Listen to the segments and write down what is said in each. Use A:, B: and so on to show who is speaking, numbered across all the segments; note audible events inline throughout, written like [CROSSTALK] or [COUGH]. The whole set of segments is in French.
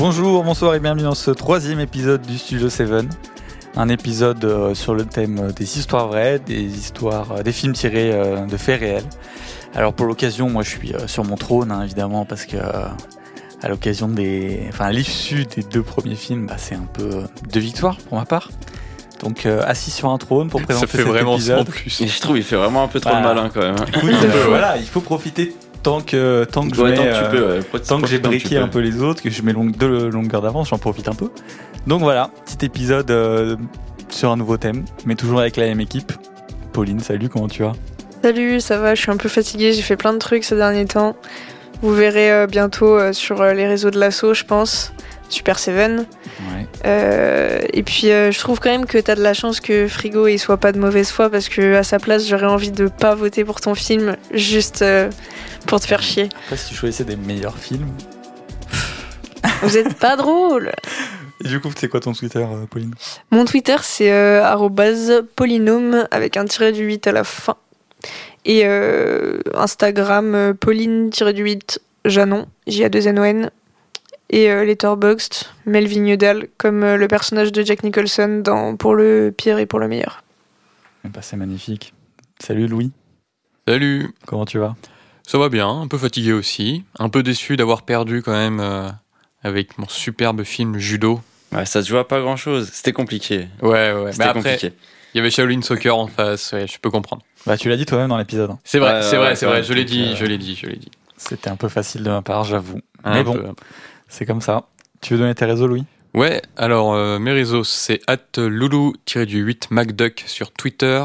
A: Bonjour, bonsoir et bienvenue dans ce troisième épisode du Studio 7. Un épisode euh, sur le thème des histoires vraies, des histoires, euh, des films tirés euh, de faits réels. Alors pour l'occasion, moi je suis sur mon trône hein, évidemment parce que à l'occasion des, enfin à l'issue des deux premiers films, bah, c'est un peu de victoire pour ma part. Donc assis sur un trône pour présenter
B: Ça fait
A: cet
B: vraiment
A: épisode.
B: sans plus.
C: Et je trouve il fait vraiment un peu trop
A: Voilà.
C: le malin quand même.
A: Écoute, [LAUGHS] euh, voilà, il faut profiter tant que tant que je mets,
C: tant que
A: euh,
C: peux, ouais. Pro-
A: Tant que j'ai briqué un peu les autres, que je mets long- de longueur d'avance, j'en profite un peu. Donc voilà, petit épisode euh, sur un nouveau thème, mais toujours avec la même équipe. Pauline, salut, comment tu vas?
D: Salut, ça va, je suis un peu fatiguée, j'ai fait plein de trucs ces derniers temps. Vous verrez euh, bientôt euh, sur euh, les réseaux de l'assaut, je pense. Super Seven.
A: Ouais.
D: Euh, et puis euh, je trouve quand même que t'as de la chance que Frigo il soit pas de mauvaise foi parce que à sa place j'aurais envie de pas voter pour ton film juste euh, pour te faire chier.
A: Après, si tu choisissais des meilleurs films.
D: Vous êtes [LAUGHS] pas drôle.
A: Et du coup, c'est quoi ton Twitter, Pauline?
D: Mon Twitter c'est polynôme avec un tiré du 8 à la fin. Et Instagram euh, pauline-du-8 Janon, J-A-2-N-O-N. Et euh, Letterboxd, Melvin Udall, comme euh, le personnage de Jack Nicholson dans Pour le pire et pour le meilleur.
A: Eh ben, C'est magnifique. Salut Louis,
B: Salut,
A: comment tu vas?
B: Ça va bien, un peu fatigué aussi, un peu déçu d'avoir perdu quand même euh, avec mon superbe film Judo.
C: Ouais, ça se joue à pas grand chose. C'était compliqué.
B: Ouais, ouais,
C: C'était
B: après,
C: compliqué.
B: il y avait Shaolin Soccer en face, ouais, je peux comprendre.
A: Bah, tu l'as dit toi-même dans l'épisode.
B: C'est vrai,
C: Ouais,
B: c'est
C: ouais,
B: vrai,
C: ouais,
B: c'est
C: ouais,
B: vrai, je l'ai dit,
A: euh,
B: je l'ai dit, je l'ai dit.
A: C'était un peu facile de ma part, j'avoue. Mais bon,
B: peu.
A: C'est comme ça. Tu veux donner tes réseaux, Louis?
B: Ouais, alors euh, mes réseaux, c'est at loulou-du8 macduck sur Twitter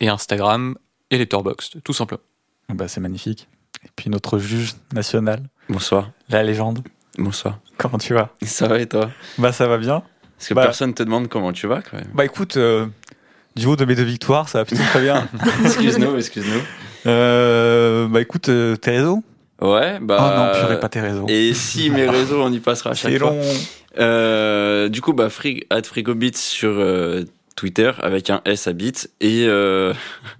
B: et Instagram et Letterboxd, tout simplement.
A: Eh ben, C'est magnifique. Et puis notre juge national,
C: Bonsoir.
A: la légende,
C: Bonsoir.
A: comment tu vas?
C: Ça va et toi?
A: Bah ça va bien.
C: Parce que
A: Bah.
C: personne te demande comment tu vas quand même.
A: Bah écoute, euh, du haut de mes deux victoires, ça va plutôt très bien. [LAUGHS]
C: Excuse-nous, excuse-nous.
A: Euh, bah écoute, euh, tes réseaux?
C: Ouais, bah.
A: Oh non, purée, pas tes réseaux.
C: Et si mes réseaux, on y passera à chaque
A: C'est
C: fois.
A: long.
C: Euh, du coup, bah, frig, at frigobits sur euh, Twitter avec un S à bits et euh,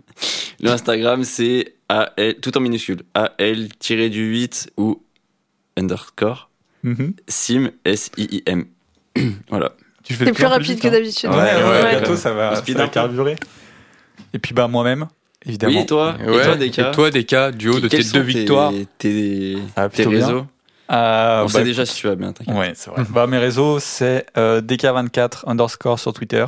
C: [LAUGHS] le Instagram c'est AL, tout en minuscule, AL-du-8 ou underscore
A: Mhm.
C: sim, S-I-I-M. [CLEARS THROAT] voilà.
A: Tu fais
D: plus rapide
A: vite,
D: que
A: hein.
D: d'habitude.
A: Ouais, ouais,
B: Ouais,
A: bientôt
C: ouais.
A: ça va, ça
C: speed
A: va
C: un peu.
A: carburer. Et puis bah moi-même, évidemment.
C: Oui, et toi
B: Ouais,
C: Et toi, Deka
B: et toi, Deka, du haut de tes deux victoires.
C: Tes,
A: Ah,
C: tes réseaux
A: Ah,
C: On
A: bah,
C: sait déjà si tu vas bien, t'inquiète.
A: Ouais, c'est vrai. bah mes réseaux c'est euh, DK24 underscore sur Twitter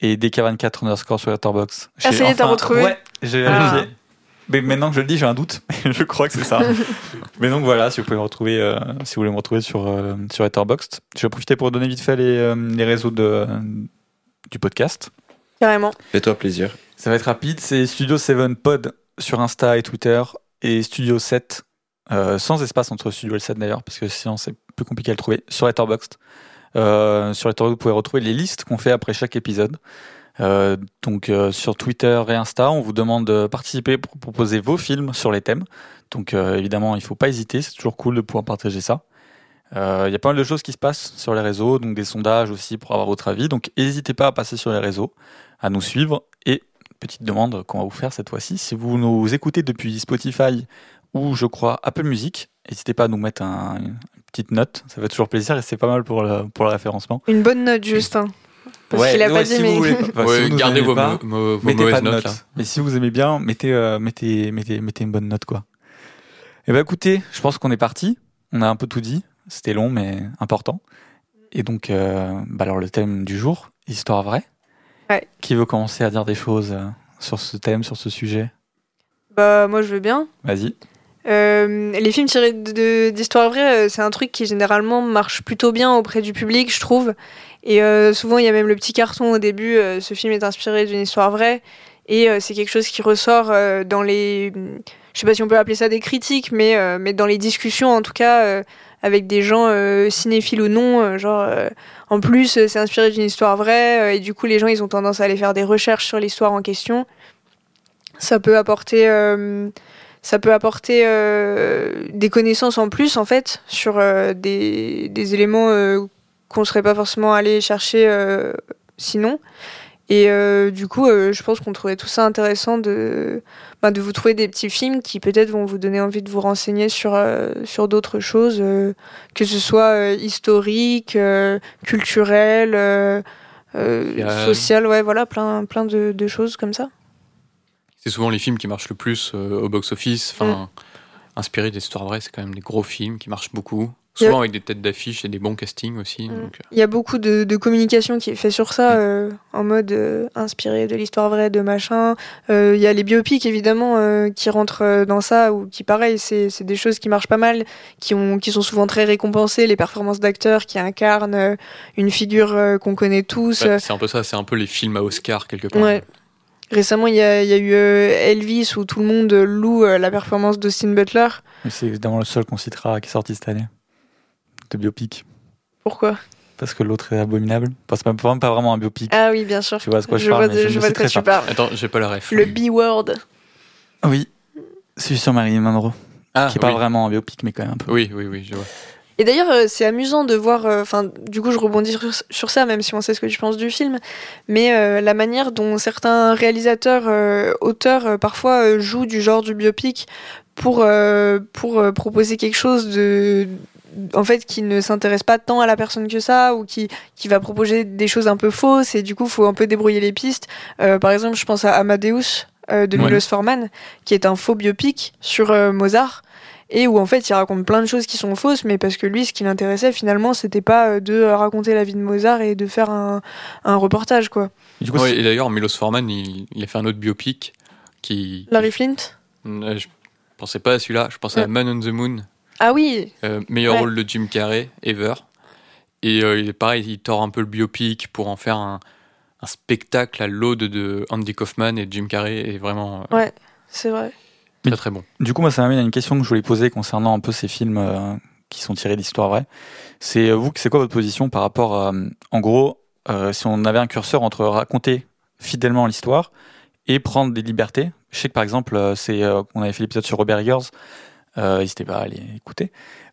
A: et DK24 underscore sur Letterboxd.
D: Ah, ça y est, t'as retrouvé
A: Ouais, j'ai
D: Ah.
A: vérifié. Mais maintenant que je le dis, j'ai un doute. [LAUGHS] je crois que c'est ça. [LAUGHS] Mais donc voilà, si vous pouvez me retrouver, euh, si vous voulez me retrouver sur, euh, sur Letterboxd. Je vais profiter pour donner vite fait les, euh, les réseaux de, du podcast.
D: Carrément.
C: Fais-toi plaisir.
A: Ça va être rapide. C'est Studio 7 Pod sur Insta et Twitter et Studio 7 euh, sans espace entre Studio et le 7 d'ailleurs, parce que sinon c'est plus compliqué à le trouver, sur Letterboxd. Euh, sur Letterboxd, vous pouvez retrouver les listes qu'on fait après chaque épisode. Euh, donc euh, sur Twitter et Insta, on vous demande de participer pour proposer vos films sur les thèmes. Donc euh, évidemment, il faut pas hésiter, c'est toujours cool de pouvoir partager ça. Euh, Il y a pas mal de choses qui se passent sur les réseaux, donc des sondages aussi pour avoir votre avis. Donc n'hésitez pas à passer sur les réseaux, à nous suivre. Et petite demande qu'on va vous faire cette fois-ci, si vous nous écoutez depuis Spotify ou je crois Apple Music, n'hésitez pas à nous mettre un- une petite note, ça fait toujours plaisir et c'est pas mal pour le, pour le référencement.
D: Une bonne note juste. hein. Parce
A: Ouais,
D: qu'il a
A: ouais,
D: pas
A: si vous voulez vous nous
B: gardez vos,
A: pas,
B: mo- vos
A: mettez
B: mauvaises
A: pas de
B: notes. là.
A: Mais si vous aimez bien, mettez, euh, mettez, mettez, mettez une bonne note, quoi. Et ben écoutez, je pense qu'on est parti. On a un peu tout dit. C'était long, mais important. Et donc, euh, bah alors le thème du jour, histoire vraie.
D: Ouais.
A: Qui veut commencer à dire des choses euh, sur ce thème, sur ce sujet?
D: Bah, moi je veux bien.
A: Vas-y.
D: Euh, les films tirés d'histoires vraies, euh, c'est un truc qui généralement marche plutôt bien auprès du public, je trouve. Et euh, souvent, il y a même le petit carton au début. euh, ce film est inspiré d'une histoire vraie. Et c'est quelque chose qui ressort dans les. Je sais pas si on peut appeler ça des critiques, mais, mais dans les discussions, en tout cas, avec des gens euh, cinéphiles ou non. euh, genre, euh, en plus, c'est inspiré d'une histoire vraie. et du coup, les gens, ils ont tendance à aller faire des recherches sur l'histoire en question. Ça peut apporter. ça peut apporter des connaissances en plus en fait sur des, des éléments qu'on serait pas forcément allé chercher sinon Et du coup, je pense qu'on trouvait tout ça intéressant de, bah, de vous trouver des petits films qui peut-être vont vous donner envie de vous renseigner sur, euh, sur d'autres choses, euh, que ce soit euh, historique, culturel,
B: Social.
D: ouais, voilà, plein, plein de, de choses comme ça.
B: C'est souvent les films qui marchent le plus au box-office. Enfin, inspirés d'histoires vraies, c'est quand même des gros films qui marchent beaucoup. Souvent avec des têtes d'affiche et des bons castings aussi.
D: Mm.
B: donc, euh,
D: Il y a beaucoup de, de communication qui est fait sur ça,
B: Mm.
D: euh, en mode euh, inspiré de l'histoire vraie, de machin. Euh, Il y a les biopics, évidemment, euh, qui rentrent dans ça, ou qui, pareil, c'est des choses qui marchent pas mal, qui, ont, qui sont souvent très récompensées, les performances d'acteurs qui incarnent une figure euh, qu'on connaît tous.
B: bah, c'est un peu ça, c'est un peu les films à Oscar quelque part.
D: Ouais. Récemment, il y y a eu Elvis, où tout le monde loue la performance d'Austin Butler.
A: C'est évidemment le seul qu'on citera qui est sorti cette année. De biopic.
D: Pourquoi?
A: Parce que l'autre est abominable. Enfin, c'est même pas vraiment un biopic.
D: Ah oui, bien sûr.
A: Tu vois de quoi je,
D: je
A: parle,
D: vois de,
A: je
D: vois de quoi tu parles.
B: Attends, j'ai pas la ref.
D: Le B-word.
A: Oui, celui sur Marilyn Monroe.
B: Ah,
A: qui est pas
B: oui.
A: vraiment un biopic, mais quand même un peu.
B: Oui, oui, oui, je vois.
D: Et d'ailleurs, euh, c'est amusant de voir. euh, Enfin, du coup, je rebondis sur, sur ça, même si on sait ce que tu penses du film. Mais euh, la manière dont certains réalisateurs, euh, auteurs, euh, parfois euh, jouent du genre du biopic pour euh, pour euh, proposer quelque chose de en fait qui ne s'intéresse pas tant à la personne que ça ou qui qui va proposer des choses un peu fausses et du coup faut un peu débrouiller les pistes Euh, par exemple je pense à Amadeus euh, de
A: Ouais.
D: Milos Forman qui est un faux biopic sur euh, Mozart et où en fait il raconte plein de choses qui sont fausses mais parce que lui ce qui l'intéressait finalement c'était pas euh, de raconter la vie de Mozart et de faire un, un reportage quoi
A: Et du coup,
B: Ouais,
A: c'est-
B: et d'ailleurs, Milos Forman, il, il a fait un autre biopic qui.
D: Larry Flint?
B: Euh, Je pensais pas à celui-là, je pensais à. Man on the Moon,
D: ah oui
B: euh, meilleur
D: Ouais.
B: rôle de Jim Carrey ever. Et euh, il est pareil, il tord un peu le biopic pour en faire un, un spectacle à l'aude de Andy Kaufman et Jim Carrey est vraiment euh,
D: Ouais. c'est vrai
B: très très bon.
A: Du coup, moi, ça m'amène à une question que je voulais poser concernant un peu ces films euh, qui sont tirés d'histoires vraies. C'est euh, vous, c'est quoi votre position par rapport à, en gros, euh, si on avait un curseur entre raconter fidèlement l'histoire et prendre des libertés? Je sais que par exemple, c'est, euh, on avait fait l'épisode sur Robert Eggers. Euh, n'hésitez pas à aller écouter.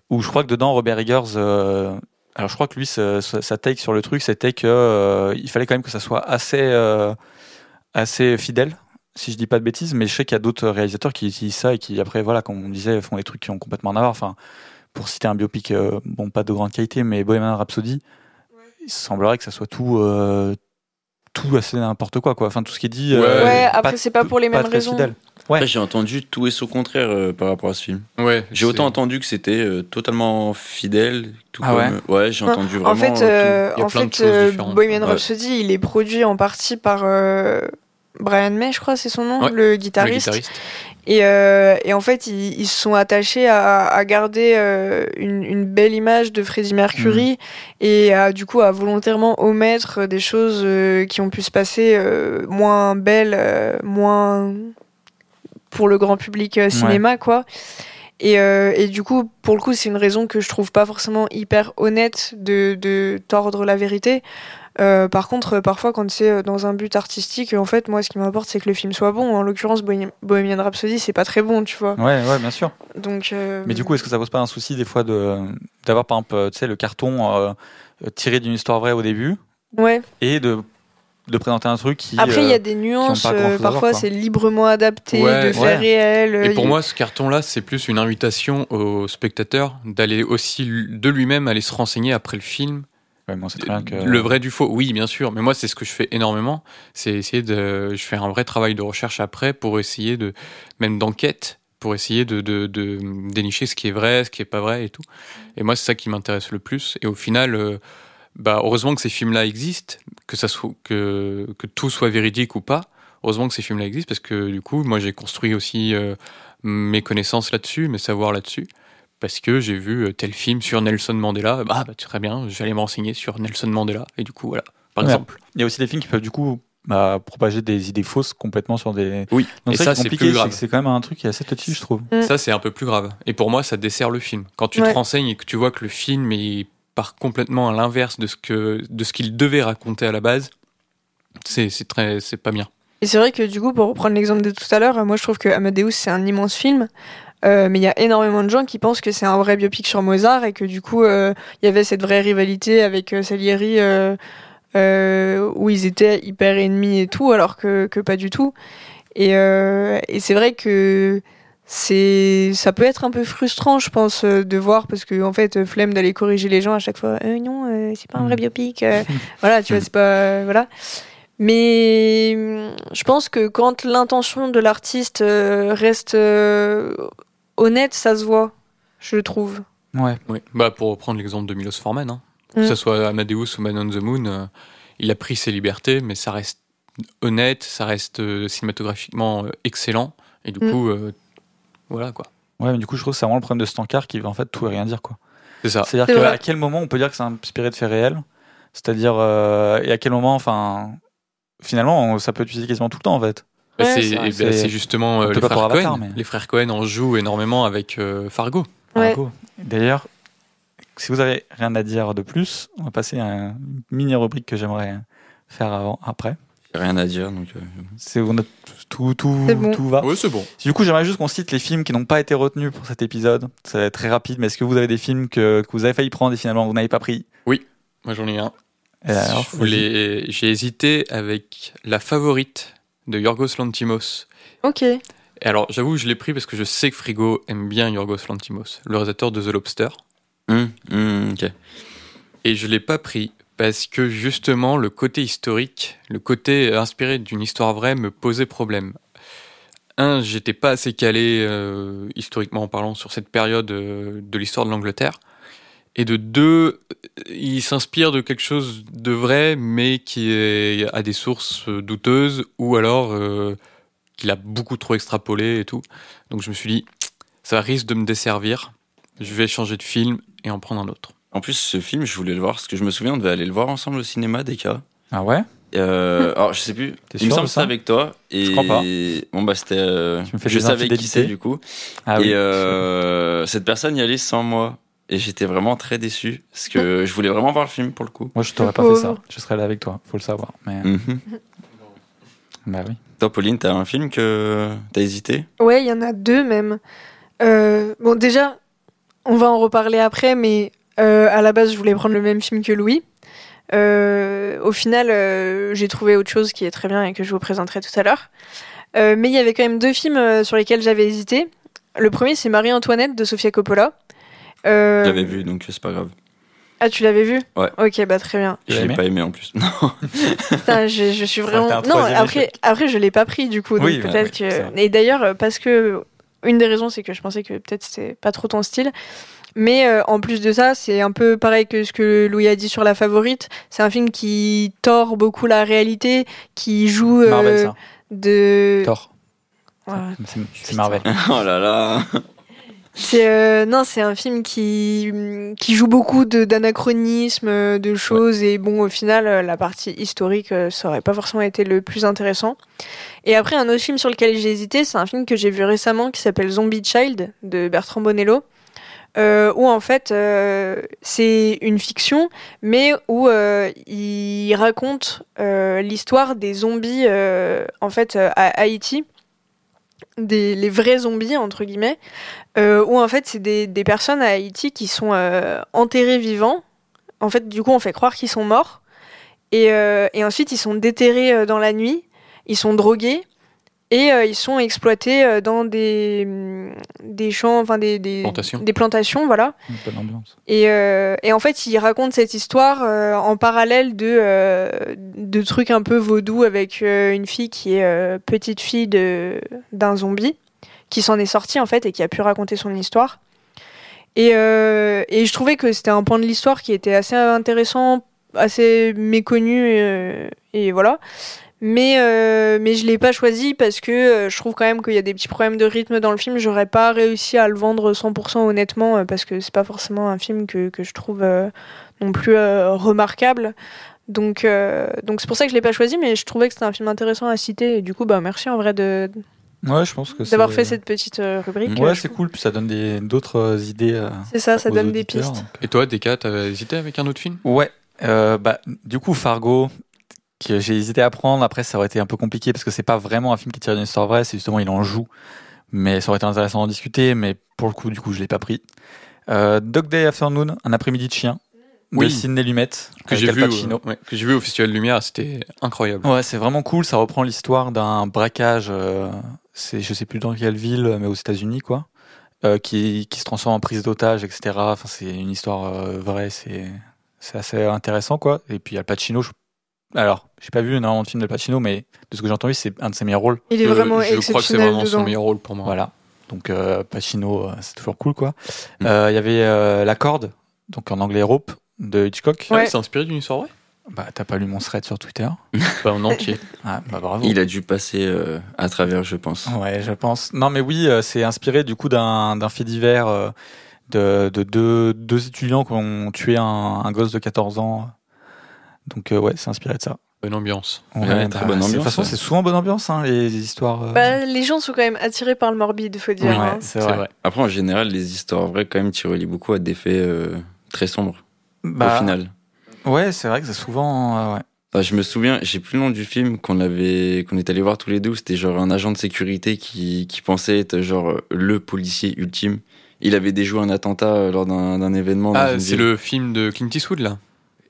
A: Où je crois que dedans, Robert Eggers, euh, alors je crois que lui, sa, take sur le truc, c'était que euh, il fallait quand même que ça soit assez, euh, assez fidèle si je dis pas de bêtises, mais je sais qu'il y a d'autres réalisateurs qui utilisent ça et qui après voilà, comme on disait, font des trucs qui ont complètement rien à voir. Enfin, pour citer un biopic, euh, bon pas de grande qualité, mais Bohemian Rhapsody, il semblerait que ça soit tout, euh, tout assez n'importe quoi quoi. Enfin tout ce qui est dit.
B: Ouais.
A: euh,
D: après, c'est pas pour les mêmes
A: très
D: raisons.
A: fidèle. Ouais.
C: Après, j'ai entendu tout et son contraire euh, par rapport à ce film.
B: Ouais,
C: J'ai autant entendu que c'était euh, totalement fidèle. Tout
A: Ah
C: comme,
A: ouais
C: Ouais, j'ai entendu vraiment.
D: En fait,
C: euh,
D: euh,
B: Il y a
D: en
B: plein de
D: fait
B: choses
D: euh,
B: différentes.
D: Bohemian
C: Ouais.
D: Rhapsody, il est produit en partie par euh, Brian May, je crois, c'est son nom,
B: Ouais,
D: le
B: le
D: guitariste. Et, euh, et en fait, ils, ils se sont attachés à, à garder euh, une, une belle image de Freddie Mercury
B: Mm.
D: et à du coup à volontairement omettre des choses euh, qui ont pu se passer euh, moins belles, euh, moins pour le grand public euh, cinéma, quoi. Et, euh, et du coup, pour le coup, c'est une raison que je trouve pas forcément hyper honnête de, de tordre la vérité. Euh, par contre, parfois, quand c'est dans un but artistique, en fait, moi, ce qui m'importe, c'est que le film soit bon. En l'occurrence, Bohem- Bohemian Rhapsody, c'est pas très bon, tu vois.
A: Ouais, ouais, bien sûr.
D: Donc, euh,
A: Mais du coup, est-ce que ça pose pas un souci des fois de d'avoir par exemple, tu sais, le carton tiré d'une histoire vraie au début
D: ouais.
A: et de de présenter un truc qui.
D: Après, il y a
A: euh,
D: des nuances. euh, parfois, c'est librement adapté
B: Ouais,
D: de faits
A: ouais.
D: réels.
B: Et pour moi, ce carton-là, c'est plus une invitation au spectateur d'aller aussi de lui-même aller se renseigner après le film.
A: ouais, mais on sait très bien que
B: Le vrai du faux, oui, bien sûr. Mais moi, c'est ce que je fais énormément. C'est essayer de. Je fais un vrai travail de recherche après pour essayer de. Même d'enquête, pour essayer de, de, de dénicher ce qui est vrai, ce qui est pas vrai et tout. Et moi, c'est ça qui m'intéresse le plus. Et au final. euh, bah, heureusement que ces films-là existent, que ça soit que, que tout soit véridique ou pas. Heureusement que ces films-là existent parce que du coup, moi, j'ai construit aussi euh, mes connaissances là-dessus, mes savoirs là-dessus, parce que j'ai vu euh, tel film sur Nelson Mandela. Ah, bah, très bien, j'allais me renseigner sur Nelson Mandela. Et du coup, voilà, par
A: Ouais.
B: exemple.
A: il y a aussi des films qui peuvent du coup bah, propager des idées fausses complètement sur des.
B: Oui,
A: Donc
B: et
A: ça,
B: c'est
A: compliqué,
B: plus
A: c'est
B: grave.
A: c'est quand même un truc qui est assez touchy, je trouve.
D: Mm.
B: Ça, c'est un peu plus grave. Et pour moi, ça dessert le film. Quand tu
D: Ouais.
B: te renseignes et que tu vois que le film est part complètement à l'inverse de ce que de ce qu'il devait raconter à la base, c'est très c'est pas bien.
D: Et c'est vrai que du coup, pour reprendre l'exemple de tout à l'heure, moi je trouve que Amadeus c'est un immense film. Euh, mais il y a énormément de gens qui pensent que c'est un vrai biopic sur Mozart et que du coup euh, il y avait cette vraie rivalité avec euh, Salieri où ils étaient hyper ennemis et tout, alors que, que pas du tout. Et, et c'est vrai que c'est ça peut être un peu frustrant, je pense, euh, de voir parce que en fait, flemme d'aller corriger les gens à chaque fois. Euh, non, euh, c'est pas un vrai
A: Mm.
D: biopic. euh, voilà, tu vois, c'est pas voilà. Mais je pense que quand l'intention de l'artiste euh, reste euh, honnête, ça se voit, je trouve.
A: Ouais.
B: Oui. Bah, pour reprendre l'exemple de Milos Forman, hein.
D: Mm.
B: que ce soit Amadeus ou Man on the Moon, euh, il a pris ses libertés, mais ça reste honnête, ça reste euh, cinématographiquement euh, excellent, et du
D: Mm.
B: coup, euh, voilà quoi.
A: Ouais, mais du coup, je trouve que c'est vraiment le problème de cet encart qui veut en fait tout et rien dire, quoi.
B: C'est ça.
A: C'est-à-dire
D: C'est
A: que
D: vrai.
A: à quel moment on peut dire que c'est inspiré de faits réels C'est-à-dire, euh, et à quel moment, enfin, finalement, on- ça peut être utilisé quasiment tout le temps, en fait.
D: Ouais,
B: c'est
A: c'est vrai,
B: ben,
A: c'est-
B: c'est justement euh, les frères
A: Avatar,
B: Cohen.
A: mais-
B: Les frères Cohen en jouent énormément avec euh, Fargo.
D: Ouais.
A: Bravo. D'ailleurs, si vous avez rien à dire de plus, on va passer à une mini rubrique que j'aimerais faire avant, après.
C: Rien à dire, donc. euh,
A: C'est on a tout, tout,
D: bon.
A: tout va.
B: Oui, c'est bon.
A: Du coup, j'aimerais juste qu'on cite les films qui n'ont pas été retenus pour cet épisode. Ça va être très rapide, mais est-ce que vous avez des films que, que vous avez failli prendre et finalement vous n'avez pas pris?
B: Moi, j'en ai un.
A: Et alors,
B: Je voulais- J'ai hésité avec La Favorite de Yorgos Lantimos.
D: Ok.
B: Et alors, j'avoue, je l'ai pris parce que je sais que Frigo aime bien Yorgos Lantimos, le réalisateur de The Lobster.
C: hum, ok.
B: Et je l'ai pas pris parce que justement le côté historique, le côté euh, inspiré d'une histoire vraie me posait problème. Un, j'étais pas assez calé euh, historiquement en parlant sur cette période euh, de l'histoire de l'Angleterre. Et de deux, il s'inspire de quelque chose de vrai, mais qui a des sources douteuses, ou alors qu'il a beaucoup trop extrapolé et tout. Donc je me suis dit, ça risque de me desservir. Je vais changer de film et en prendre un autre.
C: En plus, ce film, je voulais le voir parce que je me souviens, on devait aller le voir ensemble au cinéma, des cas.
A: Ah ouais?
C: Euh, alors, je sais plus. Il me
A: sûr
C: semble
A: de
C: que c'était avec toi. Et
A: Je crois pas.
C: Bon, bah, c'était. euh,
A: Tu me fais
C: je savais qui c'était, du coup.
A: Ah
C: et euh, cette personne y allait sans moi. Et j'étais vraiment très déçu. Parce que je voulais vraiment voir le film pour le coup.
A: Moi, je t'aurais pas fait ça. Je serais là avec toi, faut le savoir. Mais
C: Mhm.
A: bah oui.
C: Toi, Pauline, t'as un film que t'as hésité?
D: Ouais, il y en a deux même. Euh, bon, déjà, on va en reparler après, mais euh, à la base, je voulais prendre le même film que Louis. Euh, au final, euh, j'ai trouvé autre chose qui est très bien et que je vous présenterai tout à l'heure. Euh, mais il y avait quand même deux films euh, sur lesquels j'avais hésité. Le premier, c'est Marie-Antoinette de Sofia Coppola. Euh,
C: Je l'avais vu, donc c'est pas grave.
D: Ah, tu l'avais vu?
C: Ouais.
D: Ok, bah très bien.
C: Je l'ai pas aimé en plus. [LAUGHS] Non.
D: Putain, je, je suis vraiment. non, après,
A: échec.
D: après, je l'ai pas pris du coup. Donc
A: Oui,
D: peut-être
A: oui,
D: que. Et d'ailleurs, parce que une des raisons, c'est que je pensais que peut-être c'était pas trop ton style. Mais euh, en plus de ça, c'est un peu pareil que ce que Louis a dit sur La Favorite. C'est un film qui tord beaucoup la réalité, qui joue euh,
A: Marvel, ça.
D: de.
A: Thor.
D: Ouais.
A: C'est- Marvel. [LAUGHS]
C: oh là là.
D: C'est euh, non, c'est un film qui qui joue beaucoup de d'anachronismes, euh, de choses et bon au final la partie historique ça aurait pas forcément été le plus intéressant. Et après un autre film sur lequel j'ai hésité, c'est un film que j'ai vu récemment qui s'appelle Zombie Child de Bertrand Bonello. Euh, où en fait euh, c'est une fiction, mais où euh, il raconte euh, l'histoire des zombies euh, en fait euh, à Haïti, des les vrais zombies entre guillemets, où en fait c'est des, des personnes à Haïti qui sont enterrés vivants. En fait, du coup, on fait croire qu'ils sont morts. Et, et ensuite, ils sont déterrés dans la nuit, ils sont drogués et euh, ils sont exploités euh, dans des, hum, des champs, enfin des, des
B: Plantations.
D: des plantations, voilà. Et, euh, et en fait, il raconte cette histoire euh, en parallèle de, euh, de trucs un peu vaudous avec euh, une fille qui est euh, petite fille de, d'un zombie, qui s'en est sortie en fait et qui a pu raconter son histoire. Et, euh, et je trouvais que c'était un point de l'histoire qui était assez intéressant, assez méconnu, et voilà. Mais, euh, mais je l'ai pas choisi parce que euh, je trouve quand même qu'il y a des petits problèmes de rythme dans le film. J'aurais pas réussi à le vendre 100% honnêtement euh, parce que c'est pas forcément un film que, que je trouve euh, non plus euh, remarquable. Donc euh, donc c'est pour ça que je l'ai pas choisi, mais je trouvais que c'était un film intéressant à citer. Et du coup, bah merci en vrai de
A: Ouais, je pense que
D: d'avoir fait cette petite rubrique.
A: Ouais, c'est cool, puis ça donne des- d'autres idées.
D: C'est ça, ça
A: aux
D: donne des pistes.
A: donc.
B: Et toi, Deka, t'avais hésité avec un autre film?
A: Ouais, euh, bah, du coup, Fargo, que j'ai hésité à prendre. Après, ça aurait été un peu compliqué parce que c'est pas vraiment un film qui tire d'une histoire vraie, c'est justement il en joue. Mais ça aurait été intéressant d'en discuter, mais pour le coup, du coup, je l'ai pas pris. Euh, Dog Day Afternoon, un après-midi de chien. de Sidney Lumet
B: que j'ai vu,
A: Pacino.
B: ouais, que j'ai vu au Festival Lumière, c'était incroyable.
A: Ouais, c'est vraiment cool. Ça reprend l'histoire d'un braquage. euh, c'est, je sais plus dans quelle ville, mais aux États-Unis, quoi, euh, qui, qui se transforme en prise d'otage, etc. Enfin, c'est une histoire euh, vraie. C'est, c'est assez intéressant, quoi. Et puis Al Pacino. Je... Alors, j'ai pas vu énormément de films de Pacino, mais de ce que j'ai entendu, c'est un de ses meilleurs rôles.
D: Il est vraiment
B: je crois que c'est vraiment son meilleur rôle pour moi.
A: Voilà. Donc euh, Pacino, euh, c'est toujours cool, quoi.
C: Mm.
A: Euh, Il y avait euh, La Corde, donc en anglais Rope, de Hitchcock.
B: Ah,
D: Ouais.
B: C'est inspiré d'une histoire vraie?
A: Bah, t'as pas lu mon thread sur Twitter [LAUGHS]
B: Pas en entier.
A: Ah, bah bravo.
C: Il a dû passer euh, à travers, je pense.
A: Ouais, je pense. Non, mais oui, euh, c'est inspiré du coup d'un d'un fait divers euh, de, de deux, deux étudiants qui ont tué un, un gosse de 14 ans. Donc, euh, ouais, c'est inspiré de ça.
B: Bonne ambiance.
C: Ouais, très bonne
A: c'est- De
C: ambiance,
A: toute façon,
C: ouais.
A: c'est souvent bonne ambiance, hein, les, les histoires. euh.
D: Bah, les gens sont quand même attirés par le morbide, faut dire.
A: Ouais,
D: hein.
A: c'est vrai.
B: vrai.
C: Après, en général, les histoires vraies, quand même, tu relis beaucoup à des faits euh, très sombres,
A: Bah,
C: au final.
A: Ouais, c'est vrai que c'est souvent. euh, ouais.
C: Enfin, je me souviens, j'ai plus le nom du film qu'on avait, qu'on est allé voir tous les deux. où C'était genre un agent de sécurité qui, qui pensait être genre le policier ultime. Il avait déjoué un attentat lors d'un événement.
B: Ah, c'est le film de Clint Eastwood là?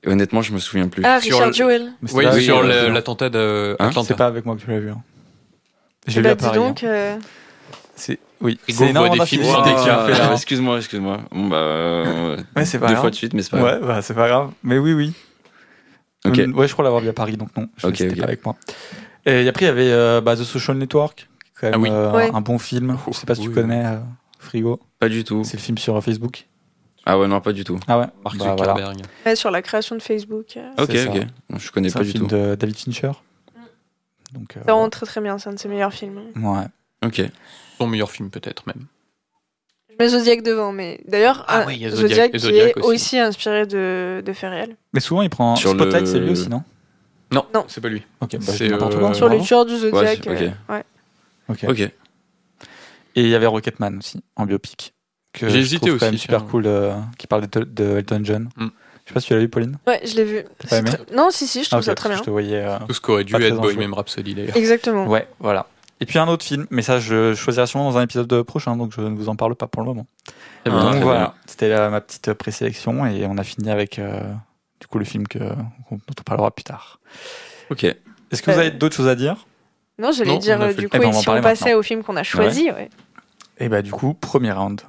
C: Honnêtement, je me souviens plus.
D: Ah,
B: Sur
D: Richard
B: le-
D: Jewell.
A: C'est
B: Oui,
A: avec
B: sur le-
A: vu.
B: l'attentat de
C: Hein.
A: C'est pas avec moi que tu l'as vu. hein. J'ai
D: Eh
A: lu
D: bah,
A: à
D: dis
A: Paris.
D: donc.
A: hein.
D: euh,
A: C'est oui. C'est énormément
B: des films sur
C: Ah, [LAUGHS] excuse-moi, excuse-moi. Bon, bah, euh,
A: Ouais, c'est pas
C: deux
A: grave.
C: fois de suite, mais c'est pas grave.
A: Ouais, bah, c'est pas grave. Mais oui, oui.
C: Ok.
A: Euh, Ouais, je crois l'avoir vu à Paris, donc non. Je
C: Ok,
A: c'était
C: ok.
A: pas avec moi. Et après, il y avait euh, bah, The Social Network, quand même
B: Ah oui.
A: euh,
D: Ouais.
A: un bon film. Je sais pas si tu
B: Oui.
A: connais euh, Frigo.
C: Pas du tout.
A: C'est le film sur euh, Facebook.
C: Ah ouais, non, pas du tout.
A: Ah ouais.
B: Mark
A: Bah, voilà.
B: Zuckerberg.
D: ouais, sur la création de Facebook. euh.
C: Ok, ok. Non, je connais
A: C'est
C: pas
A: un
C: du
A: film
C: tout.
A: de David Fincher. Donc, euh,
D: C'est vraiment très très bien, c'est un de ses meilleurs films.
A: ouais.
C: Ok.
B: Son meilleur film peut-être même.
D: Je mets Zodiac devant, mais d'ailleurs,
B: Ah
D: un-
B: a
D: Zodiac,
B: Zodiac-
D: qui
B: Zodiac
D: est
B: aussi.
D: aussi inspiré de, de faits réels.
A: Mais souvent, il prend.
C: Sur
A: Spotlight,
C: le-
A: c'est lui aussi, non?
B: Non,
D: Non.
B: c'est pas lui.
A: Ok, bah,
B: C'est, euh,
A: quoi.
D: Sur le tueur du Zodiac.
C: ok.
D: euh, ouais.
A: Ok.
C: Ok.
A: Et il y avait Rocketman aussi, en biopic. Que
B: J'ai hésité
A: trouve quand
B: aussi,
A: même super cool, euh, qui parle de, de Elton John.
B: Mm.
A: Je sais pas si tu l'as vu, Pauline.
D: Ouais, je l'ai vu.
A: pas
D: C'est
A: aimé
D: très- Non, si, si, je trouve
A: Ah,
D: ça très bien.
A: Je te voyais. euh,
B: Tout ce qu'aurait dû être. Bohemian Rhapsody d'ailleurs.
D: Exactement.
A: Ouais, voilà. Et puis un autre film, mais ça je choisirai sûrement dans un épisode prochain, donc je ne vous en parle pas pour le moment.
C: Très bien,
A: donc voilà, c'était ma petite présélection et on a fini avec euh, du coup le film que, dont on parlera plus tard.
C: Ok.
A: Est-ce que vous avez d'autres choses à dire?
D: Non, j'allais dire du coup,
A: Eh ben,
D: et si on passait
A: maintenant.
D: au film qu'on a choisi, ouais.
A: Et bah du coup, premier round.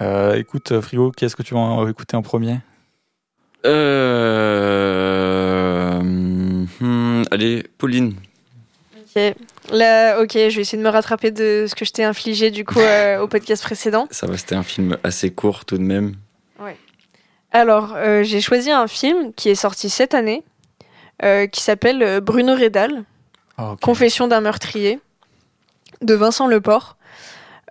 A: Euh, écoute, euh, Frigo, qu'est-ce que tu vas en- écouter en premier?
C: Euh... hmm, allez, Pauline.
D: Ok. Là, ok, je vais essayer de me rattraper de ce que je t'ai infligé du coup euh, au podcast précédent.
C: Ça va, c'était un film assez court tout de même.
D: Alors, euh, j'ai choisi un film qui est sorti cette année, euh, qui s'appelle euh, Bruno Redal,
A: Ah, ok.
D: Confession d'un meurtrier, de Vincent Leport.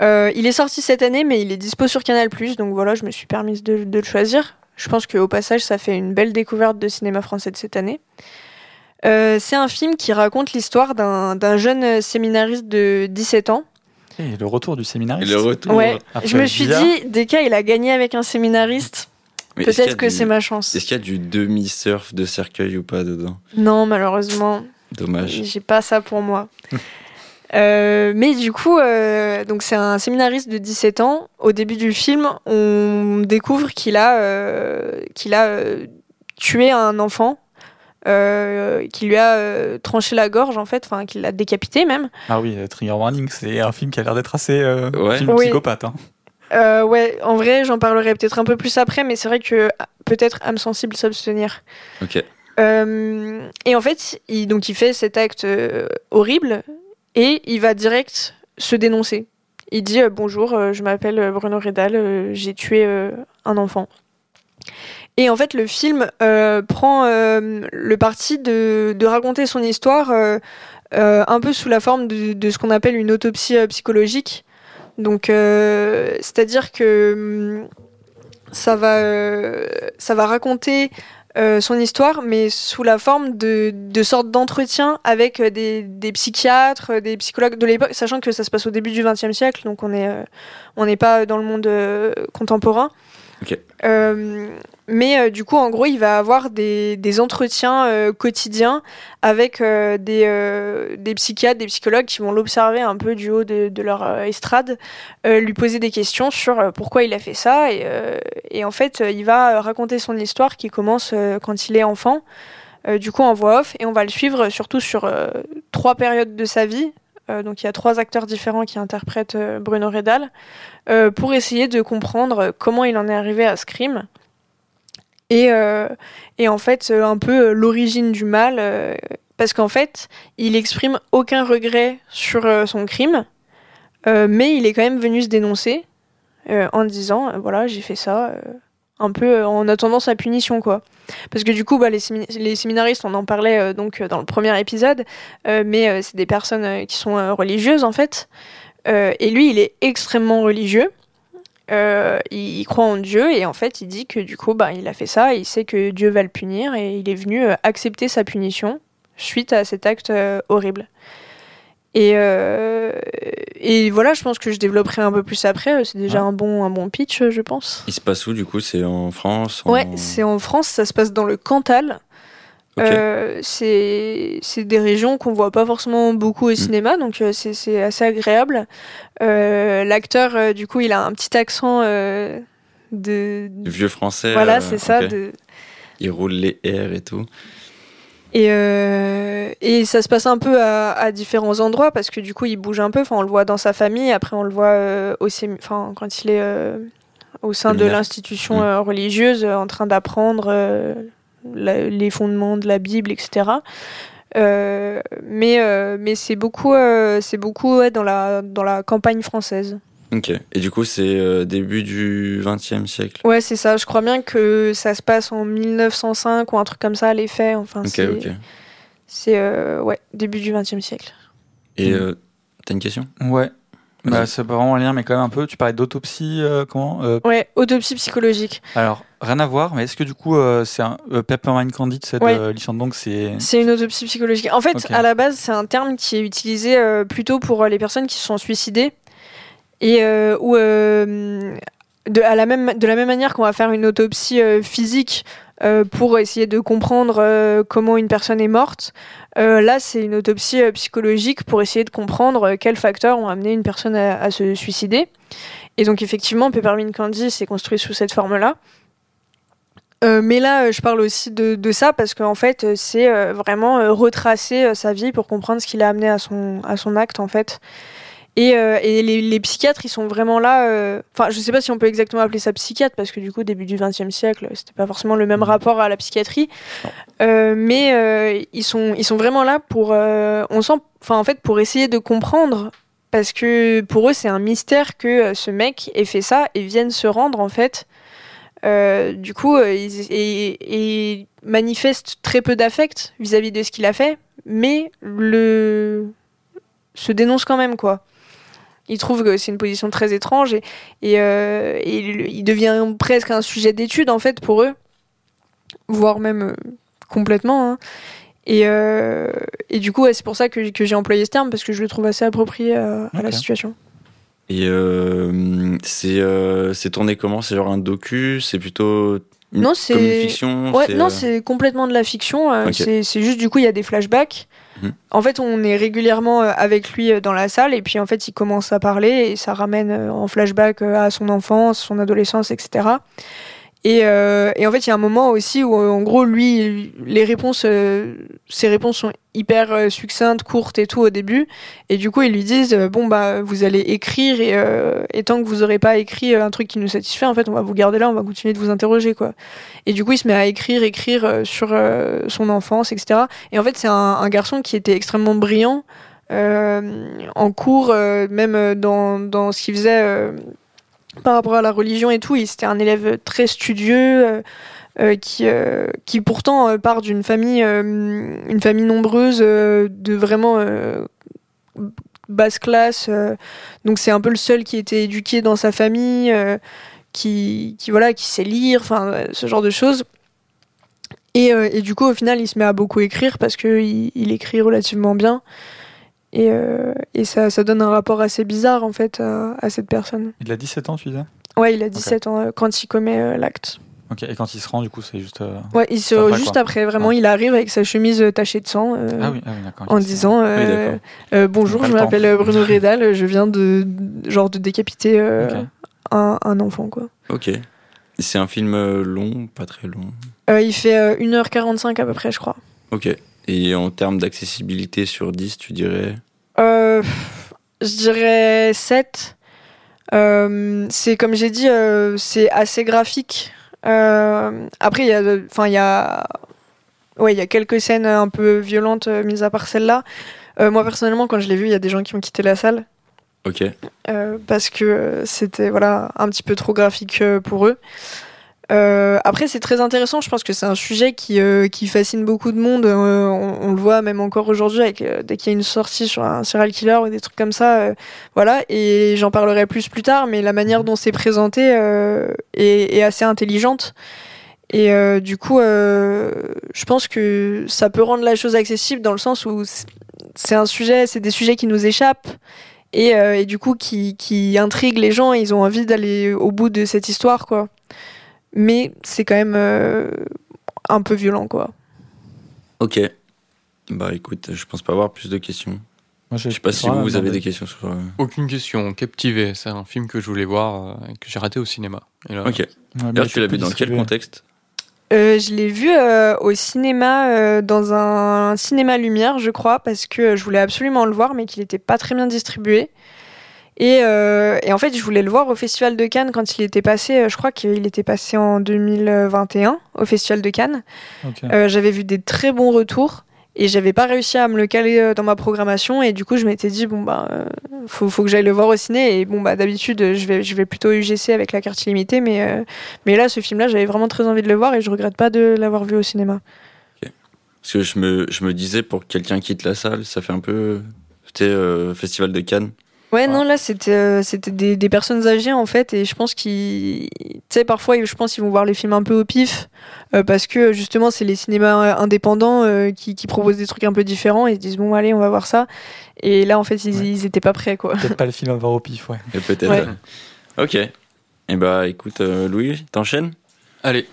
D: Euh, il est sorti cette année, mais il est dispo sur Canal+, donc voilà, je me suis permise de, de le choisir. Je pense qu'au passage, ça fait une belle découverte de cinéma français de cette année. Euh, c'est un film qui raconte l'histoire d'un d'un jeune séminariste de 17 ans.
A: Et le retour du
C: Et
A: séminariste.
C: le retour.
D: Ouais, je me suis dit, Deka, il a gagné avec un séminariste. Peut-être que
C: du-
D: c'est ma chance.
C: Est-ce qu'il y a du demi-surf de cercueil ou pas dedans?
D: Non, malheureusement,
C: Dommage.
D: j'ai pas ça pour moi. [LAUGHS] Euh, mais du coup, euh, donc c'est un séminariste de 17 ans. Au début du film, on découvre qu'il a, euh, qu'il a euh, tué un enfant, euh, qu'il lui a euh, tranché la gorge en fait, enfin qu'il l'a décapité même.
A: Ah oui, Trigger Warning, c'est un film qui a l'air d'être assez euh,
C: Ouais.
A: film
D: Oui.
A: psychopathe. hein.
D: Euh, ouais, en vrai, j'en parlerai peut-être un peu plus après, mais c'est vrai que peut-être âme sensible s'abstenir.
C: Ok.
D: Euh, et en fait, il, donc il fait cet acte euh, horrible et il va direct se dénoncer. Il dit euh, bonjour, euh, je m'appelle euh, Bruno Redal, j'ai tué un enfant. Et en fait, le film prend le parti de, raconter son histoire un peu sous la forme de, ce qu'on appelle une autopsie psychologique. Donc, c'est-à-dire que hum, ça va raconter euh, son histoire, mais sous la forme de, de sortes d'entretiens avec euh, des, des psychiatres, euh, des psychologues de l'époque, sachant que ça se passe au début du XXe siècle, donc on est, euh, on n'est pas dans le monde contemporain.
C: Ok.
D: Euh, mais euh, du coup, en gros, il va avoir des, entretiens euh, quotidiens avec des, psychiatres, des psychologues qui vont l'observer un peu du haut de, leur estrade, lui poser des questions sur pourquoi il a fait ça. Et, et en fait, il va raconter son histoire qui commence quand il est enfant, du coup en voix off. Et on va le suivre surtout sur trois périodes de sa vie. Euh, donc il y a trois acteurs différents qui interprètent euh, Bruno Redal euh, pour essayer de comprendre comment il en est arrivé à ce crime. Et, et en fait, un peu l'origine du mal, parce qu'en fait, il exprime aucun regret sur son crime, mais il est quand même venu se dénoncer en disant, voilà, j'ai fait ça, un peu euh, en attendant sa punition, quoi. Parce que du coup, bah, les, les séminaristes, on en parlait euh, donc euh, dans le premier épisode, euh, mais euh, c'est des personnes euh, qui sont euh, religieuses, en fait. Euh, et lui, il est extrêmement religieux. Euh, il, il croit en Dieu et en fait il dit que du coup bah, il a fait ça il sait que Dieu va le punir et il est venu euh, accepter sa punition suite à cet acte euh, horrible. Et, euh, et voilà, je pense que je développerai un peu plus après. C'est déjà
C: Ouais.
D: un bon un bon pitch, euh, je pense.
C: Il se passe où du coup? C'est en France en-
D: Ouais, c'est en France, ça se passe dans le Cantal.
C: Ok.
D: Euh, c'est des régions qu'on voit pas forcément beaucoup au
C: Mm.
D: cinéma, donc euh, c'est assez agréable. Euh, L'acteur, euh, du coup, il a un petit accent euh, de.
C: Du vieux français.
D: Voilà,
C: euh,
D: c'est ça. De...
C: Il roule les airs et tout.
D: Et, euh, et ça se passe un peu à, à différents endroits parce que du coup, il bouge un peu. Enfin, on le voit dans sa famille, après, on le voit euh, au enfin, quand il est euh, au sein de l'institution
C: Mm.
D: euh, religieuse, en train d'apprendre les fondements de la Bible, etc. Mais mais c'est beaucoup, c'est beaucoup ouais, dans, la, dans la campagne française.
C: Ok. Et du coup, c'est euh, début du XXe siècle.
D: Ouais, c'est ça. Je crois bien que ça se passe en 1905 ou un truc comme ça, les faits. Enfin,
C: Ok,
D: c'est
C: ok.
D: c'est, euh, ouais, début du XXe siècle.
C: Et
A: Mm.
C: euh, t'as une question?
A: Ouais. Bah, c'est pas vraiment un lien, mais quand même un peu. Tu parlais d'autopsie, euh, comment Euh,
D: Ouais, autopsie psychologique.
A: Alors, rien à voir, mais est-ce que du coup, euh, c'est un euh, Peppermint Candy de cette
D: Ouais.
A: euh, licence donc c'est
D: C'est une autopsie psychologique. En fait, à la base, c'est un terme qui est utilisé euh, plutôt pour euh, les personnes qui se sont suicidées et euh, où euh, de, à la même, de la même manière qu'on va faire une autopsie euh, physique pour essayer de comprendre comment une personne est morte. là, c'est une autopsie psychologique pour essayer de comprendre quels facteurs ont amené une personne à, se suicider. Et donc, effectivement, Peppermint Candy s'est construit sous cette forme-là. Mais là, je parle aussi de, ça parce qu'en fait, c'est vraiment retracer sa vie pour comprendre ce qui l'a amené à son, à son acte, en fait. Et, euh, et les, les psychiatres, ils sont vraiment là. euh, Enfin, je sais pas si on peut exactement appeler ça psychiatre parce que du coup, début du XXe siècle, c'était pas forcément le même rapport à la psychiatrie. Euh, mais euh, ils sont, ils sont vraiment là pour. euh, on sent, enfin, en fait, pour essayer de comprendre. Parce que pour eux, c'est un mystère que euh, ce mec ait fait ça et vienne se rendre, en fait. Euh, du coup, euh, ils et, et manifestent très peu d'affect vis-à-vis de ce qu'il a fait, mais le se dénonce quand même, quoi. Il trouve que c'est une position très étrange et, et, euh, et il il devient presque un sujet d'étude, en fait, pour eux, voire même euh, complètement. hein. Et, euh, et du coup, ouais, c'est pour ça que, que j'ai employé ce terme, parce que je le trouve assez approprié à, à la situation.
C: Et euh, c'est euh, c'est tourné comment? C'est genre un docu? C'est plutôt une,
D: Non,
C: comme
D: c'est-
C: une fiction?
D: Ouais,
C: c'est,
D: non, c'est complètement de la fiction.
C: Ok.
D: c'est- C'est juste, du coup, il y a des flashbacks. En fait, on est régulièrement euh, avec lui euh, dans la salle, et puis en fait, il commence à parler, et ça ramène euh, en flashback à son enfance, son adolescence, etc. Et, euh, et en fait, il y a un moment aussi où, euh, en gros, lui, les réponses, euh, ses réponses sont hyper euh, succinctes, courtes et tout au début. Et du coup, ils lui disent euh, bon bah, vous allez écrire et, et tant que vous aurez pas écrit un truc qui nous satisfait, en fait, on va vous garder là, on va continuer de vous interroger, quoi. Et du coup, il se met à écrire, écrire sur son enfance, etc. Et en fait, c'est un, un garçon qui était extrêmement brillant en cours, même dans, dans ce qu'il faisait par rapport à la religion et tout. Il C'était un élève très studieux. euh, euh, qui, euh, qui pourtant part d'une famille, une famille nombreuse de vraiment basse classe. donc c'est un peu le seul qui était éduqué dans sa famille, qui, qui voilà, qui sait lire, enfin ce genre de choses. Et, et du coup, au final, il se met à beaucoup écrire parce que il, il écrit relativement bien. Et, euh, et ça, ça donne un rapport assez bizarre en fait à, à cette personne.
A: Il a 17 ans, tu disais?
D: Ouais, il a 17 ans euh, quand il commet euh, l'acte.
A: Ok, et quand il se rend, du coup, c'est juste. euh,
D: Ouais, il se,
A: après,
D: juste
A: quoi.
D: après, vraiment,
A: Ouais.
D: il arrive avec sa chemise tachée de sang. euh,
A: Ah oui, ah oui d'accord.
D: En disant euh, euh, bonjour, je m'appelle Bruno [LAUGHS] Redal, je viens de genre de décapiter euh, un, un enfant quoi.
C: Ok. C'est un film long, pas très long?
D: Euh, il fait euh, 1h45 à peu près, je crois.
C: Ok. Et en termes d'accessibilité sur 10, tu dirais?
D: Euh, je dirais 7. Euh, c'est comme j'ai dit, euh, c'est assez graphique. Après, il y a, enfin, il y a, ouais, il y a quelques scènes un peu violentes, euh, mis à part celle-là. Moi personnellement, quand je l'ai vu, il y a des gens qui ont quitté la salle
C: Ok.
D: parce que c'était voilà un petit peu trop graphique pour eux. Euh, après, c'est très intéressant. Je pense que c'est un sujet qui, euh, qui fascine beaucoup de monde. Euh, on, on le voit même encore aujourd'hui avec euh, dès qu'il y a une sortie sur un serial killer ou des trucs comme ça. euh, voilà. Et j'en parlerai plus plus tard. Mais la manière dont c'est présenté euh, est, est assez intelligente. Et euh, du coup, euh, je pense que ça peut rendre la chose accessible dans le sens où c'est- un sujet, c'est des sujets qui nous échappent et, euh, et du coup qui, qui intriguent les gens. Ils ont envie d'aller au bout de cette histoire, quoi. Mais c'est quand même euh, un peu violent, quoi.
C: Ok. Bah écoute, je pense pas avoir plus de questions.
A: Moi,
C: Je sais pas si vous, vous avez des questions sur. euh,
B: Aucune question. Captivé, c'est un film que je voulais voir euh, et que j'ai raté au cinéma. Et là,
C: Ok. D'ailleurs, tu l'as vu dans quel contexte?
D: Euh, je l'ai vu euh, au cinéma, euh, dans un cinéma lumière, je crois, parce que je voulais absolument le voir, mais qu'il n'était pas très bien distribué. Et, euh, et en fait, je voulais le voir au Festival de Cannes quand il était passé. euh, Je crois qu'il était passé en 2021 au Festival de Cannes. Euh, j'avais vu des très bons retours et j'avais pas réussi à me le caler dans ma programmation et du coup je m'étais dit bon bah faut, faut que j'aille le voir au ciné et bon bah d'habitude je vais je vais plutôt au UGC avec la carte illimitée mais euh, mais là ce film là j'avais vraiment très envie de le voir et je regrette pas de l'avoir vu au cinéma.
C: Parce que je me, je me disais, pour que quelqu'un quitte la salle, ça fait un peu. C'était euh, Festival de Cannes.
D: Ouais non là c'était euh, c'était des, des personnes âgées en fait et je pense qu'ils tu sais parfois je pense qu'ils vont voir les films un peu au pif euh, parce que justement c'est les cinémas euh, indépendants euh, qui, qui proposent des trucs un peu différents et ils se disent bon allez on va voir ça et là en fait ils,
A: Ouais.
D: ils étaient pas prêts quoi.
A: Peut-être pas le film à voir au pif, ouais.
C: Peut-être.
D: Ouais.
C: Ok. Et bah écoute, euh, Louis, t'enchaînes?
B: Allez.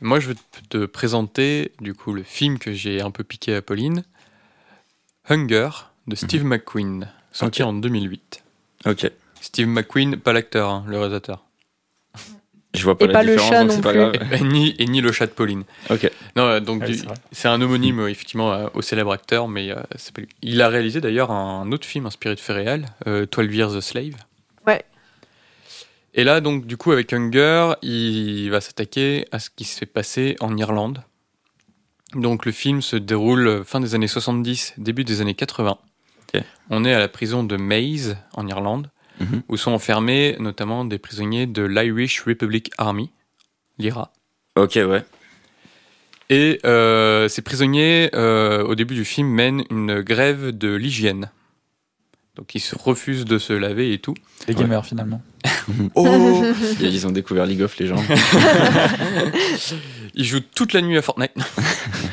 B: Moi, je vais te présenter du coup le film que j'ai un peu piqué à Pauline, Hunger de Steve McQueen, sorti en 2008.
C: Ok.
B: Steve McQueen, pas l'acteur, hein, le réalisateur.
C: Je vois pas
D: Et
C: la
D: pas le chat
C: donc
D: non
C: pas
D: plus.
C: grave.
B: Et, et ni, et ni le chat de Pauline.
C: Ok.
B: Non, euh, donc
A: Ouais, c'est
B: un homonyme euh, effectivement euh, au célèbre acteur, mais euh, il a réalisé d'ailleurs un autre film inspiré de faits réels, euh, 12 Years a Slave.
D: Ouais.
B: Et là, donc, du coup, avec Hunger, il va s'attaquer à ce qui s'est passé en Irlande. Donc, le film se déroule fin des années 70, début des années 80. On est à la prison de Maze, en Irlande,
C: Mhm.
B: où sont enfermés notamment des prisonniers de l'Irish Republic Army, l'IRA.
C: Ok, ouais.
B: Et euh, ces prisonniers, euh, au début du film, mènent une grève de l'hygiène. Donc ils se refusent de se laver et tout.
A: Les gamers, finalement.
B: Oh [LAUGHS]
C: Et ils ont découvert League of Legends. [LAUGHS]
B: Ils jouent toute la nuit à Fortnite. [LAUGHS]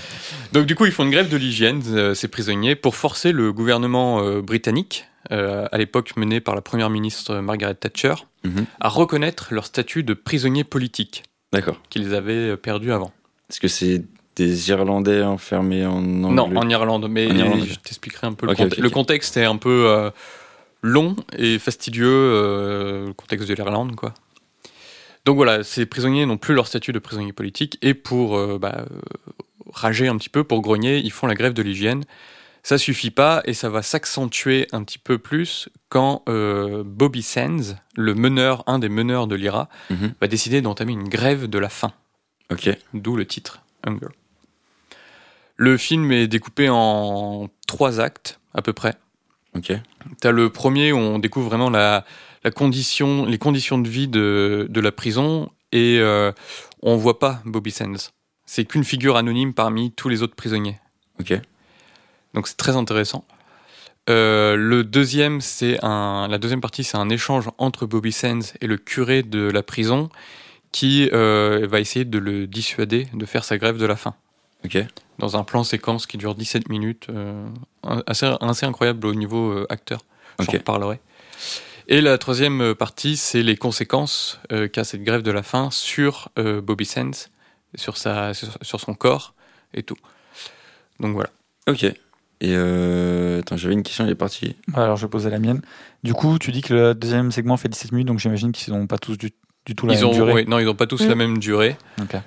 B: Donc du coup, ils font une grève de l'hygiène, euh, ces prisonniers, pour forcer le gouvernement euh, britannique, euh, à l'époque mené par la première ministre Margaret Thatcher,
C: Mhm.
B: à reconnaître leur statut de prisonniers politiques
C: D'accord.
B: qu'ils avaient perdu avant.
C: Est-ce que c'est des Irlandais enfermés en Angleterre?
B: Non, en Irlande. Mais
C: En Irlande,
B: je t'expliquerai un peu. Le,
C: Ok,
B: conte-
C: ok,
B: le contexte est un peu long et fastidieux, le contexte de l'Irlande, quoi. Donc voilà, ces prisonniers n'ont plus leur statut de prisonnier politique et pour euh, bah, rager un petit peu, pour grogner, ils font la grève de l'hygiène. Ça suffit pas et ça va s'accentuer un petit peu plus quand euh, Bobby Sands, le meneur, un des meneurs de l'IRA,
C: Mhm.
B: va décider d'entamer une grève de la faim
C: Ok.
B: d'où le titre Hunger. Le film est découpé en trois actes à peu près.
C: Ok.
B: T'as le premier où on découvre vraiment la, la condition, les conditions de vie de, de la prison et euh, on voit pas Bobby Sands. C'est qu'une figure anonyme parmi tous les autres prisonniers.
C: Ok.
B: Donc c'est très intéressant. Euh, le deuxième, c'est un, la deuxième partie, c'est un échange entre Bobby Sands et le curé de la prison qui euh, va essayer de le dissuader de faire sa grève de la faim.
C: Ok.
B: Dans un plan séquence qui dure 17 minutes, euh, assez, assez incroyable au niveau acteur. J'en
C: Ok.
B: reparlerai. Et la troisième partie, c'est les conséquences qu'a cette grève de la faim sur Bobby Sands, sur, sa, sur, sur son corps et tout. Donc voilà.
C: Ok. Et euh... attends, j'avais une question, elle est partie.
A: Alors je vais poser la mienne. Du coup, tu dis que le deuxième segment fait 17 minutes, donc j'imagine qu'ils n'ont pas tous du, du tout la
B: Ils
A: même
B: ont,
A: durée.
B: non, ils n'ont pas tous
D: Mm.
B: la même durée.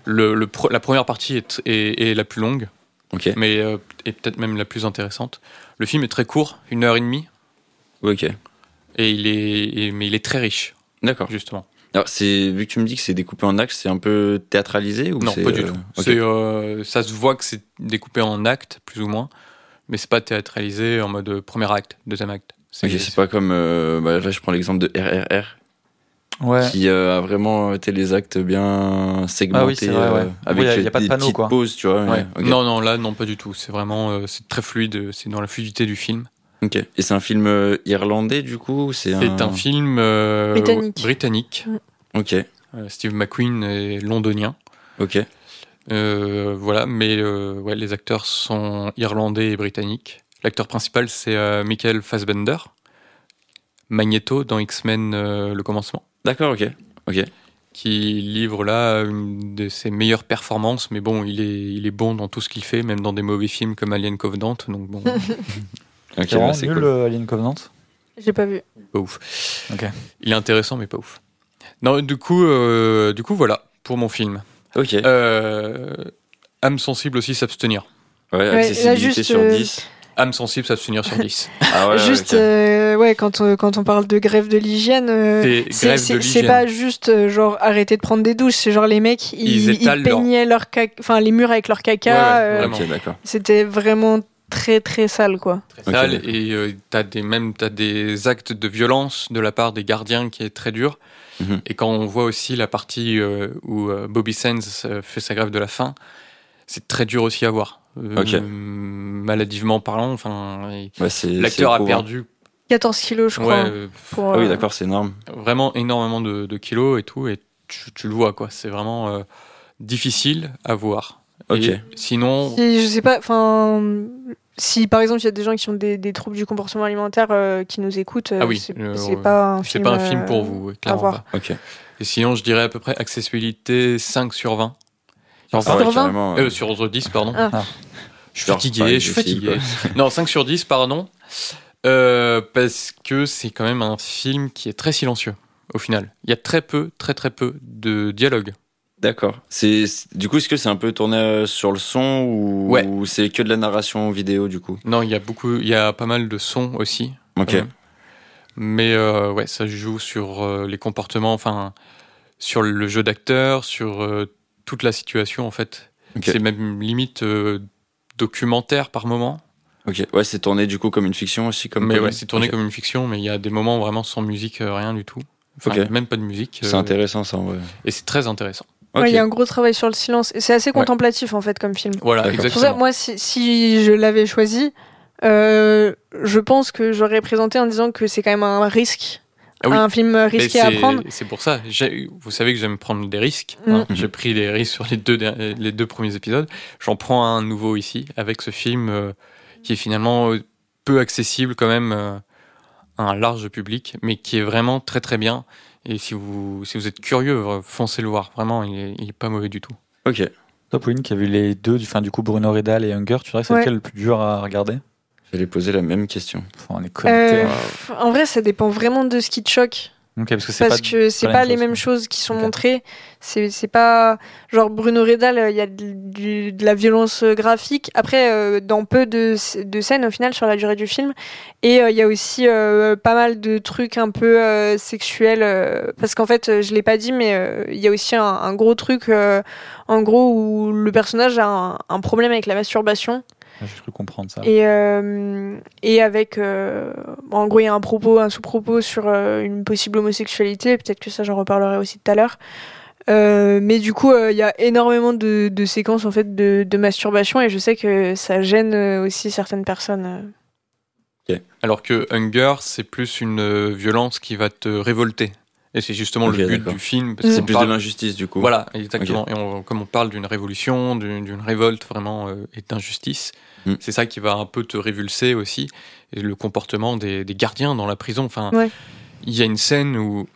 B: Le, le la première partie est, est, est la plus longue,
C: Ok.
B: mais euh, est peut-être même la plus intéressante. Le film est très court, une heure et demie,
C: Ok.
B: et il est, et- mais il est très riche,
C: D'accord.
B: justement.
C: Alors, c'est vu que tu me dis que c'est découpé en actes, c'est un peu théâtralisé ou
B: Non, pas du
C: euh,
B: tout. C'est, euh, ça se voit que c'est découpé en actes, plus ou moins, mais c'est pas théâtralisé en mode premier acte, deuxième acte. C'est,
C: pas comme euh, bah, là je prends l'exemple de RRR
A: Ouais.
C: qui euh, a vraiment été les actes bien segmentés
A: Ah oui, c'est vrai, ouais.
C: euh,
A: Oui,
C: avec
A: y a- y a pas de
C: des
A: panneau,
C: petites
A: quoi.
C: pauses, tu vois.
B: Ouais. Non, non, là, non, pas du tout. C'est vraiment, euh, c'est très fluide. C'est dans la fluidité du film.
C: Ok. Et c'est un film euh, irlandais du coup ou c'est
B: un film euh,
D: Britannique.
B: britannique.
C: Ok.
B: Euh, Steve McQueen est londonien.
C: Ok.
B: Euh, voilà, mais euh, ouais, les acteurs sont irlandais et britanniques. L'acteur principal, c'est euh, Michael Fassbender, Magneto dans X-Men euh, Le Commencement,
C: D'accord. Ok. Ok.
B: qui livre là une de ses meilleures performances. Mais bon, il est, il est bon dans tout ce qu'il fait, même dans des mauvais films comme Alien Covenant. Donc bon, [LAUGHS]
A: C'est vraiment
C: bah,
A: nul
C: cool.
A: euh, Alien Covenant.
D: J'ai pas vu.
B: pas ouf.
A: Ok.
B: Il est intéressant, mais pas ouf. Non, du coup, euh, du coup, voilà pour mon film.
C: Ok.
B: Euh, âme sensible aussi s'abstenir.
C: Ouais. Accessibilité
D: juste,
C: sur
D: euh,
C: 10.
B: Âme sensible s'abstenir sur 10. [LAUGHS]
C: Ah ouais.
D: Juste,
C: ok.
D: euh, ouais, quand on, quand on parle de grève de l'hygiène, euh,
B: C'est
D: pas juste euh, genre arrêter de prendre des douches, c'est genre les mecs ils,
B: Ils
D: ils
B: leur-
D: peignaient leur caca, enfin les murs avec leur caca.
B: Ouais, ouais,
D: euh,
B: vraiment.
C: Ok. D'accord.
D: C'était vraiment très très sale quoi.
B: très sale et euh, t'as des même t'as des actes de violence de la part des gardiens qui est très dur
C: Mhm.
B: et quand on voit aussi la partie euh, où euh, Bobby Sands euh, fait sa grève de la faim c'est très dur aussi à voir Euh, maladivement parlant enfin
C: Ouais,
B: l'acteur
C: c'est
B: a perdu
D: 14 kilos je
B: ouais,
D: crois.
B: euh,
D: pour,
C: Ah oui, d'accord, c'est énorme.
B: vraiment énormément de, de kilos et tout et tu, tu le vois quoi c'est vraiment euh, difficile à voir
C: Ok.
B: Et sinon
D: Si, je sais pas, enfin, si par exemple il y a des gens qui ont des, des troubles du comportement alimentaire euh, qui nous écoutent, euh,
B: Ah oui,
D: c'est
B: euh,
D: pas un film.
B: pas un film
D: euh,
B: pour vous clairement
D: voir.
B: pas.
C: Ok.
B: Et sinon, je dirais à peu près accessibilité 5 sur 20.
C: Ah
D: Sur
C: ouais,
D: 20?
C: carrément,
B: Euh, sur 10, pardon.
D: Ah.
A: Ah.
B: Je suis fatigué, je suis fatigué. [LAUGHS] [LAUGHS] non, 5 sur 10, pardon. Euh, parce que c'est quand même un film qui est très silencieux, au final. Il y a très peu, très très peu de dialogue.
C: D'accord. C'est du coup, est-ce que c'est un peu tourné euh, sur le son ou,
B: Ouais.
C: ou c'est que de la narration vidéo du coup?
B: Non, il y a beaucoup, il y a pas mal de sons aussi.
C: Ok.
B: même. Mais euh, ouais, ça joue sur euh, les comportements, enfin, sur le jeu d'acteur, sur euh, toute la situation en fait.
C: Ok.
B: C'est même limite euh, documentaire par moment.
C: Ok. Ouais, c'est tourné du coup comme une fiction aussi, comme.
B: mais ouais, c'est tourné comme une fiction, mais il y a des moments vraiment sans musique, euh, rien du tout. Enfin, même pas de musique.
C: C'est
B: euh,
C: intéressant ça en vrai.
B: Et c'est très intéressant.
D: Ouais, il y a un gros travail sur le silence. Et c'est assez contemplatif en fait comme film.
B: Voilà.
D: C'est pour ça,
B: exactement.
D: moi, si, si je l'avais choisi, euh, je pense que j'aurais présenté en disant que c'est quand même un risque,
B: Ah oui.
D: un film risqué à prendre.
B: C'est pour ça. Vous savez que j'aime prendre des risques.
D: Mm.
B: hein. J'ai pris des risques sur les deux, der- les deux premiers épisodes. J'en prends un nouveau ici avec ce film euh, qui est finalement euh, peu accessible quand même euh, un large public, mais qui est vraiment très très bien. Et si vous, si vous êtes curieux, euh, foncez le voir. Vraiment, il est, il est pas mauvais du tout.
C: Ok.
A: Toi, Pauline, qui a vu les deux, du, fin, du coup, Bruno Redal et Hunger, tu dirais que c'est
D: Ouais.
A: lequel le plus dur à regarder?
C: J'allais poser la même question.
A: Enfin, on est connectés.
D: Euh,
A: hein.
D: en vrai, ça dépend vraiment de ce qui te choque.
A: Parce que c'est
D: Parce
A: pas,
D: que c'est
A: la
D: pas, les
A: chose,
D: mêmes choses qui sont montrées. C'est pas. Genre Bruno Redal, euh, il y a de, la violence euh, graphique. Après, euh, dans peu de, de scènes au final sur la durée du film. Et euh, il y a aussi euh, pas mal de trucs un peu sexuels. parce qu'en fait, je l'ai pas dit, mais il y a aussi un, un gros truc. en gros, où le personnage a un, un problème avec la masturbation.
A: J'ai cru comprendre ça.
D: Et, euh, et avec. euh, en gros, il y a un propos, un sous-propos sur euh, une possible homosexualité. Peut-être que ça, j'en reparlerai aussi tout à l'heure. Euh, mais du coup, euh, il y a énormément de, de séquences en fait de, de masturbation et je sais que ça gêne aussi certaines personnes. euh.
B: Alors que Hunger, c'est plus une violence qui va te révolter. Et c'est justement le but du film. parce
D: Mm.
C: C'est plus
B: parle-
C: de l'injustice du coup.
B: Voilà, exactement. Et on- comme on parle d'une révolution, d'une révolte vraiment euh, et d'injustice,
C: Mm.
B: c'est ça qui va un peu te révulser aussi. Et le comportement des, des gardiens dans la prison. Enfin,
D: Ouais.
B: il y a une scène où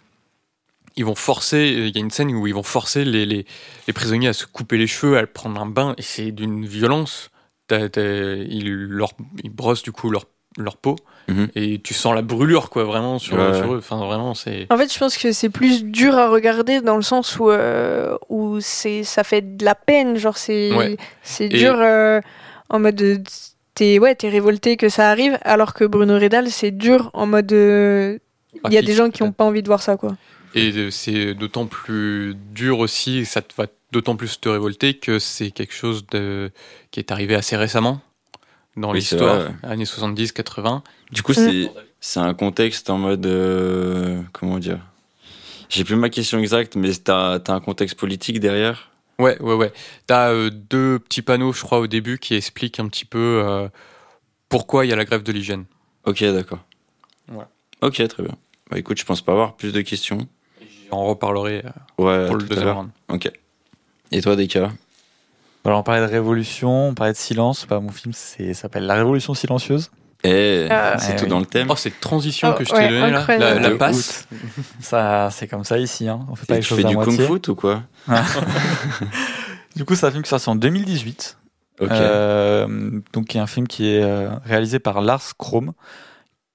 B: ils vont forcer, il y a une scène où ils vont forcer les, les, les prisonniers à se couper les cheveux, à prendre un bain, et c'est d'une violence. Ils, leur, ils brossent du coup leur, leur peau,
C: Mhm.
B: et tu sens la brûlure, quoi, vraiment, sur,
C: Ouais,
B: sur
C: ouais.
B: eux. Enfin, vraiment, c'est.
D: En fait, je pense que c'est plus dur à regarder dans le sens où, euh, où c'est, ça fait de la peine. Genre, c'est,
B: Ouais.
D: c'est
B: Et-
D: dur euh, en mode. de- T'es, ouais, t'es révolté que ça arrive, alors que Bruno Redal, c'est dur en mode. euh, Il y a des gens qui ont pas envie de voir ça, quoi.
B: Et c'est d'autant plus dur aussi, et ça te va d'autant plus te révolter que c'est quelque chose de, qui est arrivé assez récemment dans
C: Oui,
B: l'histoire, années 70-80.
C: Du coup,
D: Mm.
C: c'est c'est un contexte en mode. euh, comment dire? J'ai plus ma question exacte, mais t'as as un contexte politique derrière?
B: Ouais, ouais, ouais. T'as euh, deux petits panneaux, je crois, au début qui expliquent un petit peu euh, pourquoi il y a la grève de l'hygiène.
C: Ok, d'accord. Ok, très bien. Bah écoute, je pense pas avoir plus de questions.
B: J'en reparlerai euh,
C: Ouais,
B: pour le deuxième round.
C: Ok. Et toi, Deka?
A: Alors, on parlait de révolution, on parlait de silence. Bah, mon film s'appelle La Révolution silencieuse.
C: Eh,
D: Ah.
C: c'est tout
A: oui.
C: dans le thème.
B: Oh, cette transition
D: Oh,
B: que je
D: ouais,
B: t'ai donnée là, la, passe.
A: Ça, c'est comme ça ici. Hein. On fait pas les
C: tu
A: choses
C: fais
A: à
C: du
A: moitié.
C: kung fu ou quoi? [LAUGHS]
A: Du coup, c'est un film qui est sorti en 2018.
C: Ok.
A: Euh, donc, il y a un film qui est euh, réalisé par Lars Krom,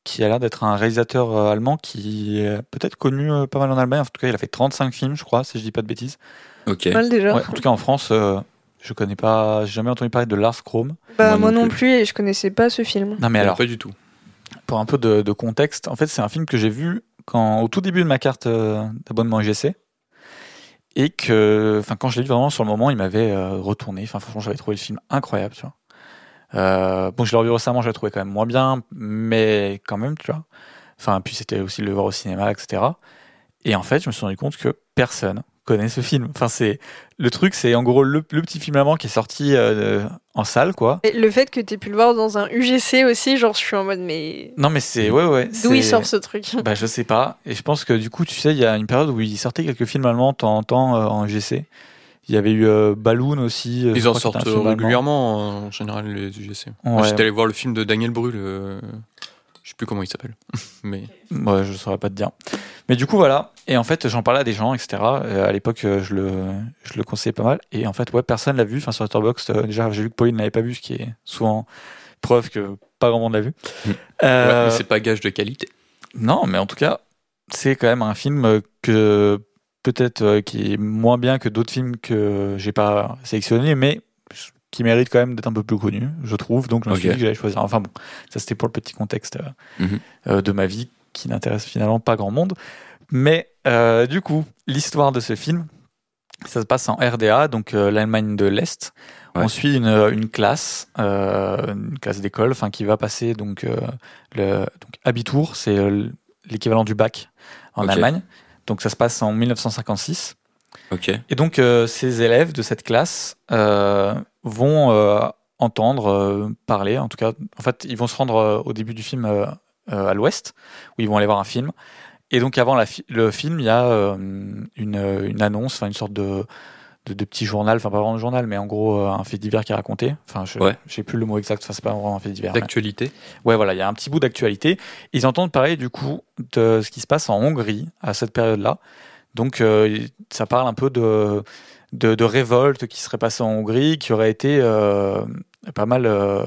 A: qui a l'air d'être un réalisateur euh, allemand qui est peut-être connu euh, pas mal en Allemagne. En tout cas, il a fait 35 films, je crois, si je dis pas de bêtises.
C: ok.
D: Mal déjà.
A: Ouais, en tout cas, en France, euh, je connais pas, j'ai jamais entendu parler de Lars Krom.
D: Bah,
C: Moi
D: moi,
C: non
D: non
C: plus.
D: plus, et je connaissais pas ce film.
A: Non, mais alors,
B: Pas du tout.
A: pour un peu de, de contexte, en fait, c'est un film que j'ai vu quand, au tout début de ma carte euh, d'abonnement UGC. Et que, enfin, quand je l'ai vu vraiment sur le moment, il m'avait euh, retourné. Enfin, franchement, j'avais trouvé le film incroyable, tu vois. Euh, bon, je l'ai revu récemment, je l'ai trouvé quand même moins bien, mais quand même, tu vois. Enfin, puis c'était aussi le voir au cinéma, etc. Et en fait, je me suis rendu compte que personne connaît ce film. Enfin, c'est le truc, c'est en gros le, le petit film allemand qui est sorti euh, en salle, quoi.
D: Et le fait que t'aies pu le voir dans un UGC aussi, genre, je suis en mode, mais.
A: Non, mais c'est ouais, ouais.
D: D'où il sort ce truc?
A: Bah, je sais pas. Et je pense que du coup, tu sais, il y a une période où ils sortaient quelques films allemands de temps en temps euh, en GC. Il y avait eu euh, Balloon aussi.
B: Ils en sortent régulièrement en général les UGC.
A: Ouais.
B: J'étais allé voir le film de Daniel Brühl. Je sais plus comment il s'appelle. [LAUGHS] Mais
A: Ouais, je saurais pas te dire. Mais du coup, voilà. Et en fait, j'en parlais à des gens, etc. Euh, à l'époque, euh, je le, je le conseillais pas mal. Et en fait, ouais, personne l'a vu. Enfin, sur Letterboxd, euh, déjà, j'ai vu que Pauline l'avait pas vu, ce qui est souvent preuve que pas grand monde l'a vu.
C: Mm.
B: ouais, mais c'est pas gage de qualité.
A: Non, mais en tout cas, c'est quand même un film que peut-être qui est moins bien que d'autres films que j'ai pas sélectionnés, mais qui mérite quand même d'être un peu plus connu, je trouve. Donc je me suis dit que j'allais choisir. Enfin bon, ça c'était pour le petit contexte euh,
C: Mhm.
A: euh, de ma vie qui n'intéresse finalement pas grand monde. Mais euh, du coup, l'histoire de ce film, ça se passe en RDA, donc euh, l'Allemagne de l'Est.
C: Ouais.
A: On suit une, une classe, une classe d'école, enfin qui va passer donc le donc Abitur, c'est l'équivalent du bac en. Allemagne. Donc ça se passe en 1956.
C: Ok.
A: Et donc euh, ces élèves de cette classe euh, vont euh, entendre euh, parler, en tout cas, en fait, ils vont se rendre euh, au début du film à l'Ouest, où ils vont aller voir un film. Et donc avant la fi- le film, il y a une, une annonce, enfin une sorte de, de, de petit journal, enfin pas vraiment un journal, mais en gros un fait divers qui est raconté. Enfin, je
C: Ouais.
A: plus le mot exact, enfin c'est pas vraiment un fait divers. mais-
B: D'actualité.
A: Ouais, voilà, il y a un petit bout d'actualité. Ils entendent parler du coup de ce qui se passe en Hongrie à cette période-là. Donc ça parle un peu de, de, de révolte qui serait passée en Hongrie, qui aurait été euh, pas mal euh,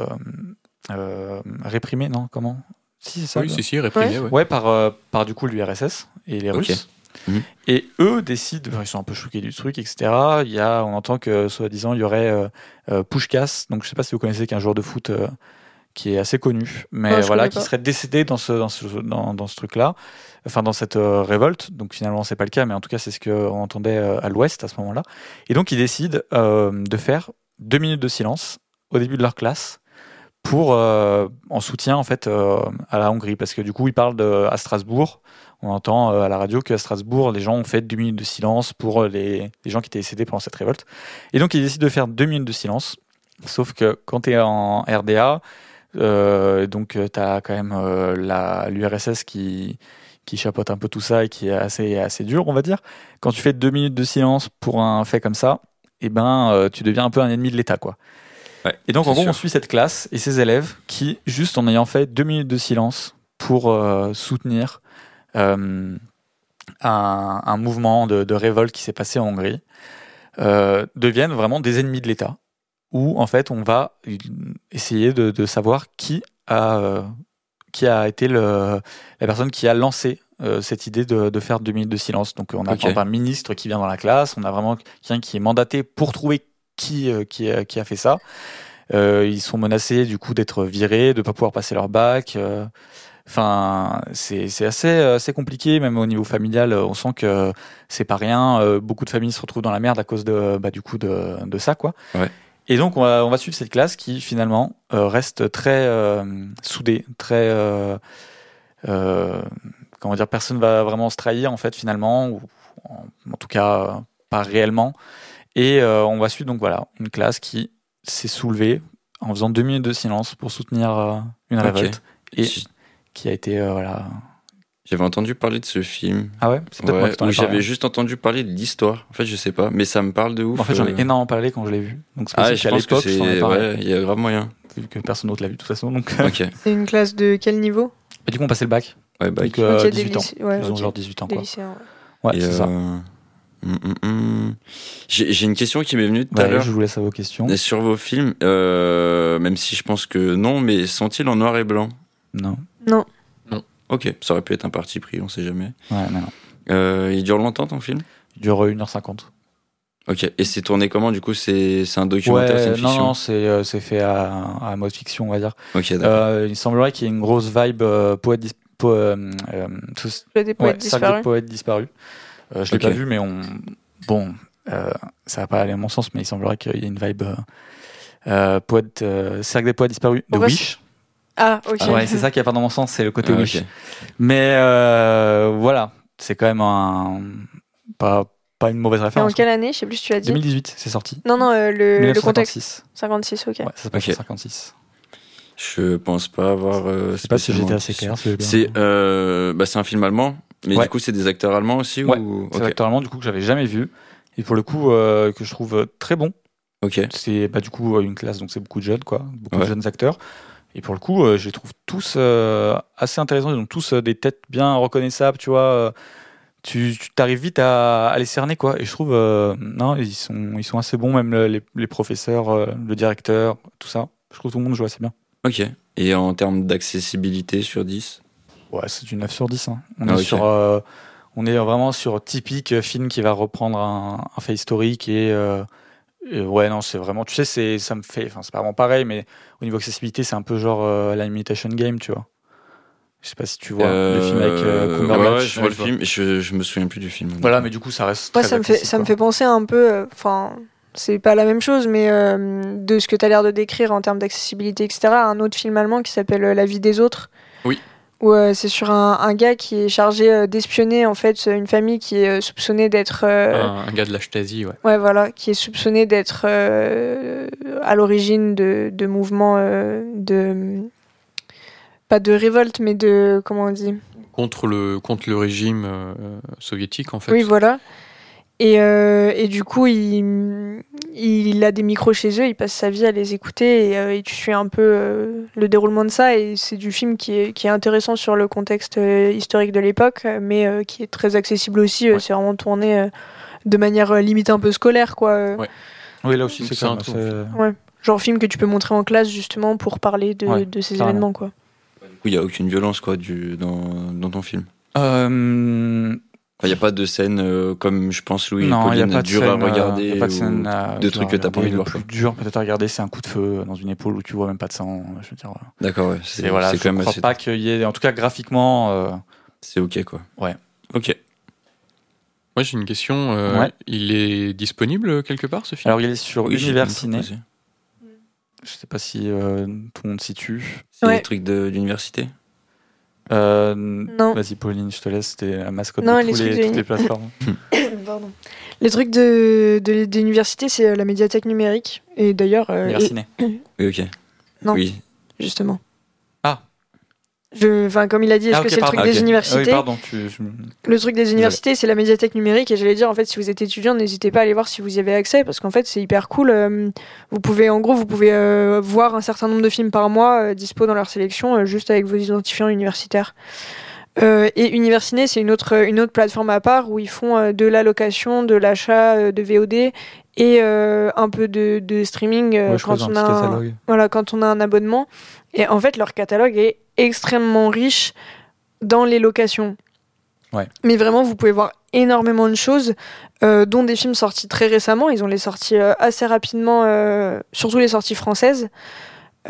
A: euh, réprimée, non? Comment? Si, c'est ça
B: Oui, si, si, réprimé. Ouais.
A: Ouais, par, euh, par du coup l'URSS et les. Russes.
C: Mhm.
A: Et eux décident, enfin, ils sont un peu choqués du truc, etc. Il y a, on entend que, soi-disant, il y aurait euh, euh, Pushkas, donc je sais pas si vous connaissez, qu'un joueur de foot euh, qui est assez connu, mais voilà, qui serait décédé dans ce, dans ce, dans, dans ce truc-là, enfin dans cette euh, révolte. Donc finalement, c'est pas le cas, mais en tout cas, c'est ce qu'on entendait euh, à l'Ouest à ce moment-là. Et donc, ils décident euh, de faire deux minutes de silence au début de leur classe pour en soutien en fait à la Hongrie. Parce que du coup ils parlent de, à Strasbourg. On entend à la radio qu'à Strasbourg les gens ont fait deux minutes de silence pour les, les gens qui étaient décédés pendant cette révolte. Et donc ils décident de faire deux minutes de silence. Sauf que quand tu es en RDA euh, donc tu as quand même euh, la l'URSS qui qui chapeaute un peu tout ça et qui est assez assez dur on va dire. Quand tu fais deux minutes de silence pour un fait comme ça et ben euh, tu deviens un peu un ennemi de l'État quoi.
C: Ouais,
A: et donc, en gros,
C: sûr.
A: on suit cette classe et ses élèves qui, juste en ayant fait deux minutes de silence pour euh, soutenir euh, un, un mouvement de, de révolte qui s'est passé en Hongrie, euh, deviennent vraiment des ennemis de l'État, où en fait on va essayer de, de savoir qui a, euh, qui a été le, la personne qui a lancé euh, cette idée de, de faire deux minutes de silence. Donc on a
C: Ok.
A: par exemple un ministre qui vient dans la classe, on a vraiment quelqu'un qui est mandaté pour trouver qui, euh, qui, a, qui a fait ça. Ils sont menacés du coup d'être virés, de pas pouvoir passer leur bac. Enfin, c'est assez, assez compliqué, même au niveau familial. On sent que c'est pas rien. Beaucoup de familles se retrouvent dans la merde à cause de, bah, du coup de, de ça, quoi.
C: Ouais.
A: Et donc, on va, on va suivre cette classe qui finalement euh, reste très euh, soudée, très. euh, comment dire, personne va vraiment se trahir en fait finalement, ou en, en tout cas pas réellement. Et on va suivre donc voilà une classe qui s'est soulevée en faisant deux minutes de silence pour soutenir une révolte et
C: J-
A: qui a été voilà.
C: J'avais entendu parler de ce film.
A: Ah ouais, c'est peut-être moi
C: Ouais,
A: qui t'en
C: où
A: ai parlé.
C: j'avais juste entendu parler de l'histoire. En fait, je sais pas, mais ça me parle de ouf.
A: En fait, j'en ai
C: euh.
A: énormément parlé quand je l'ai vu. Donc c'est
C: Ah, je pense que c'est. Ouais, il y a grave moyen.
A: vu que personne d'autre l'a vu de toute façon. Donc,
C: Ok. [LAUGHS]
D: C'est une classe de quel niveau?
A: Et du coup, on passait le bac.
C: Ouais, bah.
A: Donc, euh,
D: Ok, des
A: 18 ans.
D: ouais,
A: Ils ont genre 18 ans,
D: Des
A: quoi.
D: lycéens, ouais.
A: C'est ça.
C: euh, hum, hum, hum. J'ai j'ai une question qui m'est venue tout
A: Bah,
C: à l'heure.
A: je vous laisse à vos questions.
C: Et Sur vos films, euh, même si je pense que non, mais sont-ils en noir et blanc?
A: Non.
C: Ok, ça aurait pu être un parti pris, on sait jamais.
A: Ouais, non, non.
C: Euh, il dure longtemps ton film?
A: Il dure 1h50.
C: Ok, et c'est tourné comment du coup? C'est un documentaire,
A: Ouais, non,
C: fiction?
A: non, c'est euh, c'est fait à, à mode fiction, on va dire.
C: Ok, d'accord.
A: Euh, il semblerait qu'il y ait une grosse vibe euh, poète dis- po- euh, euh, tout-
D: Le des
A: ouais,
D: poètes
A: salle
D: disparus.
A: de poètes disparus. Euh, je l'ai
C: Ok.
A: pas vu, mais on. Bon, euh, ça va pas aller à mon sens, mais il semblerait qu'il y ait une vibe euh, euh, poète, euh, cercle des poètes disparus de Wish.
D: Ah, ok.
A: Ouais, c'est ça qui a pas dans mon sens, c'est le côté
C: Ah,
A: Wish. Mais euh, voilà, c'est quand même un pas pas une mauvaise
D: Et en
A: référence.
D: quelle année? Je sais plus si tu as dit.
A: 2018, c'est sorti.
D: Non, non, euh, le, le contexte.
A: 1956.
D: 56, ok.
A: Ouais, ça s'appelle
C: Ok.
A: 56.
C: Je pense pas avoir. euh,
A: Je sais pas si j'étais assez clair.
C: C'est euh, bah, c'est un film allemand, mais
A: Ouais.
C: du coup c'est des acteurs allemands aussi
A: Ouais,
C: ou
A: C'est
C: Ok.
A: un acteur allemand du coup que j'avais jamais vu et pour le coup euh, que je trouve très bon.
C: Ok.
A: C'est bah, du coup une classe donc c'est beaucoup de jeunes quoi, beaucoup de jeunes acteurs. Et pour le coup, euh, je les trouve tous euh, assez intéressants. Ils ont tous euh, des têtes bien reconnaissables, tu vois. tu tu t'arrives vite à, à les cerner quoi. Et je trouve non ils sont ils sont assez bons même le- les, les professeurs, le directeur, tout ça. Je trouve tout le monde joue assez bien.
C: Ok. Et en termes d'accessibilité sur 10
A: Ouais, c'est du 9 sur 10. hein. On,
C: Ah,
A: est sur, euh, on est vraiment sur typique film qui va reprendre un, un fait historique et, euh, et ouais, non, c'est vraiment, tu sais, c'est, ça me fait, enfin, c'est pas vraiment pareil, mais au niveau accessibilité, c'est un peu genre euh, la Imitation Game, tu vois. Je sais pas si tu vois le film avec euh,
C: ouais,
A: Cumberbatch.
C: ouais, je vois le film, je, je me souviens plus du film.
A: Voilà, mais du coup, ça reste.
D: Moi,
A: très
D: ça me fait, ça me fait penser un peu, euh, enfin, c'est pas la même chose, mais euh, de ce que tu as l'air de décrire en termes d'accessibilité, etc., à un autre film allemand qui s'appelle euh, La vie des autres.
B: Oui.
D: Où euh, c'est sur un, un gars qui est chargé euh, d'espionner en fait une famille qui est euh, soupçonnée d'être euh,
B: Un, un gars de la Stasi, ouais.
D: ouais voilà qui est soupçonné d'être euh, à l'origine de, de mouvements euh, de pas de révolte mais de comment on dit?
B: Contre le, contre le régime euh, soviétique, en fait.
D: Oui, voilà. Et, euh, et du coup, il, il a des micros chez eux, il passe sa vie à les écouter et, euh, et tu suis un peu euh, le déroulement de ça. Et c'est du film qui est, qui est intéressant sur le contexte euh, historique de l'époque, mais euh, qui est très accessible aussi. Euh,
B: Ouais.
D: C'est vraiment tourné euh, de manière euh, limite un peu scolaire, quoi. Euh,
B: Ouais.
A: Oui, là aussi, c'est
B: un tout.
D: Genre film que tu peux montrer en classe justement pour parler de,
A: Ouais,
D: de ces événements, quoi.
C: Du coup, il y a aucune violence quoi du dans, dans ton film?
A: Euh,
C: Enfin, il y a pas de scène euh, comme je pense Louis
A: non, il n'y a
C: Pauline
A: pas de
C: dur
A: scène,
C: à
A: euh,
C: regarder.
A: y a pas de
C: ou-
A: scène, euh,
C: de trucs que t'as pas envie de
A: Le
C: voir,
A: plus dur peut-être à regarder, c'est un coup de feu dans une épaule où tu vois même pas de sang. Je veux dire, euh,
C: D'accord, ouais.
A: c'est voilà, je
C: quand même
A: crois
C: assez.
A: pas qu'il y ait, en tout cas graphiquement. euh,
C: C'est ok quoi.
A: Ouais.
C: Ok.
B: Moi, j'ai une question. euh,
A: Ouais.
B: Il est disponible quelque part, ce film?
A: Alors il est sur
C: Oui,
A: Univers Ciné. Je sais pas si euh, tout le monde situe.
C: C'est
D: Ouais.
C: des trucs de l'université.
A: Euh,
D: Non.
A: Vas-y Pauline, je te laisse. C'était la mascotte
D: Non,
A: de
D: les
A: tous
D: trucs
A: les,
D: de
A: toutes les plateformes. [LAUGHS]
D: Pardon. Les trucs de, de, d'université, c'est euh, la médiathèque numérique. Et d'ailleurs, euh, et-
A: Ciné. [COUGHS]
C: Oui, ok.
D: Non.
C: Oui.
D: justement. Je, enfin, comme il a dit, est-ce
A: Ah,
D: que c'est le truc des universités
A: Ah oui, pardon. Tu, je-
D: Le truc des universités, c'est la médiathèque numérique. Et j'allais dire, en fait, si vous êtes étudiant, n'hésitez pas à aller voir si vous y avez accès, parce qu'en fait, c'est hyper cool. Euh, Vous pouvez, en gros, vous pouvez euh, voir un certain nombre de films par mois euh, dispo dans leur sélection, euh, juste avec vos identifiants universitaires. Euh, et Universiné, c'est une autre, une autre plateforme à part où ils font euh, de la location, de l'achat euh, de VOD et euh, un peu de, de streaming
A: Ouais,
D: quand, on a un, voilà, quand on a un abonnement. Et en fait, leur catalogue est extrêmement riche dans les locations.
A: Ouais.
D: Mais vraiment, vous pouvez voir énormément de choses, euh, dont des films sortis très récemment. Ils ont les sortis assez rapidement, surtout les sorties françaises.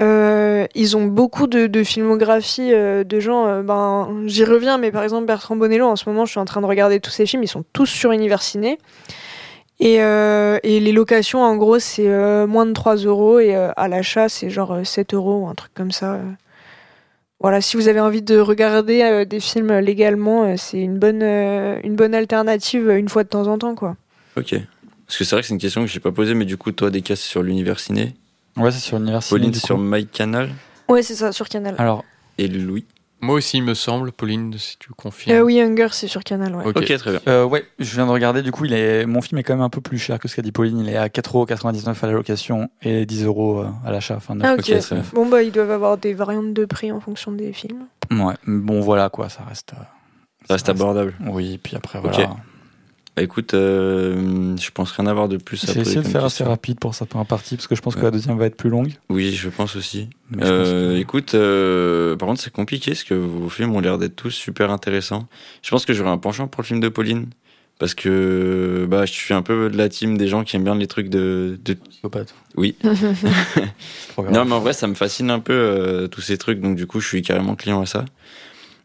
D: Euh, ils ont beaucoup de, de filmographie euh, de gens. euh, ben, j'y reviens, mais par exemple Bertrand Bonello, en ce moment, je suis en train de regarder tous ses films. Ils sont tous sur Universiné. Et, euh, et les locations, en gros, c'est moins de 3 euros et à l'achat, c'est genre euh, 7 euros ou un truc comme ça. Voilà, si vous avez envie de regarder des films légalement, c'est une bonne, une bonne alternative une fois de temps en temps, quoi.
C: Ok. Parce que c'est vrai que c'est une question que j'ai pas posée, mais du coup, toi, des cas, c'est sur l'univers ciné.
A: Ouais, c'est sur l'université.
C: Pauline,
A: du
C: c'est
A: coup.
C: sur MyCanal.
D: Ouais, c'est ça, sur Canal.
A: Alors,
C: Et Louis.
B: Moi aussi, il me semble, Pauline, si tu confirmes.
D: Euh, oui, Hunger, c'est sur Canal, ouais.
B: Ok.
C: Ok, très bien.
A: euh, ouais, je viens de regarder. Du coup, il est... mon film est quand même un peu plus cher que ce qu'a dit Pauline. Il est à 4,99€ à la location et 10 euros euh, à l'achat. Enfin,
D: Ah,
A: 9.
D: ok.
C: Ok, très bien.
D: Bon, bah, ils doivent avoir des variantes de prix en fonction des films.
A: Ouais, mais bon, voilà quoi, ça reste. euh,
C: Ça reste abordable.
A: Oui, puis après,
C: Ok.
A: voilà.
C: Bah, écoute, euh, je pense rien avoir de plus à
A: J'ai essayé de faire assez rapide pour cette première partie parce que je pense que la deuxième va être plus longue.
C: Oui, je pense aussi.
A: Pense
C: Euh,
A: que-
C: Écoute, euh, par contre, c'est compliqué parce que vos films ont l'air d'être tous super intéressants. Je pense que j'aurais un penchant pour le film de Pauline. Parce que bah, je suis un peu de la team des gens qui aiment bien les trucs de. de...
A: Psychopathe.
C: Oui. [LAUGHS] Non, mais en vrai, ça me fascine un peu euh, tous ces trucs, donc du coup, je suis carrément client à ça.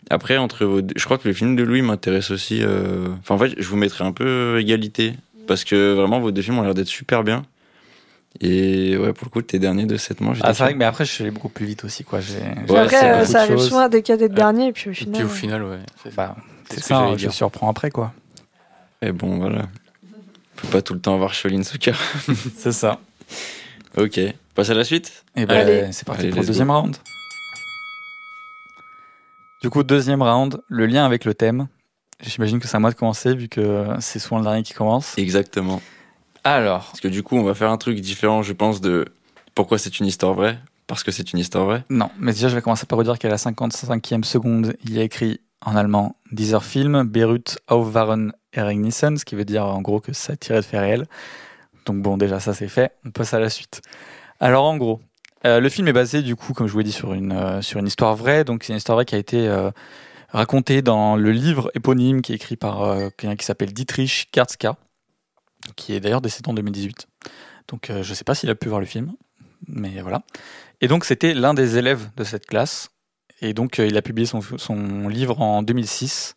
C: Après, entre vos je crois que le film de Louis m'intéresse aussi. euh, Enfin, en fait, je vous mettrai un peu euh, égalité. Parce que vraiment, vos deux films ont l'air d'être super bien. Et ouais, pour le coup, tes derniers de 7 mois, j'étais
A: Ah, c'est vrai mais après, je suis allé beaucoup plus vite aussi, quoi. J'ai, j'ai
C: Ouais,
D: Après, euh,
A: de
D: ça souvent à des cas d'être dernier, et puis au
B: Et
D: final.
B: puis au final, ouais. c'est-
A: Bah,
B: c'est
A: c'est
B: ce que
A: ça, je surprends après, quoi.
C: Et bon, voilà. Faut pas tout le temps avoir Choline Souka. [LAUGHS]
A: C'est ça.
C: ok. Passe à la suite
A: Et ben,
D: Allez.
A: c'est parti
C: Allez,
A: pour le deuxième round. Du coup, deuxième round, le lien avec le thème. J'imagine que c'est à moi de commencer vu que c'est souvent le dernier qui commence.
C: Exactement.
A: Alors,
C: Parce que du coup, on va faire un truc différent, je pense, de pourquoi c'est une histoire vraie. Parce que c'est une histoire vraie.
A: non, mais déjà, je vais commencer par vous dire qu'à la 55e seconde, il y a écrit en allemand Dieser Film beruht auf wahren Ereignissen, ce qui veut dire en gros que ça tiré de faits réels. Donc bon, déjà ça c'est fait, on passe à la suite. Alors en gros, euh, le film est basé du coup, comme je vous l'ai dit, sur une, euh, sur une histoire vraie. Donc c'est une histoire vraie qui a été euh, racontée dans le livre éponyme qui est écrit par quelqu'un qui s'appelle Dietrich Karzka, qui est d'ailleurs décédé en 2018. Donc je sais pas s'il a pu voir le film, mais voilà. Et donc c'était l'un des élèves de cette classe. Et donc il a publié son, son livre en 2006.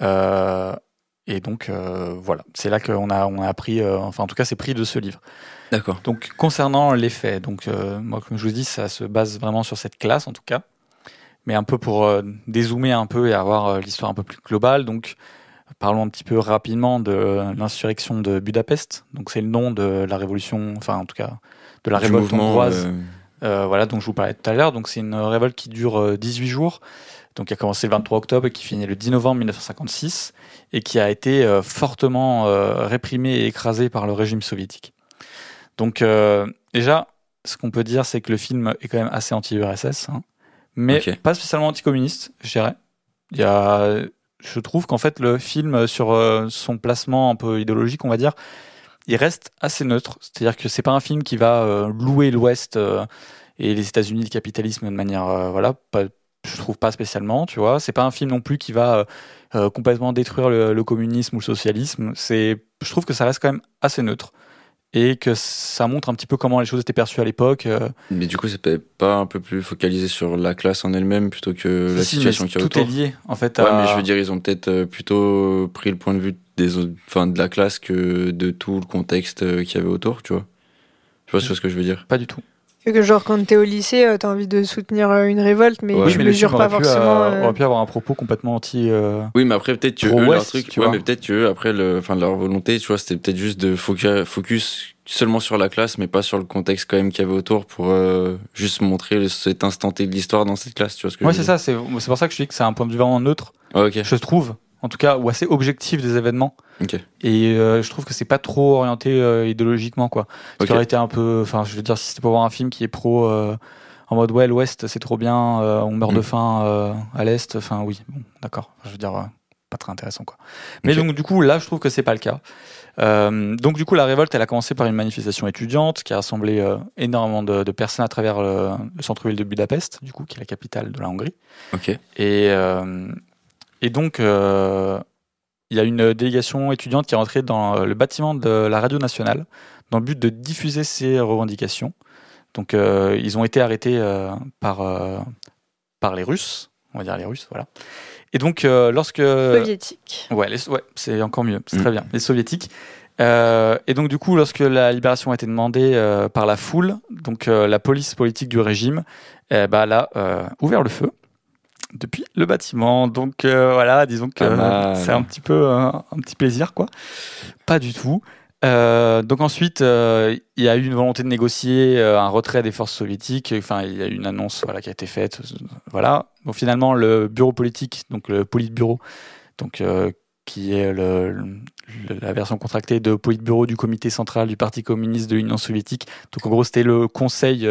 A: Euh, et donc voilà, c'est là qu'on a, on a appris, enfin en tout cas c'est pris de ce livre.
C: D'accord.
A: Donc concernant les faits, donc euh, moi comme je vous dis, ça se base vraiment sur cette classe en tout cas, mais un peu pour euh, dézoomer un peu et avoir euh, l'histoire un peu plus globale. Donc parlons un petit peu rapidement de l'insurrection de Budapest. Donc c'est le nom de la révolution, enfin en tout cas de la
C: Du
A: révolte hongroise.
C: euh,
A: voilà, dont je vous parlais tout à l'heure. Donc c'est une révolte qui dure euh, 18 jours, donc qui a commencé le 23 octobre et qui finit le 10 novembre 1956, et qui a été fortement réprimée et écrasée par le régime soviétique. Donc euh, déjà, ce qu'on peut dire, c'est que le film est quand même assez anti-URSS, hein, mais pas spécialement anticommuniste, je dirais. Il y a, je trouve qu'en fait le film sur euh, son placement un peu idéologique, on va dire, il reste assez neutre. C'est-à-dire que c'est pas un film qui va euh, louer l'Ouest euh, et les États-Unis, le capitalisme de manière, euh, voilà, pas, je trouve pas spécialement, tu vois. C'est pas un film non plus qui va euh, euh, complètement détruire le, le communisme ou le socialisme. C'est, je trouve que ça reste quand même assez neutre et que ça montre un petit peu comment les choses étaient perçues à l'époque. euh,
C: Mais du coup, peut-être pas un peu plus focalisé sur la classe en elle-même plutôt que la
A: si,
C: situation y a
A: tout
C: autour.
A: est lié en fait.
C: Ouais,
A: à-
C: mais je veux dire, ils ont peut-être euh, plutôt pris le point de vue des autres, enfin, de la classe que de tout le contexte euh, qu'il y avait autour, tu vois. Je sais pas si tu vois ce que je veux dire?
A: Pas du tout.
D: Que genre quand t'es au lycée, euh, t'as envie de soutenir euh, une révolte, mais
C: Ouais.
D: tu
A: mais le
D: mesures pas
A: pu,
D: forcément.
A: euh,
D: euh,
A: aurait pu avoir un propos complètement anti. euh,
C: Oui, mais après, peut-être que eux, leur truc,
A: tu
C: ouais,
A: vois.
C: mais peut-être que eux, après, le, enfin, leur volonté, tu vois, c'était peut-être juste de focu- focus seulement sur la classe, mais pas sur le contexte quand même qu'il y avait autour pour euh, juste montrer le- cet instant T de l'histoire dans cette classe, tu vois ce que
A: Ouais,
C: je
A: c'est
C: veux
A: ça. C'est c'est pour ça que je dis que c'est un point de vue vraiment neutre.
C: dire Ouais, ok.
A: Je trouve, en tout cas, ou assez objectif des événements.
C: Ok.
A: Et euh, je trouve que c'est pas trop orienté euh, idéologiquement, quoi. Ce qui aurait été un peu. Enfin, je veux dire, si c'était pour voir un film qui est pro. euh, en mode ouais l'Ouest c'est trop bien, euh, on meurt de
C: Mm.
A: faim euh, à l'Est. Enfin oui, bon, d'accord. Je veux dire, euh, pas très intéressant quoi. Mais donc du coup là, je trouve que c'est pas le cas. Euh, donc du coup la révolte, elle a commencé par une manifestation étudiante qui a rassemblé euh, énormément de, de personnes à travers le, le centre-ville de Budapest, du coup qui est la capitale de la Hongrie.
C: Ok.
A: Et, euh, et donc, euh, il y a une délégation étudiante qui est rentrée dans euh, le bâtiment de la radio nationale dans le but de diffuser ses revendications. Donc, euh, ils ont été arrêtés euh, par, euh, par les Russes, on va dire les Russes, voilà. Et donc, euh, lorsque...
D: Soviétique.
A: Ouais, les- ouais c'est encore mieux, c'est
C: Mm.
A: très bien. Les soviétiques. Euh, et donc du coup, lorsque la libération a été demandée euh, par la foule, donc euh, la police politique du régime, eh ben, elle a euh, ouvert le feu depuis le bâtiment. Donc euh, voilà, disons que c'est un petit peu euh, un petit plaisir, quoi. Pas du tout. Euh, donc ensuite, euh, il y a eu une volonté de négocier euh, un retrait des forces soviétiques. Enfin, il y a eu une annonce voilà, qui a été faite. Voilà. Bon, finalement, le bureau politique, donc le politburo, donc qui est le, le- la version contractée de politburo du comité central du Parti communiste de l'Union soviétique. Donc en gros, c'était le conseil,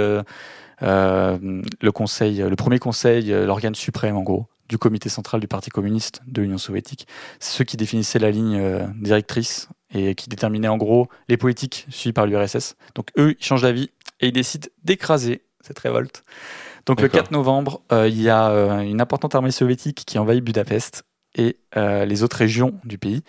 A: le conseil, le premier conseil, euh, l'organe suprême en gros du comité central du Parti communiste de l'Union soviétique. C'est ceux qui définissaient la ligne euh, directrice et qui déterminaient en gros les politiques suivies par l'URSS. Donc eux, ils changent d'avis et ils décident d'écraser cette révolte. Donc le
C: D'accord.
A: 4 novembre, euh, il y a euh, une importante armée soviétique qui envahit Budapest et euh, les autres régions du pays.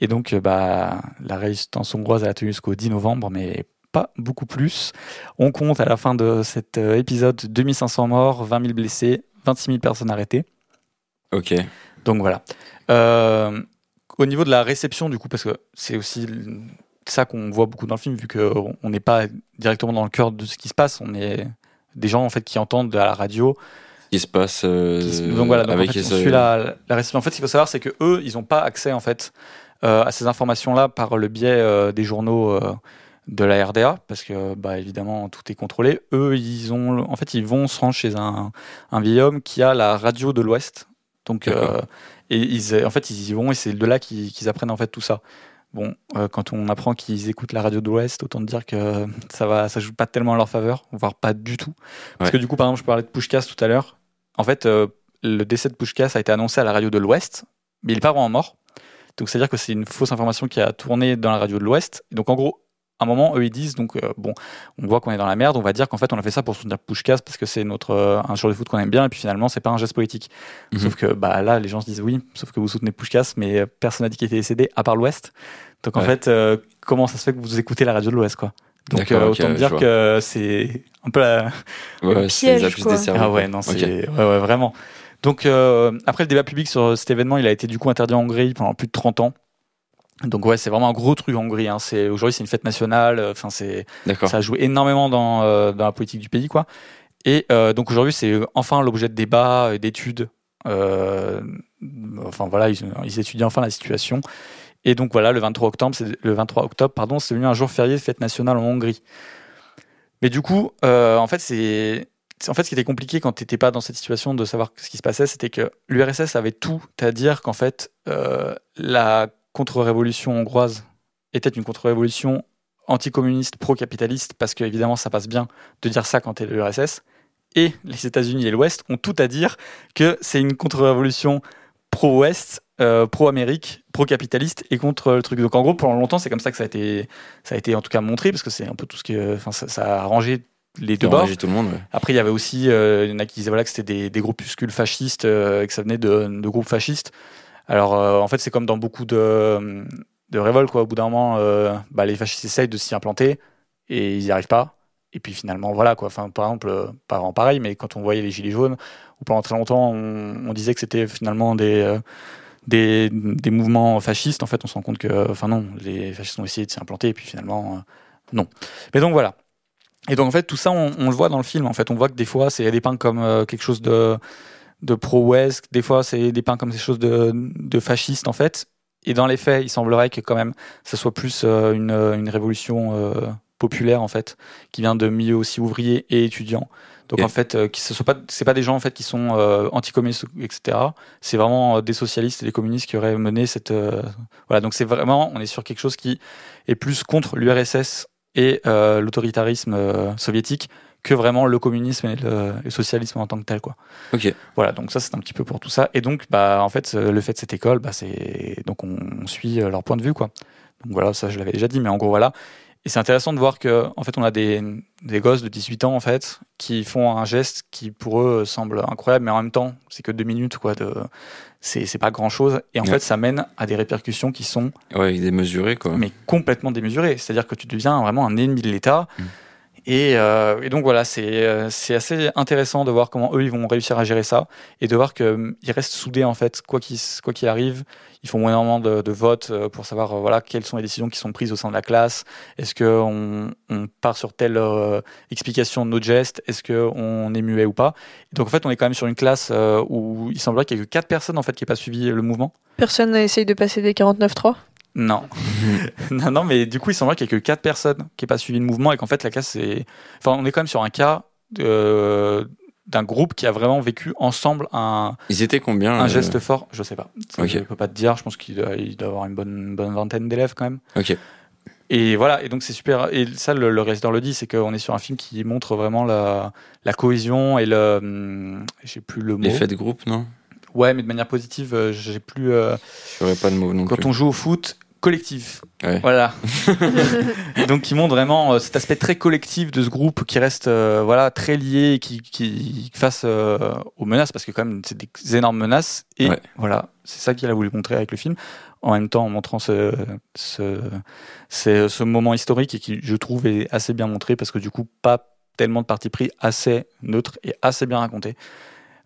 A: Et donc, euh, bah, la résistance hongroise a tenu jusqu'au 10 novembre, mais pas beaucoup plus. On compte à la fin de cet euh, épisode 2500 morts, 20 000 blessés, 26 000 personnes arrêtées.
C: Ok.
A: Donc voilà. Euh, au niveau de la réception, du coup, parce que c'est aussi ça qu'on voit beaucoup dans le film, vu qu'on n'est pas directement dans le cœur de ce qui se passe, on est des gens en fait qui entendent à la radio.
C: Qui se passe euh,
A: qui se- donc voilà, donc
C: avec
A: en fait,
C: les-
A: on suit la, la réception. En fait, ce qu'il faut savoir, c'est que eux, ils n'ont pas accès en fait euh, à ces informations-là par le biais des journaux. De la RDA parce que bah évidemment tout est contrôlé. Eux ils ont en fait ils vont se rendre chez un, un vieil homme qui a la radio de l'Ouest. Donc euh, et ils en fait ils y vont et c'est de là qu'ils apprennent en fait tout ça. Bon euh, quand on apprend qu'ils écoutent la radio de l'Ouest autant dire que [LAUGHS] ça va ça joue pas tellement en leur faveur voire pas du tout. Parce
C: Ouais.
A: que du coup par exemple je parlais de Pushkas tout à l'heure. En fait euh, le décès de Pushkas a été annoncé à la radio de l'Ouest mais il est pas vraiment mort. Donc c'est à dire que c'est une fausse information qui a tourné dans la radio de l'Ouest. Donc en gros à un moment, eux ils disent donc euh, bon, on voit qu'on est dans la merde, on va dire qu'en fait on a fait ça pour soutenir Pushkas parce que c'est notre euh, un joueur de foot qu'on aime bien et puis finalement c'est pas un geste politique.
C: Mhm.
A: Sauf que bah là les gens se disent oui, sauf que vous soutenez Pushkas mais euh, personne n'a dit qu'il était décédé à part l'Ouest. Donc en fait euh, comment ça se fait que vous écoutez la radio de l'Ouest quoi? Donc euh, autant dire que c'est un peu la
C: Ouais,
D: Le piège, quoi.
C: des
A: ah ouais non c'est ouais, ouais, vraiment. Donc euh, après le débat public sur cet événement, il a été du coup interdit en Hongrie pendant plus de 30 ans. Donc ouais, c'est vraiment un gros truc en Hongrie. Hein. C'est aujourd'hui c'est une fête nationale. euh, Enfin c'est ça a joué énormément dans, euh, dans la politique du pays, quoi. Et euh, donc aujourd'hui, c'est enfin l'objet de débats, d'études. Euh, enfin voilà, ils, ils étudient enfin la situation. Et donc voilà, le 23 octobre, c'est le 23 octobre, pardon, c'est devenu un jour férié de fête nationale en Hongrie. Mais du coup, en fait, c'est en fait ce qui était compliqué quand t'étais pas dans cette situation de savoir ce qui se passait, c'était que l'URSS avait tout à dire qu'en fait euh, la contre-révolution hongroise était une contre-révolution anticommuniste, pro-capitaliste, parce que évidemment ça passe bien de dire ça quand t'es l'URSS. Et les États-Unis et l'Ouest ont tout à dire que c'est une contre-révolution pro-Ouest, euh, pro-Amérique, pro-capitaliste et contre le truc. Donc en gros, pendant longtemps, c'est comme ça que ça a été, ça a été en tout cas montré, parce que c'est un peu tout ce que, enfin, ça, ça a arrangé les deux bords.
C: tout le monde. ouais.
A: Après, il y avait aussi, euh, il y en a qui disaient voilà, que c'était des, des groupuscules fascistes, euh, que ça venait de, de groupes fascistes. Alors, euh, en fait, c'est comme dans beaucoup de, révoltes, quoi. Au bout d'un moment, euh, bah, les fascistes essayent de s'y implanter et ils n'y arrivent pas. Et puis finalement, voilà, quoi. Enfin, par exemple, euh, pas vraiment pareil, mais quand on voyait les Gilets jaunes, pendant très longtemps, on, disait que c'était finalement des. des, mouvements fascistes, en fait, on se rend compte que, enfin non, les fascistes ont essayé de s'y implanter, et puis finalement, non. Mais donc voilà. Et donc en fait, tout ça, on, le voit dans le film. En fait, on voit que des fois, c'est dépeint comme quelque chose de, de pro-ouest, des fois, c'est dépeint comme quelque chose de, de fasciste, en fait. Et dans les faits, il semblerait que quand même, ça soit plus euh, une, une révolution euh, populaire, en fait, qui vient de milieux aussi ouvriers et étudiants. Donc en fait, euh, qui ce soit pas, c'est pas des gens en fait qui sont euh, anticommunistes, etc. C'est vraiment euh, des socialistes et des communistes qui auraient mené cette, euh, voilà. Donc c'est vraiment, on est sur quelque chose qui est plus contre l'URSS et euh, l'autoritarisme euh, soviétique que vraiment le communisme et le, le socialisme en tant que tel, quoi.
C: Ok.
A: Voilà, donc ça c'est un petit peu pour tout ça. Et donc, bah, en fait, euh, le fait de cette école, bah, c'est donc on, on suit euh, leur point de vue, quoi. Donc voilà, ça je l'avais déjà dit, mais en gros voilà. Et c'est intéressant de voir que, en fait, on a des, des gosses de 18 ans, en fait, qui font un geste qui pour eux semble incroyable, mais en même temps, c'est que deux minutes, quoi. De, c'est c'est pas grand chose. Et en
C: Ouais.
A: fait, ça mène à des répercussions qui sont
C: Ouais, démesuré, quoi.
A: mais complètement démesuré. C'est-à-dire que tu deviens vraiment un ennemi de l'État.
C: Mm.
A: Et, euh, et donc voilà, c'est euh, c'est assez intéressant de voir comment eux ils vont réussir à gérer ça et de voir qu'ils restent soudés en fait, quoi qu'il quoi qu'il arrive. Ils font énormément de, de votes euh, pour savoir euh, voilà quelles sont les décisions qui sont prises au sein de la classe. Est-ce que on, part sur telle euh, explication de notre geste? Est-ce que on est muet ou pas? Donc en fait, on est quand même sur une classe euh, où il semblerait qu'il y ait que quatre personnes en fait qui n'aient pas suivi le mouvement.
D: Personne n'a essayé de passer des 49.3
A: Non. [LAUGHS] non, non, mais du coup, il semblerait qu'il n'y ait que 4 personnes qui n'aient pas suivi le mouvement et qu'en fait, la classe, c'est. Enfin, on est quand même sur un cas d'un groupe qui a vraiment vécu ensemble un,
C: Ils étaient combien
A: un
C: euh,
A: geste fort. Je sais pas. Ça,
C: Ok.
A: Je peux pas te dire. Je pense qu'il doit, il doit avoir une bonne, une bonne vingtaine d'élèves quand même.
C: Ok.
A: Et voilà. Et donc, c'est super. Et ça, le, le réalisateur le dit, c'est qu'on est sur un film qui montre vraiment la, la cohésion et le. hum, J'ai plus le mot.
C: L'effet de groupe, non?
A: Ouais, mais de manière positive, euh, j'ai plus. euh,
C: J'aurais pas de mots non
A: quand
C: plus.
A: on joue au foot, collectif.
C: Ouais.
A: Voilà. [LAUGHS] Donc qui montre vraiment euh, cet aspect très collectif de ce groupe qui reste euh, voilà très lié et qui, qui face euh, aux menaces parce que quand même c'est des énormes menaces et
C: Ouais.
A: voilà c'est ça qu'il a voulu montrer avec le film en même temps en montrant ce ce, ce, ce moment historique et qui je trouve est assez bien montré parce que du coup pas tellement de parti pris assez neutre et assez bien raconté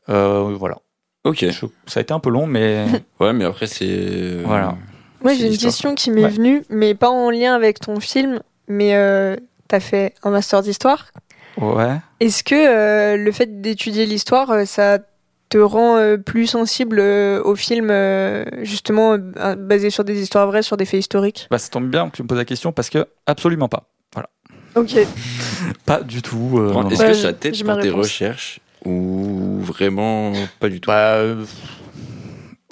A: Euh, voilà
C: Ok.
A: Je- ça a été un peu long mais [LAUGHS]
C: Ouais, mais après, c'est.
A: Voilà.
D: Moi, j'ai une question qui m'est
A: Ouais.
D: venue, mais pas en lien avec ton film, mais euh, t'as fait un master d'histoire.
A: ouais
D: Est-ce que euh, le fait d'étudier l'histoire, euh, ça te rend euh, plus sensible euh, au film, euh, justement, euh, basé sur des histoires vraies, sur des faits historiques?
A: Bah ça tombe bien que tu me poses la question parce que absolument pas
D: Ok. [LAUGHS]
A: Pas du tout. euh,
C: Est-ce que
D: Ouais,
C: ça t'aide
D: ma
C: tes recherches ou vraiment pas du tout?
A: Bah, euh,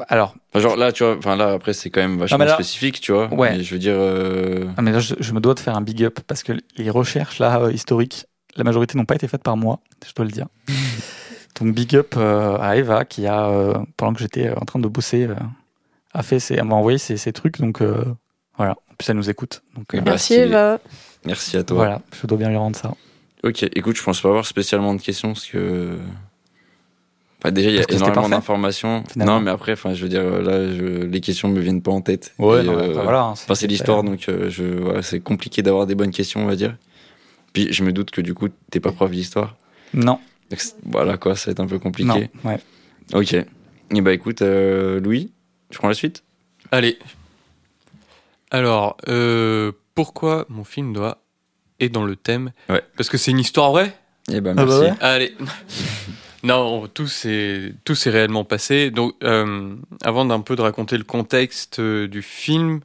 A: alors,
C: Enfin, Genre là, tu vois, enfin là, après, c'est quand même vachement
A: là-
C: spécifique, tu vois.
A: Ouais.
C: Mais je veux dire. euh,
A: ah, mais là, je, je me dois de faire un big up parce que les recherches là euh, historiques, la majorité n'ont pas été faites par moi, je dois le dire. [LAUGHS] Donc big up euh, à Eva qui a, euh, pendant que j'étais en train de bosser, euh, a fait, ses- elle m'a envoyé ces, ces trucs. Donc euh, voilà. En plus, elle nous écoute. Donc
D: Merci. Eva.
C: Merci à toi.
A: voilà, je dois bien lui rendre ça.
C: Ok, écoute, je pense pas avoir spécialement de questions parce que. Déjà, il y a énormément d'informations. Non, mais après, enfin, je veux dire, euh, là, je- les questions me viennent pas en tête.
A: Ouais, non,
C: euh,
A: bah, voilà. hein,
C: Enfin, c'est l'histoire, donc euh, je, voilà, c'est compliqué d'avoir des bonnes questions, on va dire. Puis je me doute que du coup, t'es pas prof d'histoire.
A: Non,
C: Donc, voilà quoi, ça va être un peu
A: non,
C: compliqué.
A: ouais.
C: Ok. Et bah écoute, euh, Louis, tu prends la suite?
B: Allez. Alors, euh, pourquoi mon film doit est dans le thème?
C: Ouais.
B: Parce que c'est une histoire vraie?
C: Eh bah
A: Ah bah
C: merci.
A: ouais.
B: Allez. Non, tout s'est tout s'est réellement passé. Donc, euh, avant d'un peu de raconter le contexte euh, du film,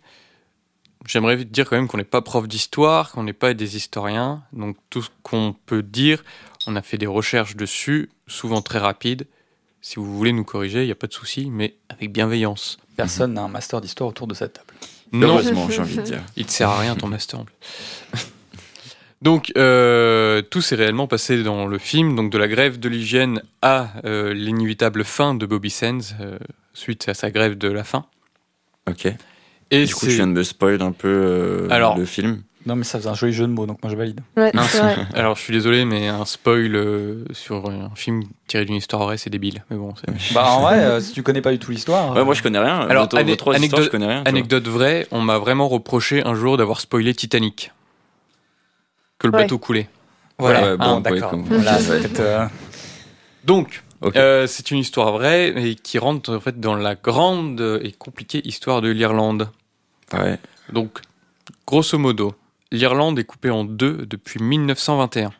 B: j'aimerais dire quand même qu'on n'est pas prof d'histoire, qu'on n'est pas des historiens. Donc, tout ce qu'on peut dire, on a fait des recherches dessus, souvent très rapides. Si vous voulez nous corriger, il n'y a pas de souci, mais avec bienveillance.
A: Personne n'a un master d'histoire autour de cette table.
B: Non,
C: Heureusement, j'ai envie de dire.
B: il te sert à rien ton master. en plus. Donc euh, tout s'est réellement passé dans le film, donc de la grève de l'hygiène à euh, l'inévitable fin de Bobby Sands euh, suite à sa grève de la faim.
C: Ok.
B: Et
C: du coup, tu viens de me spoil un peu euh,
B: Alors-
C: le film.
A: Non, mais ça faisait un joli jeu de mots, donc moi je valide.
D: Ouais, vrai. [LAUGHS]
B: alors je suis désolé, mais un spoil euh, sur un film tiré d'une histoire vraie, c'est débile. Mais bon, [LAUGHS]
A: Bah en vrai, euh, si tu connais pas du tout l'histoire.
C: Ouais, moi je connais rien.
B: Alors, ane-
C: trois histoires,
B: anecdote-
C: je connais rien.
B: Anecdote vraie, on m'a vraiment reproché un jour d'avoir spoilé Titanic. Que le
D: Ouais.
B: bateau coulait.
A: Voilà,
C: Ouais, bon,
A: ah, d'accord.
C: comme-
A: Voilà, euh,
B: Donc. Euh, c'est une histoire vraie et qui rentre en fait dans la grande et compliquée histoire de l'Irlande.
C: Ouais.
B: Donc, grosso modo, l'Irlande est coupée en deux depuis 1921.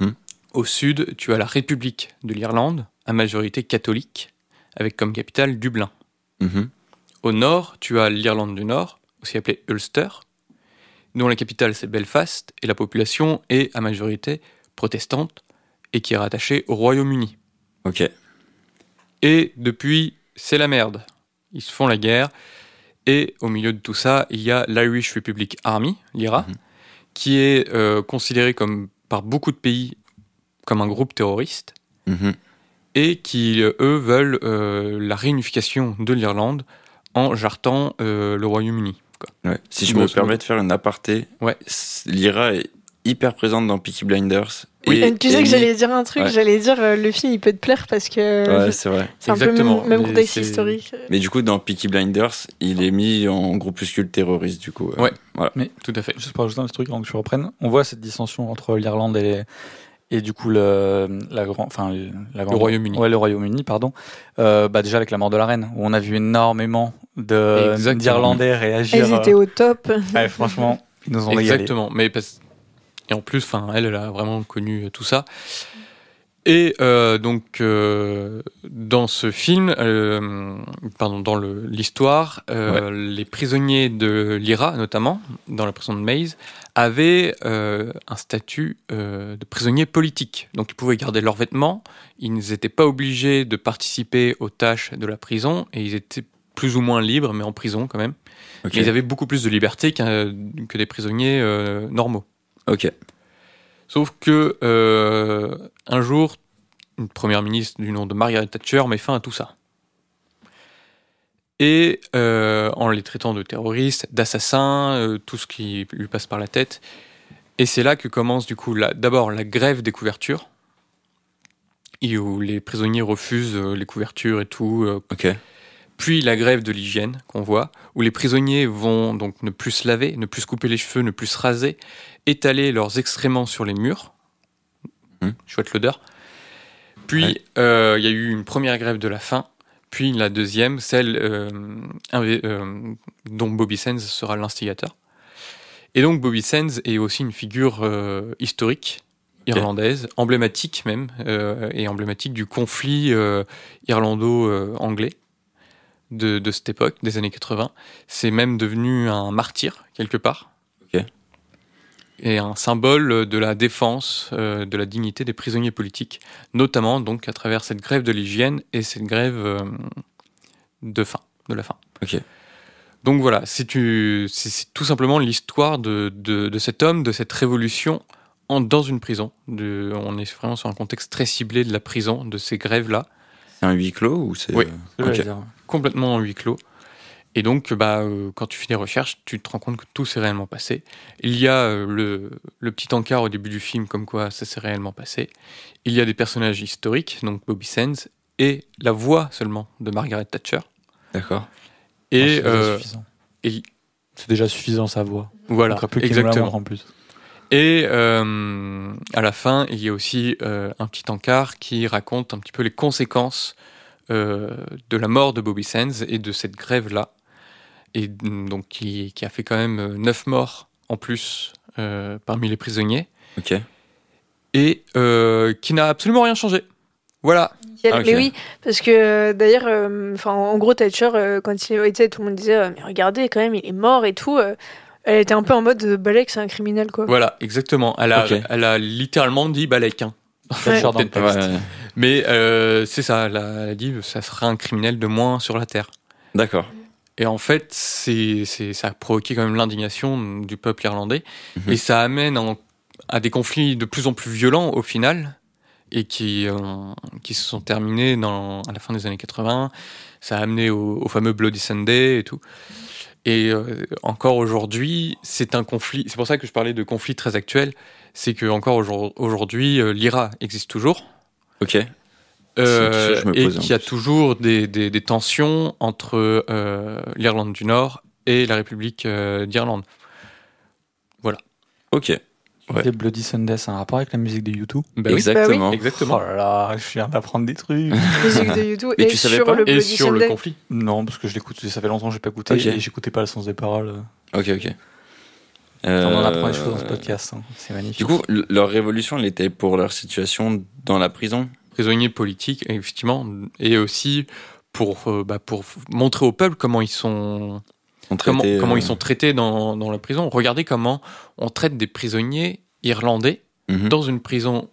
C: Hmm.
B: Au sud, tu as la République de l'Irlande, à majorité catholique, avec comme capitale Dublin.
C: Mhm.
B: Au nord, tu as l'Irlande du Nord, aussi appelée Ulster, dont la capitale c'est Belfast, et la population est à majorité protestante et qui est rattachée au Royaume-Uni.
C: Ok.
B: Et depuis, c'est la merde. Ils se font la guerre. Et au milieu de tout ça, il y a l'Irish Republic Army, l'IRA,
C: Mhm.
B: qui est euh, considéré comme par beaucoup de pays comme un groupe terroriste
C: Mhm.
B: et qui, eux, veulent euh, la réunification de l'Irlande en jartant euh, le Royaume-Uni. Quoi.
C: Ouais. Si je me permets de faire une aparté,
B: Ouais.
C: l'IRA est hyper présente dans Peaky Blinders.
B: Oui.
D: Euh, tu sais que
C: Amy-
D: j'allais dire un truc,
C: Ouais.
D: j'allais dire euh, le film il peut te plaire parce que
C: Ouais, c'est vrai.
D: c'est un
B: Exactement,
D: peu le même,
B: mais
D: contexte historique.
C: Mais du coup, dans Peaky Blinders, il est mis en groupuscule terroriste, du coup. euh,
B: Ouais.
C: Voilà.
B: Tout à fait.
A: Juste pour ajouter un petit truc avant que tu reprennes, on voit cette dissension entre l'Irlande et, et du coup le, la grand, enfin, la grande-
B: Royaume-Uni.
A: Ouais, le Royaume-Uni, pardon. Euh, bah déjà avec la mort de la reine, où on a vu énormément de
B: Exactement.
A: d'Irlandais réagir.
D: Elles étaient au top.
A: euh, [LAUGHS] ouais, franchement, ils nous ont régalé.
B: Exactement. Mais parce- Et en plus, enfin, elle, elle a vraiment connu tout ça. Et euh, donc, euh, dans ce film, euh, pardon, dans le- l'histoire, euh, les prisonniers de l'IRA, notamment, dans la prison de Maze, avaient euh, un statut euh, de prisonniers politiques. Donc, ils pouvaient garder leurs vêtements, ils n'étaient pas obligés de participer aux tâches de la prison, et ils étaient plus ou moins libres, mais en prison quand même. Ils avaient beaucoup plus de liberté que des prisonniers euh, normaux.
C: Ok.
B: Sauf que un jour, une première ministre du nom de Margaret Thatcher met fin à tout ça. Et euh, en les traitant de terroristes, d'assassins, euh, tout ce qui lui passe par la tête. Et c'est là que commence du coup d'abord la grève des couvertures, et où les prisonniers refusent euh, les couvertures et tout, puis la grève de l'hygiène qu'on voit, où les prisonniers vont donc ne plus se laver, ne plus se couper les cheveux, ne plus se raser, étaler leurs excréments sur les murs.
C: Hmm.
B: Chouette l'odeur. Puis
C: Ouais.
B: il y a eu une première grève de la faim, puis la deuxième, celle euh, euh, dont Bobby Sands sera l'instigateur. Et donc Bobby Sands est aussi une figure euh, historique irlandaise, emblématique même, euh, et emblématique du conflit irlando-anglais de, de cette époque, des années 80. C'est même devenu un martyr, quelque part. Et un symbole de la défense euh, de la dignité des prisonniers politiques, notamment donc à travers cette grève de l'hygiène et cette grève euh, de faim, de la faim.
C: Ok.
B: Donc voilà, c'est tout simplement l'histoire de, de, de cet homme, de cette révolution en, dans une prison. De, on est vraiment sur un contexte très ciblé de la prison, de ces grèves-là,
C: C'est un huis clos ou c'est.
B: Oui.
C: euh,
B: complètement en huis clos. Et donc, bah, euh, quand tu fais des recherches, tu te rends compte que tout s'est réellement passé. Il y a euh, le, le petit encart au début du film, comme quoi ça s'est réellement passé. Il y a des personnages historiques, donc Bobby Sands, et la voix seulement de Margaret Thatcher.
C: D'accord.
B: Et
A: Ah, c'est déjà
B: euh,
A: suffisant.
B: et-
A: C'est déjà suffisant sa voix.
B: voilà,
A: Donc, plus
B: exactement.
A: en plus.
B: Et euh, à la fin, il y a aussi euh, un petit encart qui raconte un petit peu les conséquences euh, de la mort de Bobby Sands et de cette grève-là. Et mm, donc, qui, qui a fait quand même euh, neuf morts en plus euh, parmi les prisonniers.
C: Ok.
B: Et euh, qui n'a absolument rien changé. Voilà.
C: Ah.
D: Mais oui, parce que euh, d'ailleurs, euh, enfin, en gros, Thatcher, euh, quand il était, tout le monde disait, euh, mais regardez, quand même, il est mort et tout. euh, elle était un peu en mode, euh, Balek, c'est un criminel, quoi.
B: Voilà, exactement. Elle a, elle a littéralement dit Balek. hein. [LAUGHS]
A: Texte.
C: Ouais,
B: Mais euh, c'est ça, elle a, elle a dit ça sera un criminel de moins sur la Terre.
C: D'accord.
B: Et en fait, c'est, ça a provoqué quand même l'indignation du peuple irlandais.
C: Mhm.
B: Et ça amène en- à des conflits de plus en plus violents au final, et qui, euh, qui se sont terminés dans, à la fin des années 80. Ça a amené au, au fameux Bloody Sunday et tout. Et euh, encore aujourd'hui, c'est un conflit. C'est pour ça que je parlais de conflit très actuel. C'est que encore aujourd- aujourd'hui, euh, l'IRA existe toujours.
C: Ok.
B: Euh,
C: que je
B: et qu'il y a toujours des, des- des tensions entre euh, l'Irlande du Nord et la République euh, d'Irlande.
C: Ok. Ouais.
A: Les Bloody Sunday, c'est un rapport avec la musique de YouTube.
B: Bah oui,
C: Exactement.
B: exactement.
A: Oh là là, je viens d'apprendre des trucs. [LAUGHS]
D: Musique de YouTube et
C: tu
D: sur
C: pas
D: le
B: Et
D: Bloody
B: sur le
D: Sunday.
B: conflit.
A: non, parce que je l'écoute, ça fait longtemps que j'ai pas écouté
C: Ok.
A: et j'écoutais pas le sens des paroles.
C: Ok, ok.
A: On en apprend des choses dans ce podcast, hein. c'est magnifique.
C: Du coup, leur révolution, elle était pour leur situation dans la prison?
B: Prisonniers politiques, effectivement. Et aussi pour, euh, bah, pour montrer au peuple comment ils sont,
C: On
B: comment,
C: euh,
B: ils sont traités dans, dans la prison. Regardez comment on traite des prisonniers irlandais
C: mhm.
B: dans une prison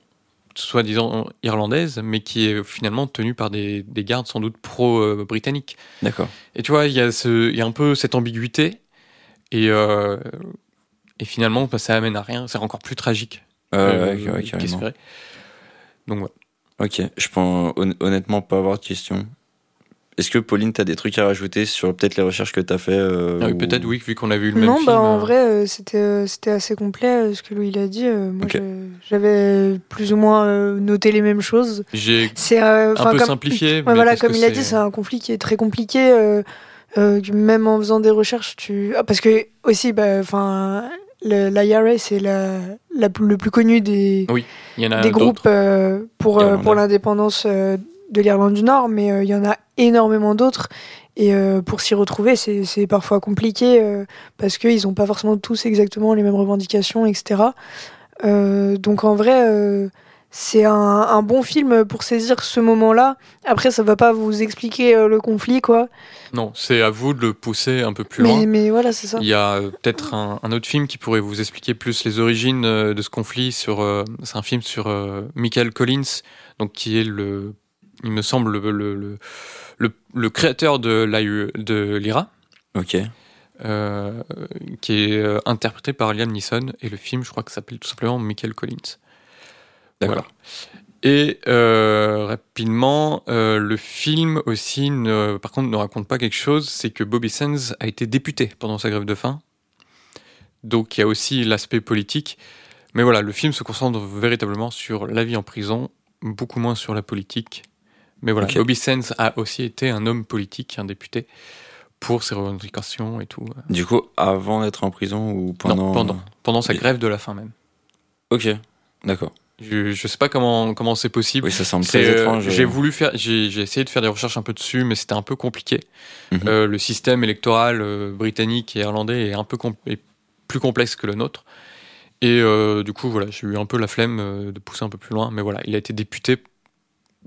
B: soi-disant irlandaise, mais qui est finalement tenue par des, des gardes sans doute pro-britanniques.
C: D'accord.
B: Et tu vois, il y, a ce- y a un peu cette ambiguïté, et, euh, et finalement, bah, ça amène à rien, c'est encore plus tragique
C: Euh,
B: euh,
C: ouais, ouais.
B: Donc voilà.
C: Ok, je pense hon- honnêtement pas avoir de questions. Est-ce que Pauline, t'as des trucs à rajouter sur peut-être les recherches que t'as fait euh,
B: Ah oui,
C: ou-
B: Peut-être oui, vu qu'on a vu le même
D: Non,
B: film.
D: bah en
B: euh,
D: vrai, euh, c'était c'était assez complet ce que Louis a dit. moi, j'avais plus ou moins noté les mêmes choses.
B: J'ai
D: C'est euh,
B: un peu
D: comme-
B: simplifié.
D: Ouais, [LAUGHS]
B: mais
D: voilà, comme il a dit, c'est un conflit qui est très compliqué. euh, euh, même en faisant des recherches, tu. Ah, parce que aussi, bah, enfin, l'IRA, c'est la, le plus connu des,
B: Il y en a
D: des groupes euh, pour, euh, pour l'indépendance euh, de l'Irlande du Nord, mais il y en a énormément d'autres. Et pour s'y retrouver, c'est c'est parfois compliqué parce qu'ils n'ont pas forcément tous exactement les mêmes revendications, etc. Donc en vrai, c'est un, un bon film pour saisir ce moment-là. Après, ça va pas vous expliquer euh, le conflit, quoi.
B: Non, c'est à vous de le pousser un peu plus loin.
D: Mais, voilà, c'est ça.
B: Il y a euh, peut-être un, un autre film qui pourrait vous expliquer plus les origines euh, de ce conflit. Sur, euh, c'est un film sur euh, Michael Collins, donc qui est le, il me semble le, le, le, le- le créateur de l'AU de l'IRA,
C: Ok.
B: euh, qui est euh, interprété par Liam Neeson et le film, je crois que ça s'appelle tout simplement Michael Collins.
C: D'accord.
B: Voilà. Et euh, rapidement, euh, le film aussi, ne, par contre, ne raconte pas quelque chose, c'est que Bobby Sands a été député pendant sa grève de faim. Donc il y a aussi l'aspect politique. Mais voilà, le film se concentre véritablement sur la vie en prison, beaucoup moins sur la politique. Mais voilà. Bobby Sands a aussi été un homme politique, un député, pour ses revendications et tout.
C: Du coup, avant d'être en prison ou pendant
B: Non, pendant, pendant sa grève de la faim même.
C: Ok, d'accord.
B: Je, je sais pas comment comment c'est possible.
C: Oui, ça semble très
B: C'est, euh,
C: étrange.
B: J'ai voulu faire, j'ai j'ai essayé de faire des recherches un peu dessus, mais c'était un peu compliqué.
C: Mhm.
B: Euh, le système électoral euh, britannique et irlandais est un peu est plus complexe que le nôtre. Et euh, du coup, voilà, j'ai eu un peu la flemme euh, de pousser un peu plus loin. Mais voilà, il a été député,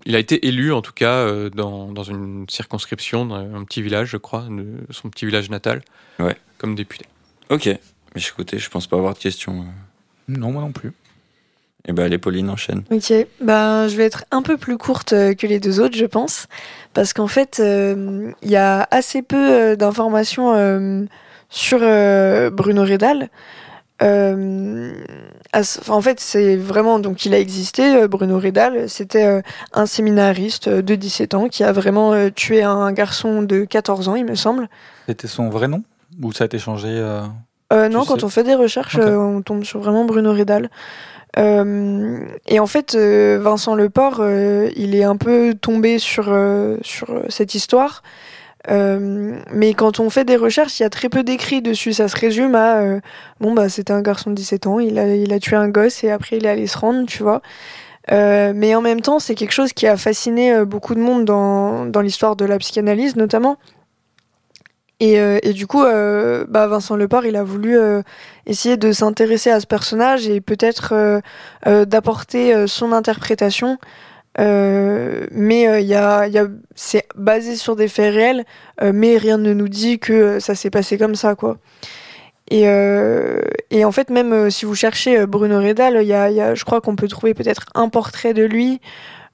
B: il a été élu en tout cas euh, dans, dans une circonscription, dans un petit village, je crois, de son petit village natal,
C: Ouais.
B: comme député.
C: Ok. Mais écoutez, je pense pas avoir de questions.
A: Non, moi non plus.
C: Et ben, allez, Pauline, enchaîne.
D: Ok, ben, je vais être un peu plus courte euh, que les deux autres, je pense, parce qu'en fait, euh, il y a assez peu euh, d'informations euh, sur euh, Bruno. Euh, enfin, en fait, c'est vraiment donc il a existé. Bruno Redal, c'était un séminariste de 17 ans qui a vraiment tué un garçon de 14 ans, il me semble.
A: C'était son vrai nom? Ou ça a été changé euh,
D: non, quand
A: sais.
D: on fait des recherches, euh, on tombe sur vraiment Bruno Redal. Euh, et en fait, euh, Vincent Leport, euh, il est un peu tombé sur, sur cette histoire. Euh, mais quand on fait des recherches, il y a très peu d'écrits dessus. Ça se résume à euh, bon bah c'était un garçon de 17 ans, il a, il a tué un gosse et après il est allé se rendre, tu vois. Euh, mais en même temps, c'est quelque chose qui a fasciné beaucoup de monde dans, dans l'histoire de la psychanalyse notamment. Et, euh, et du coup, euh, bah Vincent Leport, il a voulu euh, essayer de s'intéresser à ce personnage et peut-être euh, d'apporter son interprétation. Mais c'est basé sur des faits réels, mais rien ne nous dit que ça s'est passé comme ça, quoi. Et, en fait, même si vous cherchez Bruno Redal, y y a, je crois qu'on peut trouver peut-être un portrait de lui,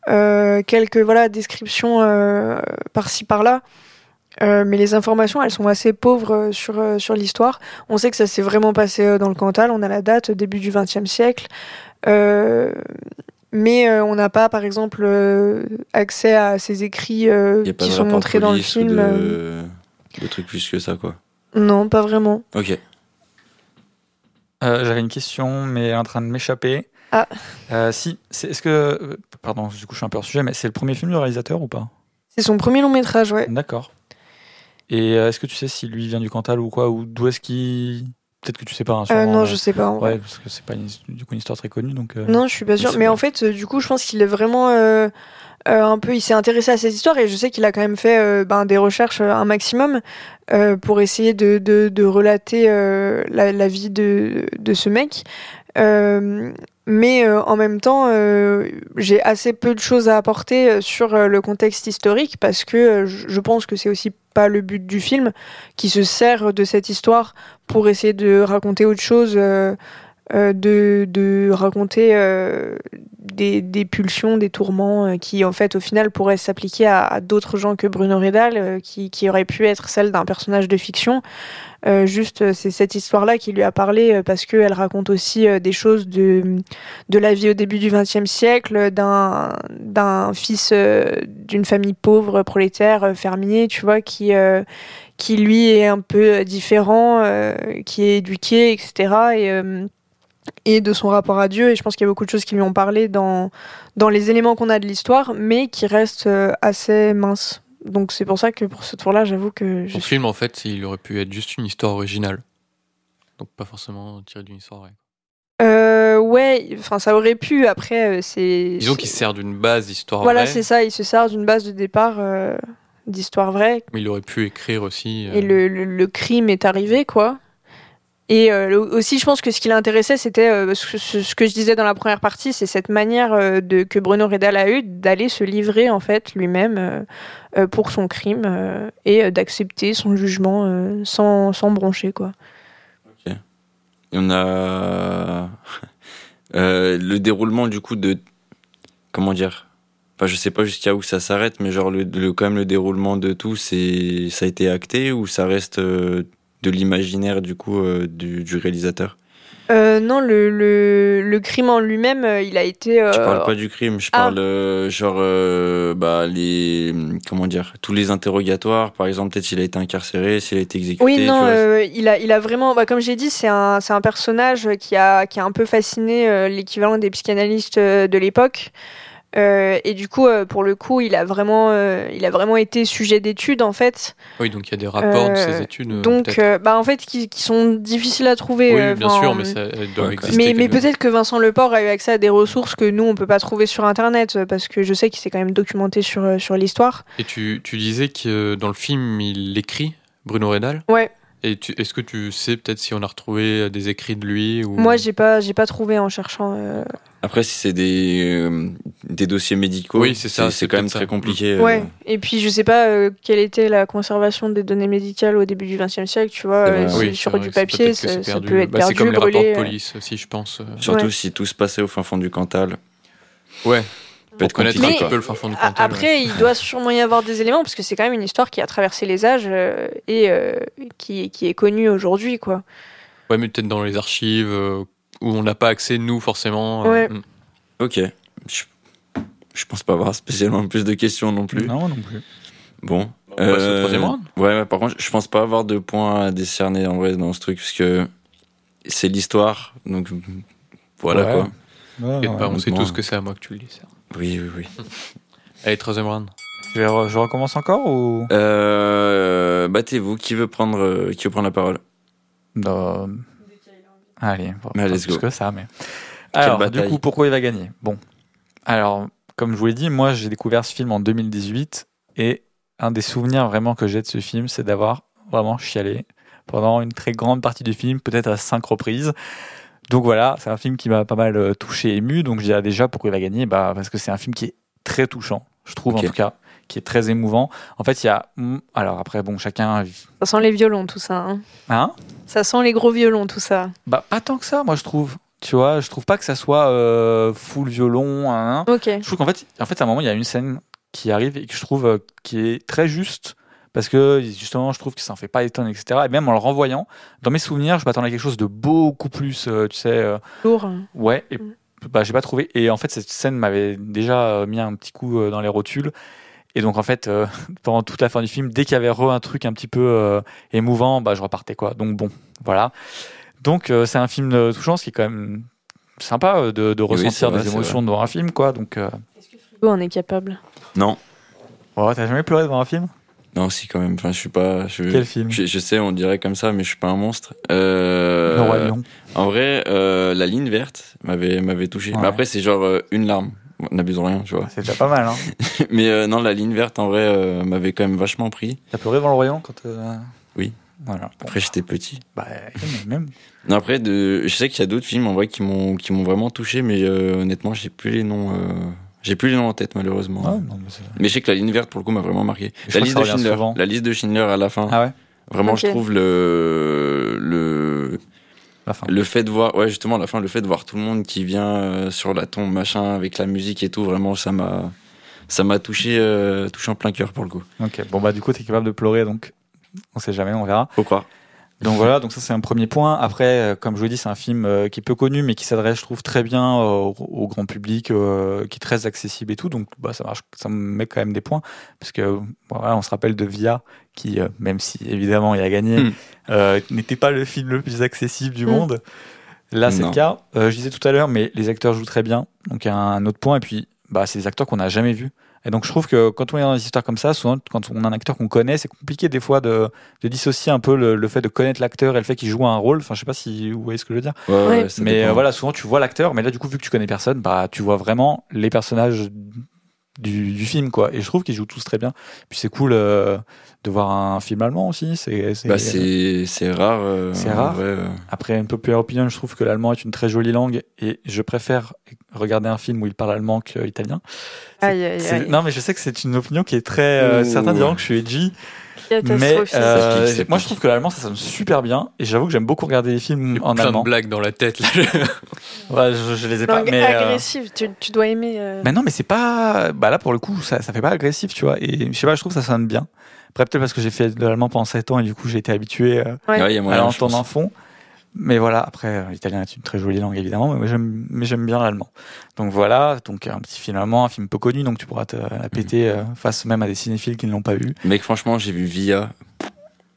D: quelques voilà descriptions par-ci par-là. Euh, mais les informations, elles sont assez pauvres euh, sur, euh, sur l'histoire. On sait que ça s'est vraiment passé dans le Cantal. On a la date, début du XXe siècle. Euh, mais euh, on n'a pas, par exemple, euh, accès à ces écrits euh, qui sont montrés dans le film.
C: De... de trucs plus que ça, quoi.
D: Non, pas vraiment.
C: Ok.
A: Euh, J'avais une question, mais elle est en train de m'échapper.
D: Ah.
A: Euh, si, est-ce que. Pardon, du coup, je suis un peu hors sujet, mais c'est le premier film du réalisateur ou pas?
D: C'est son premier long métrage, ouais.
A: D'accord. Et euh, est-ce que tu sais si lui vient du Cantal ou quoi Ou d'où est-ce qu'il. Peut-être que tu sais pas. hein,
D: Euh,
A: sûrement,
D: non,
A: mais-
D: je sais pas.
A: Ouais, parce que c'est pas une, du coup une histoire très connue, donc. euh,
D: Non, je suis pas sûre. Mais en fait, euh, du coup, je pense qu'il est vraiment euh, euh, un peu. Il s'est intéressé à cette histoire et je sais qu'il a quand même fait euh, ben, des recherches euh, un maximum euh, pour essayer de, de, de relater euh, la, la vie de, de ce mec. Euh, mais euh, en même temps, euh, j'ai assez peu de choses à apporter euh, sur euh, le contexte historique parce que euh, je pense que c'est aussi pas le but du film qui se sert de cette histoire pour essayer de raconter autre chose. euh, euh, de, raconter euh, des, pulsions, des tourments euh, qui, en fait, au final, pourraient s'appliquer à, d'autres gens que Bruno Redal, euh, qui, qui auraient pu être celle d'un personnage de fiction. Euh, juste, c'est cette histoire-là qui lui a parlé parce qu'elle raconte aussi des choses de, de la vie au début du XXe siècle, d'un d'un fils d'une famille pauvre, prolétaire, fermier, tu vois, qui, qui lui est un peu différent, qui est éduqué, etc. Et, et de son rapport à Dieu. Et je pense qu'il y a beaucoup de choses qui lui ont parlé dans, dans les éléments qu'on a de l'histoire, mais qui restent euh, assez minces. Donc c'est pour ça que pour ce tour-là, j'avoue que je suis...
B: film, en fait, il aurait pu être juste une histoire originale. Donc pas forcément tiré d'une histoire vraie.
D: Euh, ouais, enfin ça aurait pu. Après, euh, c'est.
B: Disons qu'il se sert d'une base d'histoire
D: Voilà,
B: vraie,
D: c'est ça. Il se sert d'une base de départ euh, d'histoire vraie.
B: mais il aurait pu écrire aussi. euh,
D: Et le, le, le crime est arrivé, quoi. Et euh, aussi, je pense que ce qui l'intéressait, c'était euh, ce, que je disais dans la première partie, c'est cette manière euh, que Bruno Redal a eu d'aller se livrer en fait lui-même pour son crime et d'accepter son jugement sans, sans broncher, quoi.
C: Et on a [LAUGHS] le déroulement du coup de comment dire? Enfin, je sais pas jusqu'à où ça s'arrête, mais genre le, quand même le déroulement de tout, ça a été acté ou ça reste de l'imaginaire du coup euh, du, du réalisateur.
D: Euh, non, le, le, le crime en lui-même, euh, il a été. euh,
C: Je parle pas du crime, je
D: ah.
C: parle euh, genre bah les comment dire tous les interrogatoires. Par exemple, peut-être s'il a été incarcéré, s'il a été exécuté.
D: Oui, non, il, a, il a vraiment, bah, comme j'ai dit, c'est un, c'est un personnage qui a, qui a un peu fasciné l'équivalent des psychanalystes de l'époque. Euh, et du coup, euh, pour le coup, il a vraiment, euh, il a vraiment été sujet d'études en fait.
B: Oui, donc il y a des rapports de ces études.
D: Donc, euh, bah, en fait, qui, qui sont difficiles à trouver.
B: oui,
D: euh,
B: bien sûr, mais ça
C: ouais,
B: exister.
D: Mais, mais peut-être que Vincent Leport a eu accès à des ressources que nous, on peut pas trouver sur Internet, parce que je sais qu'il s'est quand même documenté sur, sur l'histoire.
B: Et tu, tu disais que dans le film, il écrit, Bruno Redal.
D: Ouais.
B: Et tu- est-ce que tu sais peut-être si on a retrouvé des écrits de lui ou...
D: Moi, j'ai pas, j'ai pas trouvé en cherchant. euh,
C: Après, si c'est des euh, des dossiers médicaux,
B: Oui, c'est ça,
C: C'est
B: c'est
C: quand même
B: peut-être
C: très compliqué. euh,
D: Ouais, et puis je sais pas euh, quelle était la conservation des données médicales au début du XXe siècle, tu vois,
C: C'est
D: euh, c'est
B: Oui, c'est
D: sur du
B: c'est
D: papier,
B: peut-être
D: ça,
B: c'est
D: peut être
B: Bah, c'est
D: perdu,
B: comme les rapports de police aussi, je pense. euh.
C: Surtout
D: Ouais.
C: si tout se passait au fin fond du Cantal.
B: Ouais.
C: peut
B: Pour
C: être
B: connaître un petit peu le fin fond du
D: A-
B: Cantal. ouais.
D: Après, il doit sûrement y avoir des éléments, parce que c'est quand même une histoire qui a traversé les âges euh, et euh, qui, qui est connue aujourd'hui, quoi.
B: Ouais, mais peut-être dans les archives euh, où on n'a pas accès, nous, forcément. euh,
D: Ouais.
B: mm.
C: Ok. Je, je pense pas avoir spécialement plus de questions non plus.
A: Non, non plus.
C: Bon.
B: On passe au troisième round
C: Ouais, mais par contre, je pense pas avoir de points à décerner en vrai dans ce truc, parce que c'est l'histoire. Donc voilà
A: Ouais.
C: quoi.
A: Ouais, ouais.
B: pas, on sait tous que c'est à moi que tu le dis. ça.
C: Oui, oui, oui. [LAUGHS]
B: Allez, troisième round.
A: Je, vais re- je recommence encore ou?
C: Euh, battez-vous. Qui veut prendre, euh, qui veut prendre la parole?
A: Non. Allez, bon,
C: Mais let's
A: plus
C: go.
A: que ça, mais. Alors, du coup, pourquoi il va gagner? Bon. Alors, comme je vous l'ai dit, moi, j'ai découvert ce film en 2018 et un des souvenirs vraiment que j'ai de ce film, c'est d'avoir vraiment chialé pendant une très grande partie du film, peut-être à cinq reprises. Donc voilà, c'est un film qui m'a pas mal euh, touché, ému. Donc je dirais déjà pourquoi il va gagner? Bah, Parce que c'est un film qui est très touchant, je trouve en tout cas, qui est très émouvant. En fait, il y a. Alors après, bon, chacun.
D: Ça sent les violons, tout ça. hein.
A: Hein?
D: Ça sent les gros violons, tout ça.
A: Bah, pas tant que ça, moi, je trouve. Tu vois, je trouve pas que ça soit euh, full violon. hein, hein.
D: Ok.
A: Je trouve qu'en fait, en fait, à un moment, il y a une scène qui arrive et que je trouve euh, qui est très juste. Parce que justement, je trouve que ça en fait pas étonner, etc. Et même en le renvoyant, dans mes souvenirs, je m'attendais à quelque chose de beaucoup plus, euh, tu sais, euh,
D: Lourd.
A: ouais. Et
D: Mm.
A: Bah, j'ai pas trouvé. Et en fait, cette scène m'avait déjà euh, mis un petit coup euh, dans les rotules. Et donc, en fait, euh, [LAUGHS] pendant toute la fin du film, dès qu'il y avait re un truc un petit peu euh, émouvant, bah, je repartais, quoi. Donc, bon, voilà. Donc, euh, c'est un film touchant, ce qui est quand même sympa de,
C: Oui,
A: ressentir
C: vrai,
A: des émotions devant un film, quoi. Donc, euh,
D: Frigo en est capable?
C: Non.
A: ouais, t'as jamais pleuré devant un film?
C: Non, si quand même. Enfin, je suis pas. Je,
A: Quel film
C: je, je sais, on dirait comme ça, mais je suis pas un monstre. Euh,
A: Le Roi Lion.
C: En vrai, euh, la ligne verte m'avait m'avait touché.
A: Ouais.
C: Mais après, c'est genre euh, une larme. On n'abuse rien, tu vois.
A: C'est déjà pas mal, hein. [LAUGHS]
C: mais euh, non, la ligne verte, en vrai, euh, m'avait quand même vachement pris.
A: T'as pleuré devant le Roi Lion quand. euh,
C: Oui.
A: Voilà. Bon,
C: Après, j'étais petit.
A: bah, même.
C: Non, après, de... je sais qu'il y a d'autres films en vrai qui m'ont qui m'ont vraiment touché, mais euh, honnêtement, j'ai plus les noms. J'ai plus les noms en tête malheureusement.
A: Ouais, non, mais
C: je sais que la ligne verte pour le coup m'a vraiment marqué. La liste de Schindler,
A: souvent.
C: la liste de Schindler à la fin.
A: Ah ouais
C: Vraiment, je trouve le le
A: La fin.
C: Le fait de voir, ouais, justement, à la fin, le fait de voir tout le monde qui vient euh, sur la tombe, machin, avec la musique et tout, vraiment, ça m'a, ça m'a touché, euh, touché en plein cœur pour le coup.
A: Ok, bon bah du coup t'es capable de pleurer donc on sait jamais, on verra.
C: Faut croire.
A: Donc voilà, donc ça c'est un premier point. Après, euh, comme je vous dis, c'est un film euh, qui est peu connu, mais qui s'adresse, je trouve, très bien euh, au, au grand public, euh, qui est très accessible et tout. Donc bah, ça marche, ça me met quand même des points, parce que voilà, on se rappelle de Via, qui, euh, même si évidemment il a gagné,
C: Mm.
A: euh, n'était pas le film le plus accessible du
D: Mm.
A: monde. Là, c'est le cas. Euh, je disais tout à l'heure, mais les acteurs jouent très bien. Donc il y a un autre point. Et puis, bah, c'est des acteurs qu'on n'a jamais vus. Et donc je trouve que quand on est dans des histoires comme ça, souvent quand on a un acteur qu'on connaît, c'est compliqué des fois de, de dissocier un peu le, le fait de connaître l'acteur et le fait qu'il joue un rôle. Enfin, je sais pas si vous voyez ce que je veux dire.
C: Ouais, ouais,
A: mais euh, voilà, souvent tu vois l'acteur, mais là du coup vu que tu connais personne, bah tu vois vraiment les personnages du, du film quoi. Et je trouve qu'ils jouent tous très bien. Puis c'est cool euh, de voir un film allemand aussi. C'est c'est-
C: Bah, c'est, c'est rare. euh,
A: C'est rare.
C: vrai, euh.
A: après une populaire opinion, je trouve que l'allemand est une très jolie langue et je préfère regarder un film où il parle allemand que italien. C'est-
D: Aïe, aïe,
A: c'est-
D: aïe.
A: Non, mais je sais que c'est une opinion qui est très. euh, certains diront que je suis edgy, mais euh, moi je trouve que l'allemand ça sonne super bien et j'avoue que j'aime beaucoup regarder des films en
B: plein
A: allemand.
B: de blagues dans la tête là. [LAUGHS]
A: Ouais, je, je les ai pas.
D: Langue
A: Mais, euh,
D: agressive, tu, tu dois aimer. euh,
A: mais non, mais c'est pas. Bah là pour le coup, ça, ça fait pas agressif, tu vois. Et je sais pas, je trouve que ça sonne bien. Après peut-être parce que j'ai fait de l'allemand pendant 7 ans et du coup j'ai été habitué euh,
D: Ouais.
A: À l'entendre en fond. Mais voilà, après, euh, l'italien est une très jolie langue évidemment, mais j'aime, bien l'allemand. Donc voilà, donc un petit film allemand, un film peu connu, donc tu pourras te la péter euh, face même à des cinéphiles qui ne l'ont pas vu.
C: Mec, franchement, j'ai vu Via.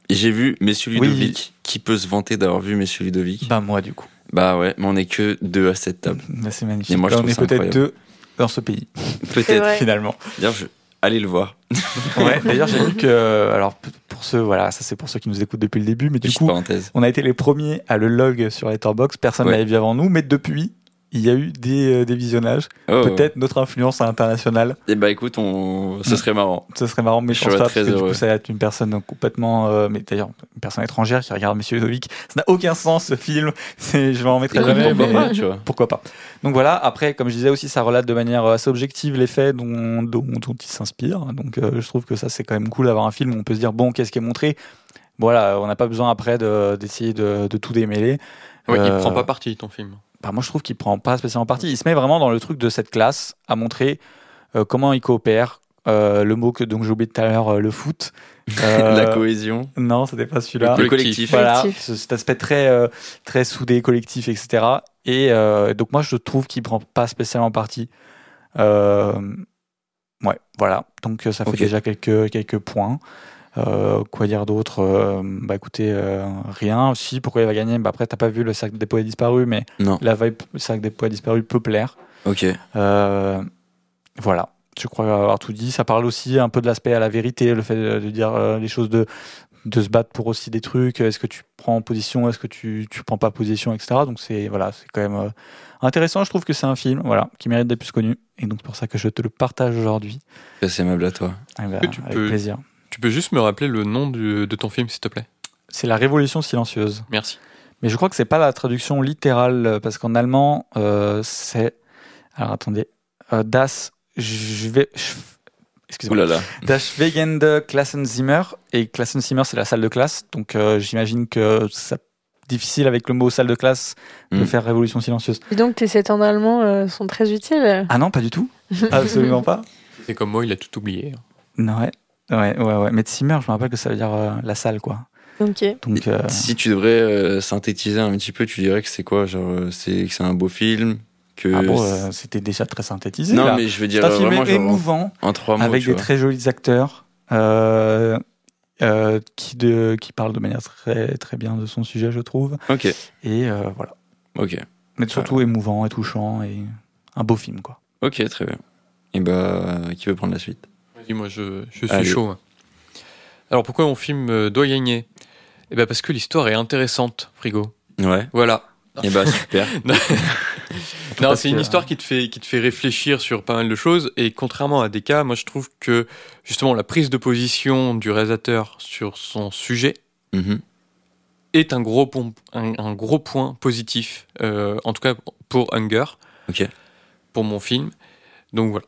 C: Et j'ai vu Messieurs
A: Oui.
C: Ludovic. Qui peut se vanter d'avoir vu Messieurs Ludovic?
A: Bah moi du coup,
C: Bah ouais, mais on est que deux à cette table.
A: Bah, c'est magnifique.
C: Et moi, je
A: Là, on est
C: ça
A: peut-être deux dans ce pays
C: Peut-être.
A: finalement.
C: D'ailleurs, je... allez le voir. [LAUGHS]
A: Ouais. D'ailleurs j'ai vu que, alors p- pour ceux, voilà, ça c'est pour ceux qui nous écoutent depuis le début, mais du coup
C: parenthèse.
A: On a été les premiers à le log sur Letterboxd. Personne
C: Ouais.
A: ne l'avait vu avant nous, mais depuis, il y a eu des, euh, des visionnages.
C: Oh.
A: Peut-être notre influence à l'international.
C: Eh bah écoute, on... ce serait marrant.
A: Ce serait marrant, mais
C: Je
A: je pense pas, parce que du coup, ça va être une personne complètement, euh, mais d'ailleurs, une personne étrangère qui regarde Monsieur Ludovic. Ça n'a aucun sens, ce film. [LAUGHS] Je m'en mettrai
C: Écoute,
A: jamais,
C: pourquoi
A: mais
C: pas, tu vois.
A: pourquoi pas. Donc voilà, après, comme je disais aussi, ça relate de manière assez objective les faits dont, dont, dont il s'inspire. Donc euh, je trouve que ça, c'est quand même cool d'avoir un film où on peut se dire, bon, qu'est-ce qui est montré? Voilà, on n'a pas besoin après de- d'essayer de, de tout démêler.
B: Ouais,
A: Euh,
B: Il prend pas parti ton film.
A: Bah, moi je trouve qu'il prend pas spécialement parti. Il se met vraiment dans le truc de cette classe à montrer euh, comment ils coopèrent. Euh, le mot que donc j'ai oublié tout à l'heure, euh, le foot. [LAUGHS] Euh,
C: La cohésion.
A: Non, c'était pas celui-là.
C: Le
B: collectif.
A: Voilà,
D: Collectif.
A: ce- cet aspect très euh, très soudé, collectif, etc. Et euh, donc moi je trouve qu'il prend pas spécialement parti. Euh, ouais, voilà. Donc ça fait déjà quelques quelques points. Euh, quoi dire d'autre Euh, Bah écoutez, euh, rien. Si, pourquoi il va gagner? Bah après t'as pas vu le cercle des poètes disparus, mais
C: Non.
A: la vibe le cercle des poètes disparus peut plaire.
C: Ok.
A: Euh, voilà, je crois avoir tout dit. Ça parle aussi un peu de l'aspect à la vérité, le fait de, dire euh, les choses, de, de se battre pour aussi des trucs. Est-ce que tu prends position, est-ce que tu, tu prends pas position, etc. Donc c'est voilà, c'est quand même euh, intéressant. Je trouve que c'est un film, voilà, qui mérite d'être plus connu. Et donc c'est pour ça que je te le partage aujourd'hui.
C: C'est aimable à toi.
A: Eh ben, avec
B: peux-
A: plaisir.
B: Tu peux juste me rappeler le nom du- de ton film, s'il te plaît?
A: C'est la Révolution silencieuse.
B: Merci.
A: Mais je crois que c'est pas la traduction littérale euh, parce qu'en allemand euh, c'est alors attendez euh, das je vais excusez-moi. Das Schweigende Klassenzimmer. Et Klassenzimmer, c'est la salle de classe. Donc euh, j'imagine que c'est difficile avec le mot salle de classe de
C: Mm.
A: faire révolution silencieuse.
D: Dis donc, tes 7 ans d'allemand euh, sont très utiles?
A: Ah non, pas du tout. [LAUGHS] Absolument pas.
B: C'est comme moi, il a tout oublié.
A: Non, ouais. Ouais, ouais, ouais. Mais Zimmer, je me rappelle que ça veut dire euh, la salle, quoi.
D: Ok.
A: Donc, euh,
C: Si tu devrais euh, synthétiser un petit peu, tu dirais que c'est quoi Genre, c'est que c'est un beau film que
A: ah bon, euh, c'était déjà très synthétisé.
C: Non,
A: là.
C: mais je veux
A: C'est
C: dire
A: un film émouvant,
C: en trois mots.
A: avec des
C: vois.
A: très jolis acteurs. euh, euh, qui, de, qui parlent de manière très, très bien de son sujet, je trouve.
C: Ok,
A: Et euh, voilà.
C: ok,
A: Mais surtout émouvant et touchant et un beau film, quoi.
C: ok, très bien. Et bah, qui veut prendre la suite?
B: Moi, je, je suis
C: Allez.
B: chaud. hein. Alors, pourquoi mon film euh, doit gagner? Eh ben, parce que l'histoire est intéressante, frigo.
C: Ouais.
B: Voilà.
C: Et bah super. [LAUGHS]
B: non, [LAUGHS] c'est une histoire qui te fait qui te fait réfléchir sur pas mal de choses et contrairement à des cas, moi je trouve que justement la prise de position du réalisateur sur son sujet
C: Mhm.
B: est un gros pon- un, un gros point positif, euh, en tout cas pour Hunger,
C: Ok.
B: pour mon film. Donc voilà.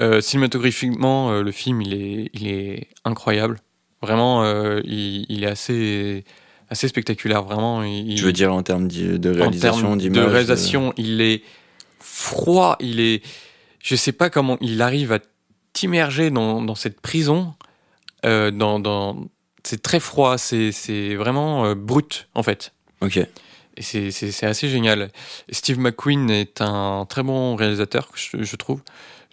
B: Euh, cinématographiquement, euh, le film il est il est incroyable. Vraiment, euh, il, il est assez assez spectaculaire, vraiment. Il,
C: Je veux dire en termes de réalisation, d'image.
B: de réalisation, il est froid, il est, je sais pas comment il arrive à t'immerger dans, dans cette prison. euh, dans, dans, c'est très froid, c'est, vraiment euh, brut en fait.
C: Ok.
B: Et c'est, assez génial. Steve McQueen est un très bon réalisateur, je, je trouve.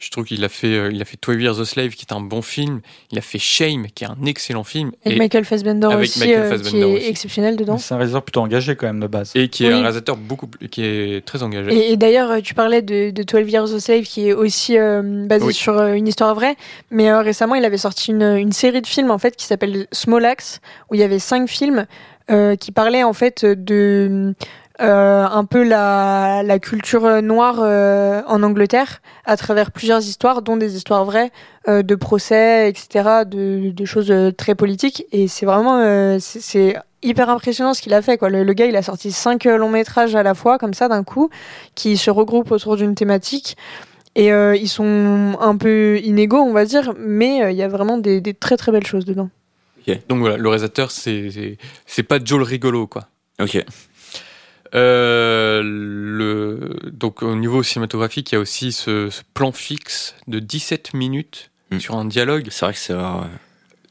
B: Je trouve qu'il a fait, euh, il a fait 12 Years a Slave, qui est un bon film. Il a fait Shame, qui est un excellent film.
D: Avec
B: Et,
D: Michael Fassbender
B: avec
D: aussi,
B: Michael
D: euh, qui
B: Fassbender
D: est
B: aussi.
D: exceptionnel dedans.
A: C'est un réalisateur plutôt engagé quand même de base.
B: et qui est
D: Oui.
B: un réalisateur beaucoup, plus- qui est très engagé.
D: Et, et d'ailleurs, euh, tu parlais de, de 12 Years a Slave qui est aussi euh, basé
B: Oui.
D: sur euh, une histoire vraie, mais euh, récemment il avait sorti une, une série de films en fait qui s'appelle Small Axe où il y avait cinq films euh, qui parlaient en fait de euh, un peu la, la culture noire euh, en Angleterre à travers plusieurs histoires, dont des histoires vraies, euh, de procès, etc., de, de choses euh, très politiques. Et c'est vraiment, euh, c'est- hyper impressionnant ce qu'il a fait. Quoi. Le, le gars, il a sorti cinq euh, longs métrages à la fois, comme ça, d'un coup, qui se regroupent autour d'une thématique. Et euh, ils sont un peu inégaux, on va dire, mais euh, il y a vraiment des, des très très belles choses dedans.
B: Donc voilà, le réalisateur, c'est, c'est, c'est pas Joel Rigolo, quoi.
C: Ok.
B: Euh, le, donc au niveau cinématographique, il y a aussi ce, ce plan fixe de 17 minutes
C: Mm.
B: sur un dialogue.
C: C'est vrai que c'est rare. ouais.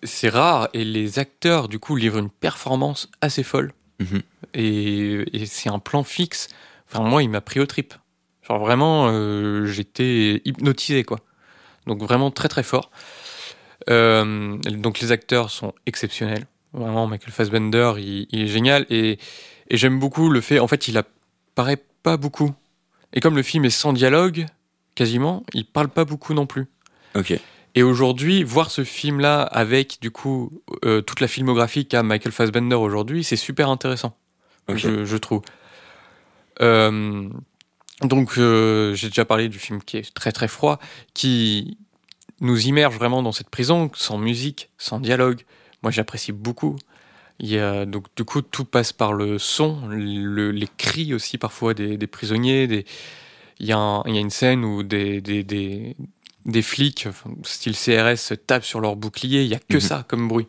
B: C'est rare et les acteurs du coup livrent une performance assez folle.
C: Mhm.
B: Et, et c'est un plan fixe. Enfin moi, il m'a pris au trip. Genre vraiment, euh, j'étais hypnotisé quoi. Donc vraiment très très fort. Euh, donc les acteurs sont exceptionnels. Vraiment, Michael Fassbender, il, il est génial et, et j'aime beaucoup le fait. En fait, il apparaît pas beaucoup. Et comme le film est sans dialogue, quasiment, il parle pas beaucoup non plus.
C: Ok.
B: Et aujourd'hui, voir ce film-là avec du coup euh, toute la filmographie qu'a Michael Fassbender aujourd'hui, c'est super intéressant,
C: Ok.
B: je, je trouve. Euh, donc, euh, j'ai déjà parlé du film qui est très très froid, qui nous immerge vraiment dans cette prison, sans musique, sans dialogue. Moi, j'apprécie beaucoup. Il y a, donc, du coup, tout passe par le son, le- les cris aussi parfois des, des prisonniers. Des, il, y a un- il y a une scène où des, des, des, flics, style CRS, tapent sur leur bouclier. Il y a que
C: Mhm.
B: ça comme bruit.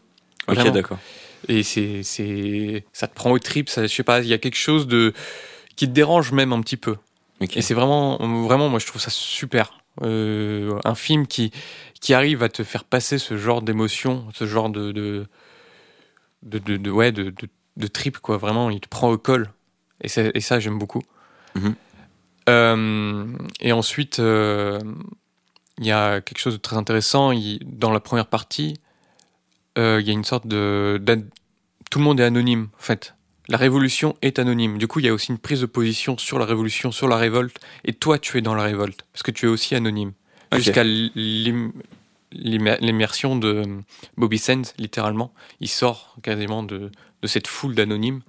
C: Ok, d'accord.
B: Et c'est, c'est, ça te prend au trip. Ça, je sais pas, il y a quelque chose de qui te dérange même un petit peu. Et c'est vraiment, vraiment, moi je trouve ça super. Euh, un film qui, qui arrive à te faire passer ce genre d'émotion, ce genre de, de, de, de- de- ouais, de, de, de trip, quoi. Vraiment, il te prend au col. Et, ça, j'aime beaucoup.
C: Mhm.
B: Euh, et ensuite, euh, il y a quelque chose de très intéressant. Il- dans la première partie, euh, il y a une sorte de. Tout le monde est anonyme, en fait. La révolution est anonyme. Du coup, il y a aussi une prise de position sur la révolution, sur la révolte. Et toi, tu es dans la révolte. Parce que tu es aussi anonyme. Jusqu'à l'immersion de Bobby Sands, littéralement. Il sort quasiment de, de cette foule d'anonymes.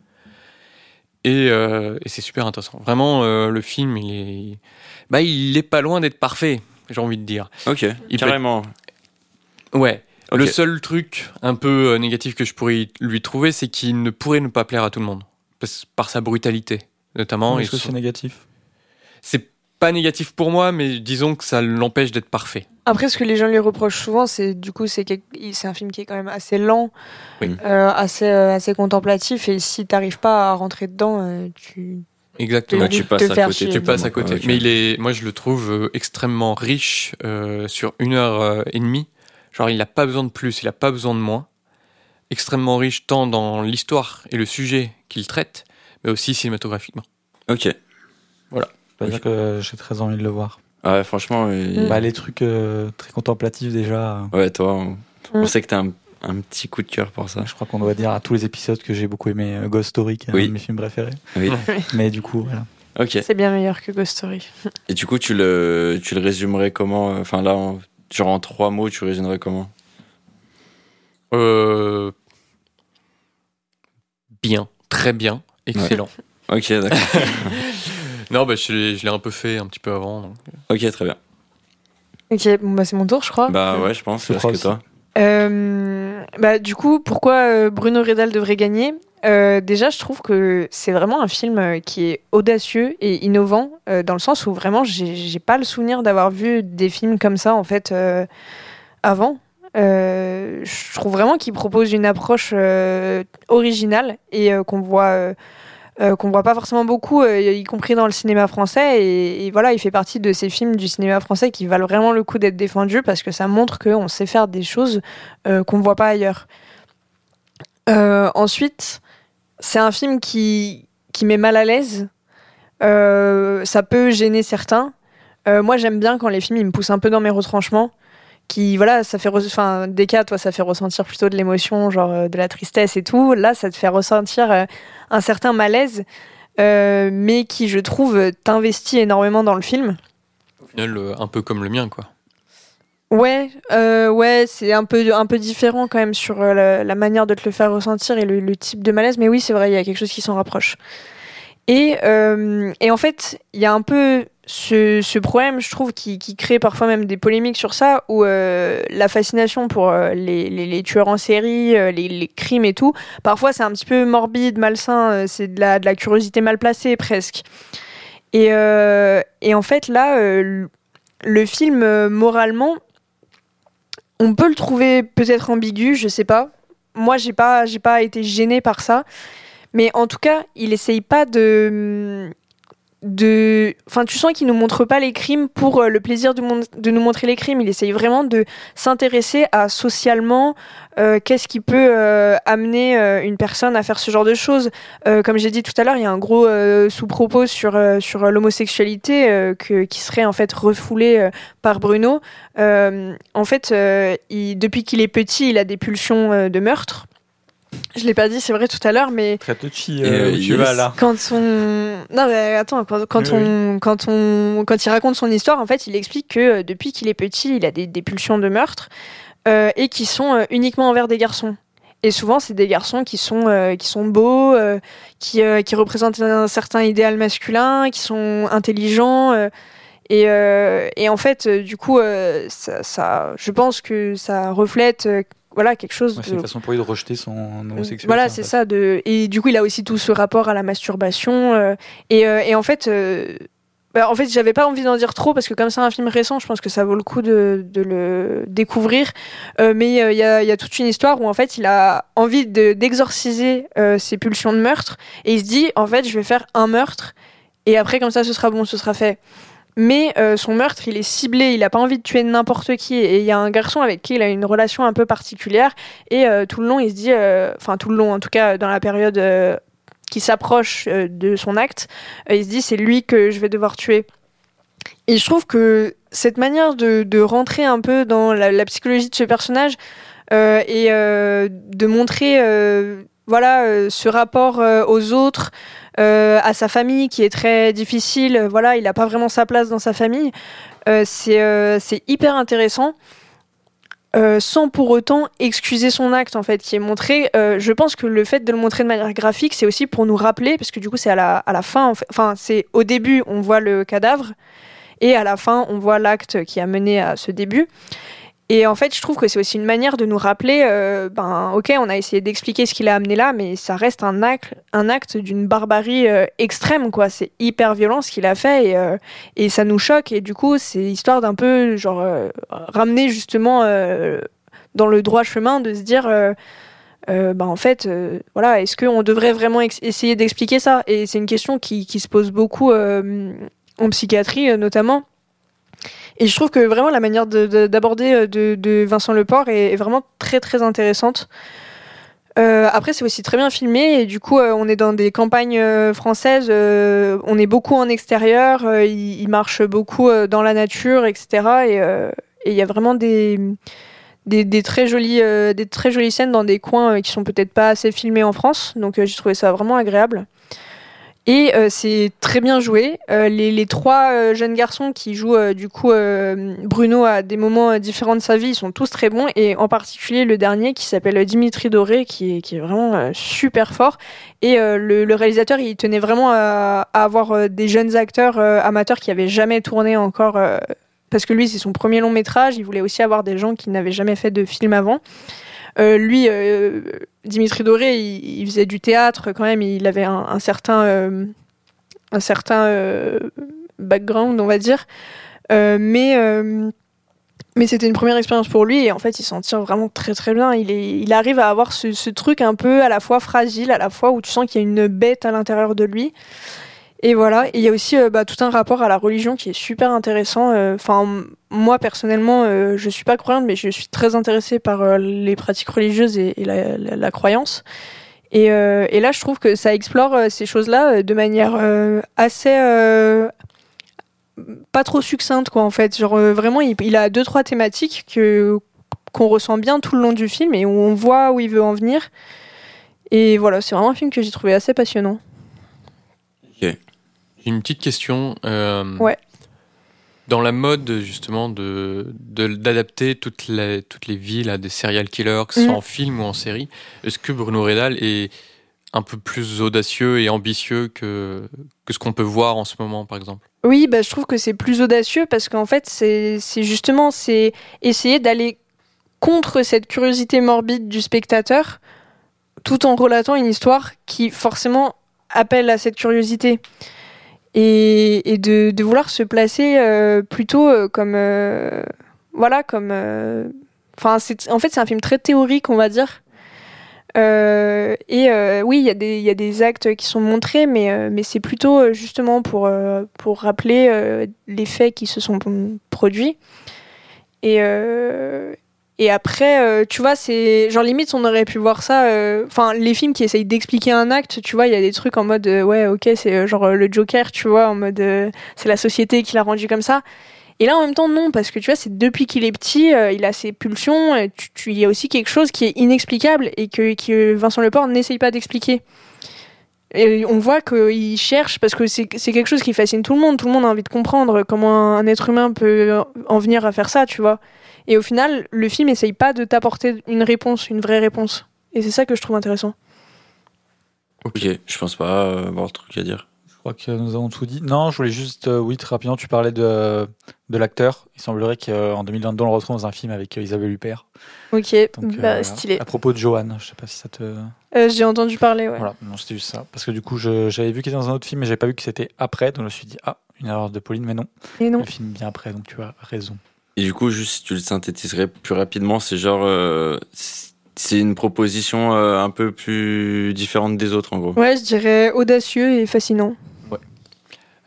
B: Et, euh, et c'est super intéressant. Vraiment, euh, le film, il est, bah, il est pas loin d'être parfait, j'ai envie de dire.
C: Ok.
B: Il
C: Carrément.
B: Ouais.
C: Ok.
B: Le seul truc un peu euh, négatif que je pourrais lui trouver, c'est qu'il ne pourrait ne pas plaire à tout le monde. Parce- par sa brutalité, notamment.
A: Est-ce que c'est négatif?
B: C'est pas négatif pour moi, mais disons que ça l'empêche d'être parfait.
D: Après, ce que les gens lui reprochent souvent, c'est du coup, c'est un film qui est quand même assez lent,
B: Oui.
D: euh, assez, euh, assez contemplatif, et si t'arrives pas à rentrer dedans, euh, tu.
B: Exactement.
C: Tu passes à côté.
B: Tu passes à côté. Mais il est, moi, je le trouve extrêmement riche euh, sur une heure et demie. Genre, il n'a pas besoin de plus, il n'a pas besoin de moins. Extrêmement riche tant dans l'histoire et le sujet qu'il traite, mais aussi cinématographiquement.
C: Ok.
A: Je veux dire que j'ai très envie de le voir.
C: Ouais, franchement.
D: Mm.
A: Bah, les trucs euh, très contemplatifs déjà.
C: Ouais, toi, on, on
D: Mm.
C: sait que t'as un, un petit coup de cœur pour ça.
A: Je crois qu'on doit dire à tous les épisodes que j'ai beaucoup aimé euh, Ghost Story, qui est
C: Oui.
A: un de mes films préférés. [LAUGHS]
C: Oui.
A: Mais du coup, voilà.
C: Ok.
D: C'est bien meilleur que Ghost Story. [LAUGHS]
C: Et du coup, tu le, tu le résumerais comment euh, Enfin, là, en, genre en trois mots, tu résumerais comment?
B: Euh, bien, très bien, excellent.
C: Ok, d'accord. [LAUGHS]
B: Non, bah, je l'ai je l'ai un peu fait un petit peu avant. donc.
C: ok, très bien.
D: Ok, bon, bah, c'est mon tour, je crois.
C: Bah ouais, je pense.
A: Je crois
C: que toi
D: Euh, bah, du coup, pourquoi euh, Bruno Redal devrait gagner? Euh, Déjà, je trouve que c'est vraiment un film euh, qui est audacieux et innovant, euh, dans le sens où vraiment, j'ai pas le souvenir d'avoir vu des films comme ça, en fait, euh, avant. je trouve vraiment qu'il propose une approche originale et qu'on voit euh, qu'on voit pas forcément beaucoup, euh, y compris dans le cinéma français. Et, voilà, il fait partie de ces films du cinéma français qui valent vraiment le coup d'être défendus parce que ça montre qu'on sait faire des choses euh, qu'on ne voit pas ailleurs. ensuite, c'est un film qui, qui met mal à l'aise. ça peut gêner certains. moi, j'aime bien quand les films ils me poussent un peu dans mes retranchements qui voilà ça fait enfin des cas toi ça fait ressentir plutôt de l'émotion genre euh, de la tristesse et tout. Là ça te fait ressentir euh, un certain malaise euh, mais qui je trouve t'investit énormément dans le film.
B: Au final un peu comme le mien quoi.
D: Ouais ouais c'est un peu un peu différent quand même sur la, manière de te le faire ressentir et le type de malaise. Mais oui c'est vrai il y a quelque chose qui s'en rapproche. Et, et en fait, il y a un peu ce, problème, je trouve, qui, crée parfois même des polémiques sur ça, où euh, la fascination pour euh, les, les, tueurs en série, euh, les, crimes et tout, parfois c'est un petit peu morbide, malsain, c'est de la, de la curiosité mal placée presque. Et, et en fait, là, le film, moralement, on peut le trouver peut-être ambigu, je sais pas. Moi, j'ai pas, j'ai pas été gênée par ça. Mais en tout cas, il essaye pas de. De... Enfin, tu sens qu'il nous montre pas les crimes pour euh, le plaisir de, nous montrer les crimes. Il essaye vraiment de s'intéresser à socialement euh, qu'est-ce qui peut euh, amener une personne à faire ce genre de choses. comme j'ai dit tout à l'heure, il y a un gros sous-propos sur, sur l'homosexualité qui serait en fait refoulé par Bruno. en fait, il, depuis qu'il est petit, il a des pulsions de meurtre. Je l'ai pas dit, c'est vrai tout à l'heure, mais
A: très touchy euh, où tu vas là.
D: Quand on, non mais attends, quand, quand on, quand on, quand il raconte son histoire, en fait, il explique que euh, depuis qu'il est petit, il a des, des pulsions de meurtre euh, et qui sont euh, uniquement envers des garçons. Et souvent, c'est des garçons qui sont euh, qui sont beaux, qui qui représentent un certain idéal masculin, qui sont intelligents. Et, et, en fait, du coup, ça, ça, je pense que ça reflète voilà quelque chose.
A: c'est une façon pour lui de rejeter son homosexualité.
D: Voilà, c'est ça. De et du coup, il a aussi tout ce rapport à la masturbation euh, et, euh, et, en fait. Euh, bah, en fait, j'avais pas envie d'en dire trop parce que comme c'est un film récent, je pense que ça vaut le coup de, de le découvrir. mais il y a, y, a, toute une histoire où en fait, il a envie d'exorciser ses pulsions de meurtre et il se dit en fait, je vais faire un meurtre et après comme ça, ce sera bon, ce sera fait mais euh, son meurtre, il est ciblé, il n'a pas envie de tuer n'importe qui. Et il y a un garçon avec qui il a une relation un peu particulière. Et euh, tout le long, il se dit, euh, enfin tout le long, en tout cas dans la période qui s'approche de son acte, il se dit, c'est lui que je vais devoir tuer. Et je trouve que cette manière de, de rentrer un peu dans la, la psychologie de ce personnage et de montrer voilà ce rapport aux autres euh, à sa famille qui est très difficile. Voilà, il n'a pas vraiment sa place dans sa famille. Euh, euh, c'est hyper intéressant. sans pour autant excuser son acte en fait qui est montré. je pense que le fait de le montrer de manière graphique, c'est aussi pour nous rappeler, parce que du coup c'est à la fin, enfin c'est au début on voit le cadavre et à la fin on voit l'acte qui a mené à ce début. Et en fait, je trouve que c'est aussi une manière de nous rappeler, euh, ben, ok, on a essayé d'expliquer ce qu'il a amené là, mais ça reste un acte, un acte d'une barbarie euh, extrême, quoi. C'est hyper violent ce qu'il a fait et, euh, et, ça nous choque. Et du coup, c'est histoire d'un peu, genre, ramener justement dans le droit chemin de se dire, ben, en fait, voilà, est-ce qu'on devrait vraiment essayer d'expliquer ça? Et c'est une question qui, se pose beaucoup en psychiatrie, notamment et je trouve que vraiment la manière d'aborder euh, de, Vincent Leport est, vraiment très très intéressante. Euh, après, c'est aussi très bien filmé et du coup, euh, on est dans des campagnes euh, françaises. On est beaucoup en extérieur. il, il, marche beaucoup dans la nature, etc. Et il y a vraiment des, des, des très jolies, des très jolies scènes dans des coins qui sont peut-être pas assez filmés en France. Donc, j'ai trouvé ça vraiment agréable. Et euh, c'est très bien joué. Euh, les, trois euh, jeunes garçons qui jouent du coup Bruno à des moments différents de sa vie, ils sont tous très bons. Et en particulier le dernier qui s'appelle Dimitri Doré, qui est, vraiment super fort. Et le, réalisateur, il tenait vraiment à, avoir des jeunes acteurs amateurs qui avaient jamais tourné encore. parce que lui, c'est son premier long métrage. Il voulait aussi avoir des gens qui n'avaient jamais fait de film avant. Euh, lui, euh, Dimitri Doré, il, faisait du théâtre quand même. Il avait un, certain, un certain euh, background, on va dire. mais Mais c'était une première expérience pour lui et en fait il s'en tire vraiment très très bien. Il, est, il arrive à avoir ce, ce truc un peu à la fois fragile, à la fois où tu sens qu'il y a une bête à l'intérieur de lui. Et voilà, il y a aussi euh, bah, tout un rapport à la religion qui est super intéressant. euh, Enfin, moi personnellement, euh, je suis pas croyante, mais je suis très intéressée par euh, les pratiques religieuses et, la, croyance. Et, là, je trouve que ça explore ces choses-là de manière assez pas trop succincte, quoi. En fait, genre vraiment, il, a deux trois thématiques que qu'on ressent bien tout le long du film et où on voit où il veut en venir. Et voilà, c'est vraiment un film que j'ai trouvé assez passionnant.
B: J'ai une petite question. euh,
D: Ouais.
B: Dans la mode, justement, de d'adapter toutes les, toutes les villes à des serial killers, que ce soit
D: Mhm.
B: en film ou en série, est-ce que Bruno Redal est un peu plus audacieux et ambitieux que, que ce qu'on peut voir en ce moment, par exemple?
D: Oui, bah, je trouve que c'est plus audacieux parce qu'en fait, c'est c'est justement c'est essayer d'aller contre cette curiosité morbide du spectateur tout en relatant une histoire qui forcément appelle à cette curiosité. Et, de, vouloir se placer euh, plutôt euh, comme. euh, voilà, comme. Enfin, en fait, c'est un film très théorique, on va dire. Et oui, il y, a des- y a des actes qui sont montrés, mais, mais c'est plutôt justement pour, pour rappeler les faits qui se sont produits. Et, et après, euh, tu vois, c'est genre limite, on aurait pu voir ça. euh, Enfin, les films qui essayent d'expliquer un acte, tu vois, il y a des trucs en mode euh, ouais, ok, c'est euh, genre le Joker, tu vois, en mode c'est la société qui l'a rendu comme ça. Et là, en même temps, non, parce que tu vois, c'est depuis qu'il est petit, il a ses pulsions. et tu- tu- Il y a aussi quelque chose qui est inexplicable et que, que Vincent Leport n'essaye pas d'expliquer. Et on voit qu'il cherche, parce que c'est quelque chose qui fascine tout le monde. Tout le monde a envie de comprendre comment un être humain peut en venir à faire ça, tu vois. Et au final, le film essaye pas de t'apporter une réponse, une vraie réponse. Et c'est ça que je trouve intéressant.
C: Ok, je pense pas avoir de truc à dire.
A: Je crois que nous avons tout dit. Non, je voulais juste, euh, oui, très rapidement, tu parlais de, de l'acteur. Il semblerait qu'en 2022, on le retrouve dans un film avec euh, Isabelle Huppert.
D: Ok,
A: Donc, euh,
D: bah, stylé.
A: À propos de Johan, je sais pas si ça te.
D: Euh, J'ai entendu parler, ouais.
A: Voilà, non, c'était juste ça. Parce que du coup, je- j'avais vu qu'il était dans un autre film, mais j'avais pas vu que c'était après. Donc je me suis dit, ah, une erreur de Pauline, mais non.
D: Et non.
A: Le film bien après, donc tu as raison.
C: Et du coup, juste si tu le synthétiserais plus rapidement, c'est genre. euh, c'est une proposition euh, un peu plus différente des autres, en gros.
D: Ouais, je dirais audacieux et fascinant.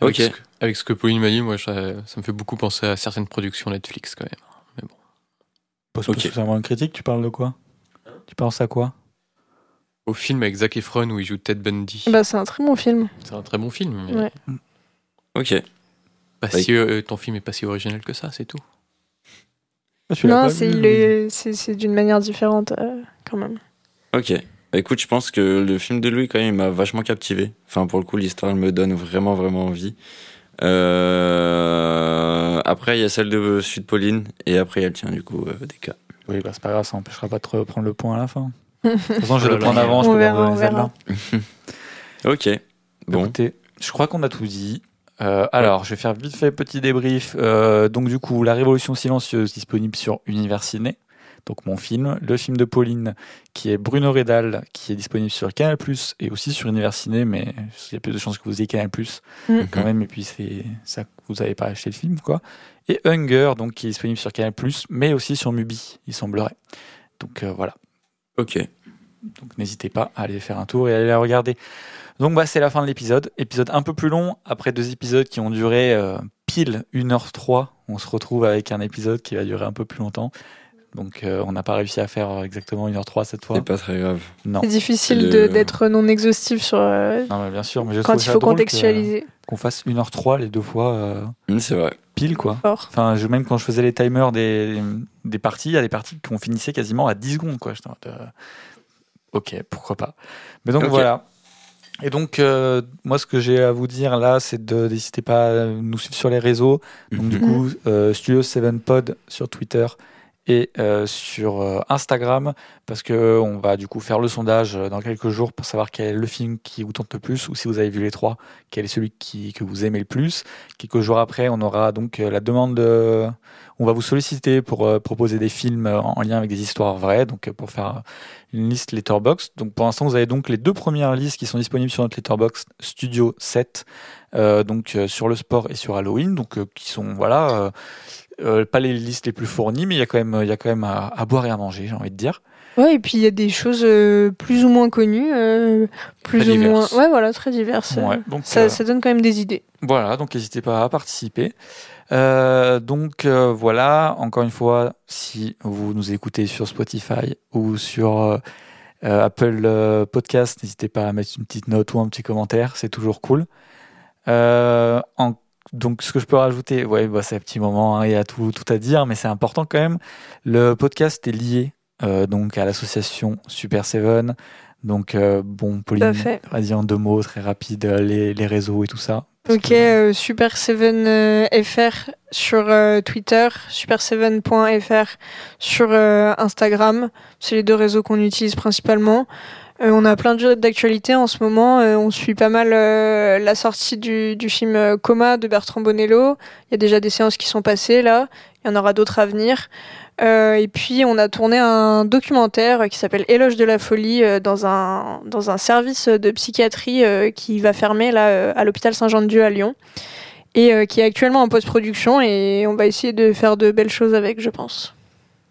B: Avec,
C: Ok.
B: ce que, avec ce que Pauline m'a dit, moi, ça, ça me fait beaucoup penser à certaines productions Netflix, quand même.
A: Pas
C: Ok.
A: spécialement une critique, tu parles de quoi? Tu penses à quoi?
B: Au film avec Zac Efron où il joue Ted Bundy.
D: Bah, c'est un très bon film.
B: C'est un très bon film, mais
D: Ouais.
C: Ok.
B: pas
C: Oui.
B: si, euh, ton film est pas si original que ça, c'est tout.
A: Ah,
D: Non, c'est d'une manière différente, euh, quand même.
C: Ok. Écoute, je pense que le film de Louis, quand même, il m'a vachement captivé. Enfin, pour le coup, l'histoire elle me donne vraiment, vraiment envie. Euh... Après, il y a celle de Sud Pauline, et après, il y a le tien, du coup, euh, des cas.
A: Oui, bah, c'est pas grave, ça empêchera pas de te prendre le point à la fin. [LAUGHS] De toute façon, je vais le
B: là
A: prendre
B: là.
A: avant, je
D: On
A: peux
D: verra, verra.
A: celle-là. [LAUGHS]
C: Ok. Bon.
A: Écoutez, je crois qu'on a tout dit. Euh, alors, je vais faire vite fait petit débrief. Euh, donc, du coup, La Révolution silencieuse disponible sur Univers Ciné. Donc, mon film. Le film de Pauline, qui est Bruno Redal, qui est disponible sur Canal et aussi sur Univers Ciné, mais il y a plus de chances que vous ayez Canal quand même. Et puis, c'est ça que vous n'avez pas acheté le film, quoi. Et Hunger, donc, qui est disponible sur Canal mais aussi sur Mubi, il semblerait. Donc, euh, voilà.
C: Ok.
A: Donc n'hésitez pas à aller faire un tour et à aller la regarder. Donc bah, c'est la fin de l'épisode. Épisode un peu plus long, après deux épisodes qui ont duré euh, pile 1h03. On se retrouve avec un épisode qui va durer un peu plus longtemps. Donc euh, on n'a pas réussi à faire exactement 1h03 cette fois.
C: C'est pas très grave.
A: Non.
D: C'est difficile
C: Le-
D: de- d'être non exhaustif sur, euh,
A: Non mais bien sûr, mais je
D: quand il faut
A: que-
D: contextualiser.
A: qu'on fasse 1h03 les deux fois euh,
C: Hum, c'est vrai.
A: pile quoi.
D: Fort.
A: Enfin, je, même quand je faisais les timers des, des parties, il y a des parties qu'on finissait quasiment à 10 secondes. Quoi. J'étais euh, ok, pourquoi pas. Mais donc voilà. Et donc, euh, moi, ce que j'ai à vous dire là, c'est de n'hésitez pas à nous suivre sur les réseaux. Donc, du
C: Mhm.
A: coup, euh, Studio 7 Pod sur Twitter et euh, sur euh, Instagram, parce que on va du coup faire le sondage euh, dans quelques jours pour savoir quel est le film qui vous tente le plus, ou si vous avez vu les trois, quel est celui qui, que vous aimez le plus. Quelques jours après, on aura donc euh, la demande de... On va vous solliciter pour euh, proposer des films euh, en lien avec des histoires vraies, donc euh, pour faire une liste Letterboxd. Donc pour l'instant, vous avez donc les deux premières listes qui sont disponibles sur notre Letterboxd Studio 7, euh, donc euh, sur le sport et sur Halloween, donc euh, qui sont voilà. Euh, pas les listes les plus fournies, mais il y a quand même, il y a quand même à, à boire et à manger, j'ai envie de dire.
D: Ouais, et puis il y a des choses euh, plus ou moins connues, euh, plus
B: Très
D: ou moins. Ouais, voilà, très diverses.
A: Ouais, donc,
D: Ça, ça donne quand même des idées.
A: Voilà, donc n'hésitez pas à participer. Donc voilà, encore une fois, si vous nous écoutez sur Spotify ou sur Apple Podcast, n'hésitez pas à mettre une petite note ou un petit commentaire, c'est toujours cool. En- donc ce que je peux rajouter, ouais, bah, c'est un petit moment, hein, il y a tout, tout à dire, mais c'est important quand même. Le podcast est lié euh, donc à l'association Super Seven. Donc euh, bon, Pauline, vas-y en deux mots, très rapide, euh, les, les réseaux et tout ça.
D: Ok,
A: que-
D: euh, Super7FR sur Twitter, Super7.fr sur Instagram. C'est les deux réseaux qu'on utilise principalement. Euh, on a plein de d'actualités en ce moment. Euh, on suit pas mal euh, la sortie du, du film euh, Coma de Bertrand Bonello. Il y a déjà des séances qui sont passées là. Il y en aura d'autres à venir. Euh, et puis on a tourné un documentaire qui s'appelle Éloge de la folie euh, dans un dans un service de psychiatrie qui va fermer là à l'hôpital Saint-Jean-de-Dieu à Lyon et qui est actuellement en post-production et on va essayer de faire de belles choses avec, je pense.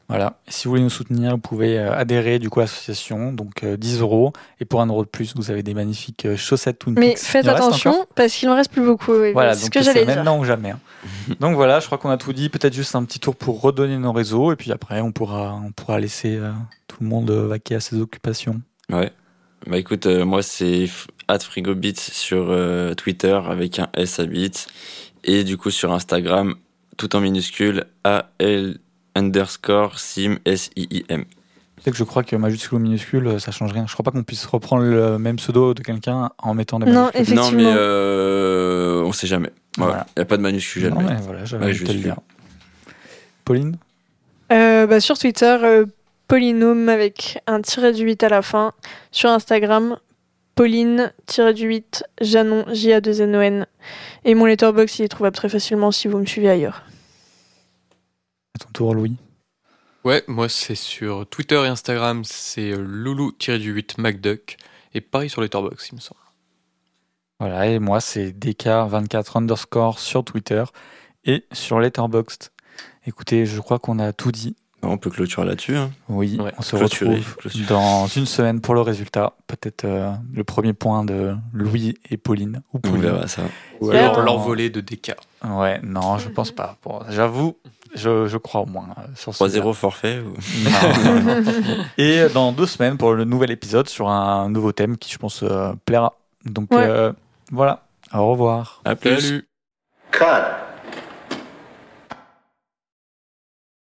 A: Voilà. Et si vous voulez nous soutenir, vous pouvez euh, adhérer du coup à l'association, donc euh, 10 euros. Et pour un euro de plus, vous avez des magnifiques euh, chaussettes Twin
D: Mais
A: Peaks.
D: faites
A: en
D: attention parce qu'il ne reste plus beaucoup. oui,
A: Voilà,
D: c'est ce
A: donc
D: que
A: c'est
D: j'allais dire.
A: maintenant ou jamais. hein. [LAUGHS] donc voilà, je crois qu'on a tout dit. Peut-être juste un petit tour pour redonner nos réseaux, et puis après, on pourra, on pourra laisser euh, tout le monde euh, vaquer à ses occupations.
C: Ouais. Bah écoute, euh, moi c'est @frigobit sur euh, Twitter avec un S à bit et du coup sur Instagram tout en minuscule A L underscore sim S I I M.
A: C'est que je crois que majuscule ou minuscule, ça change rien. Je crois pas qu'on puisse reprendre le même pseudo de quelqu'un en mettant des
D: Non,
A: majuscules.
C: Non mais
D: Effectivement.
C: euh, on sait jamais. Voilà.
A: Voilà.
C: Y a pas de minuscule
A: Non,
C: jamais.
A: mais voilà, j'avais le dire. Pauline
D: Euh, bah, sur Twitter, euh, Polynôme avec un tiré du 8 à la fin. Sur Instagram, Pauline tiré du 8 Janon J A 2 N O N. Et mon letterbox il est trouvable très facilement si vous me suivez ailleurs.
A: À ton tour, Louis.
B: Ouais, moi c'est sur Twitter et Instagram, c'est euh, loulou-8 MacDuck. Et pareil sur Letterboxd, il me semble.
A: Voilà, et moi, c'est DK24 underscore sur Twitter et sur Letterboxd. Écoutez, je crois qu'on a tout dit.
C: On peut clôturer là-dessus. Hein.
A: Oui,
B: Ouais,
A: on se
C: clôturer,
A: retrouve
C: clôturer.
A: dans une semaine pour le résultat. Peut-être euh, le premier point de Louis et Pauline. Ou
C: On
A: Pauline.
C: verra ça.
B: Ou
D: Super.
B: alors l'envolée de DK.
A: Ouais, non, je pense pas. Bon, J'avoue, je, je crois au moins euh, sur ce
C: 3-0 forfait ou...
A: Non, non, non. [LAUGHS] Et dans deux semaines pour le nouvel épisode sur un nouveau thème qui, je pense, euh, plaira. Donc
D: Ouais.
A: euh, voilà, au revoir.
C: À plus.
B: Salut
E: Cut.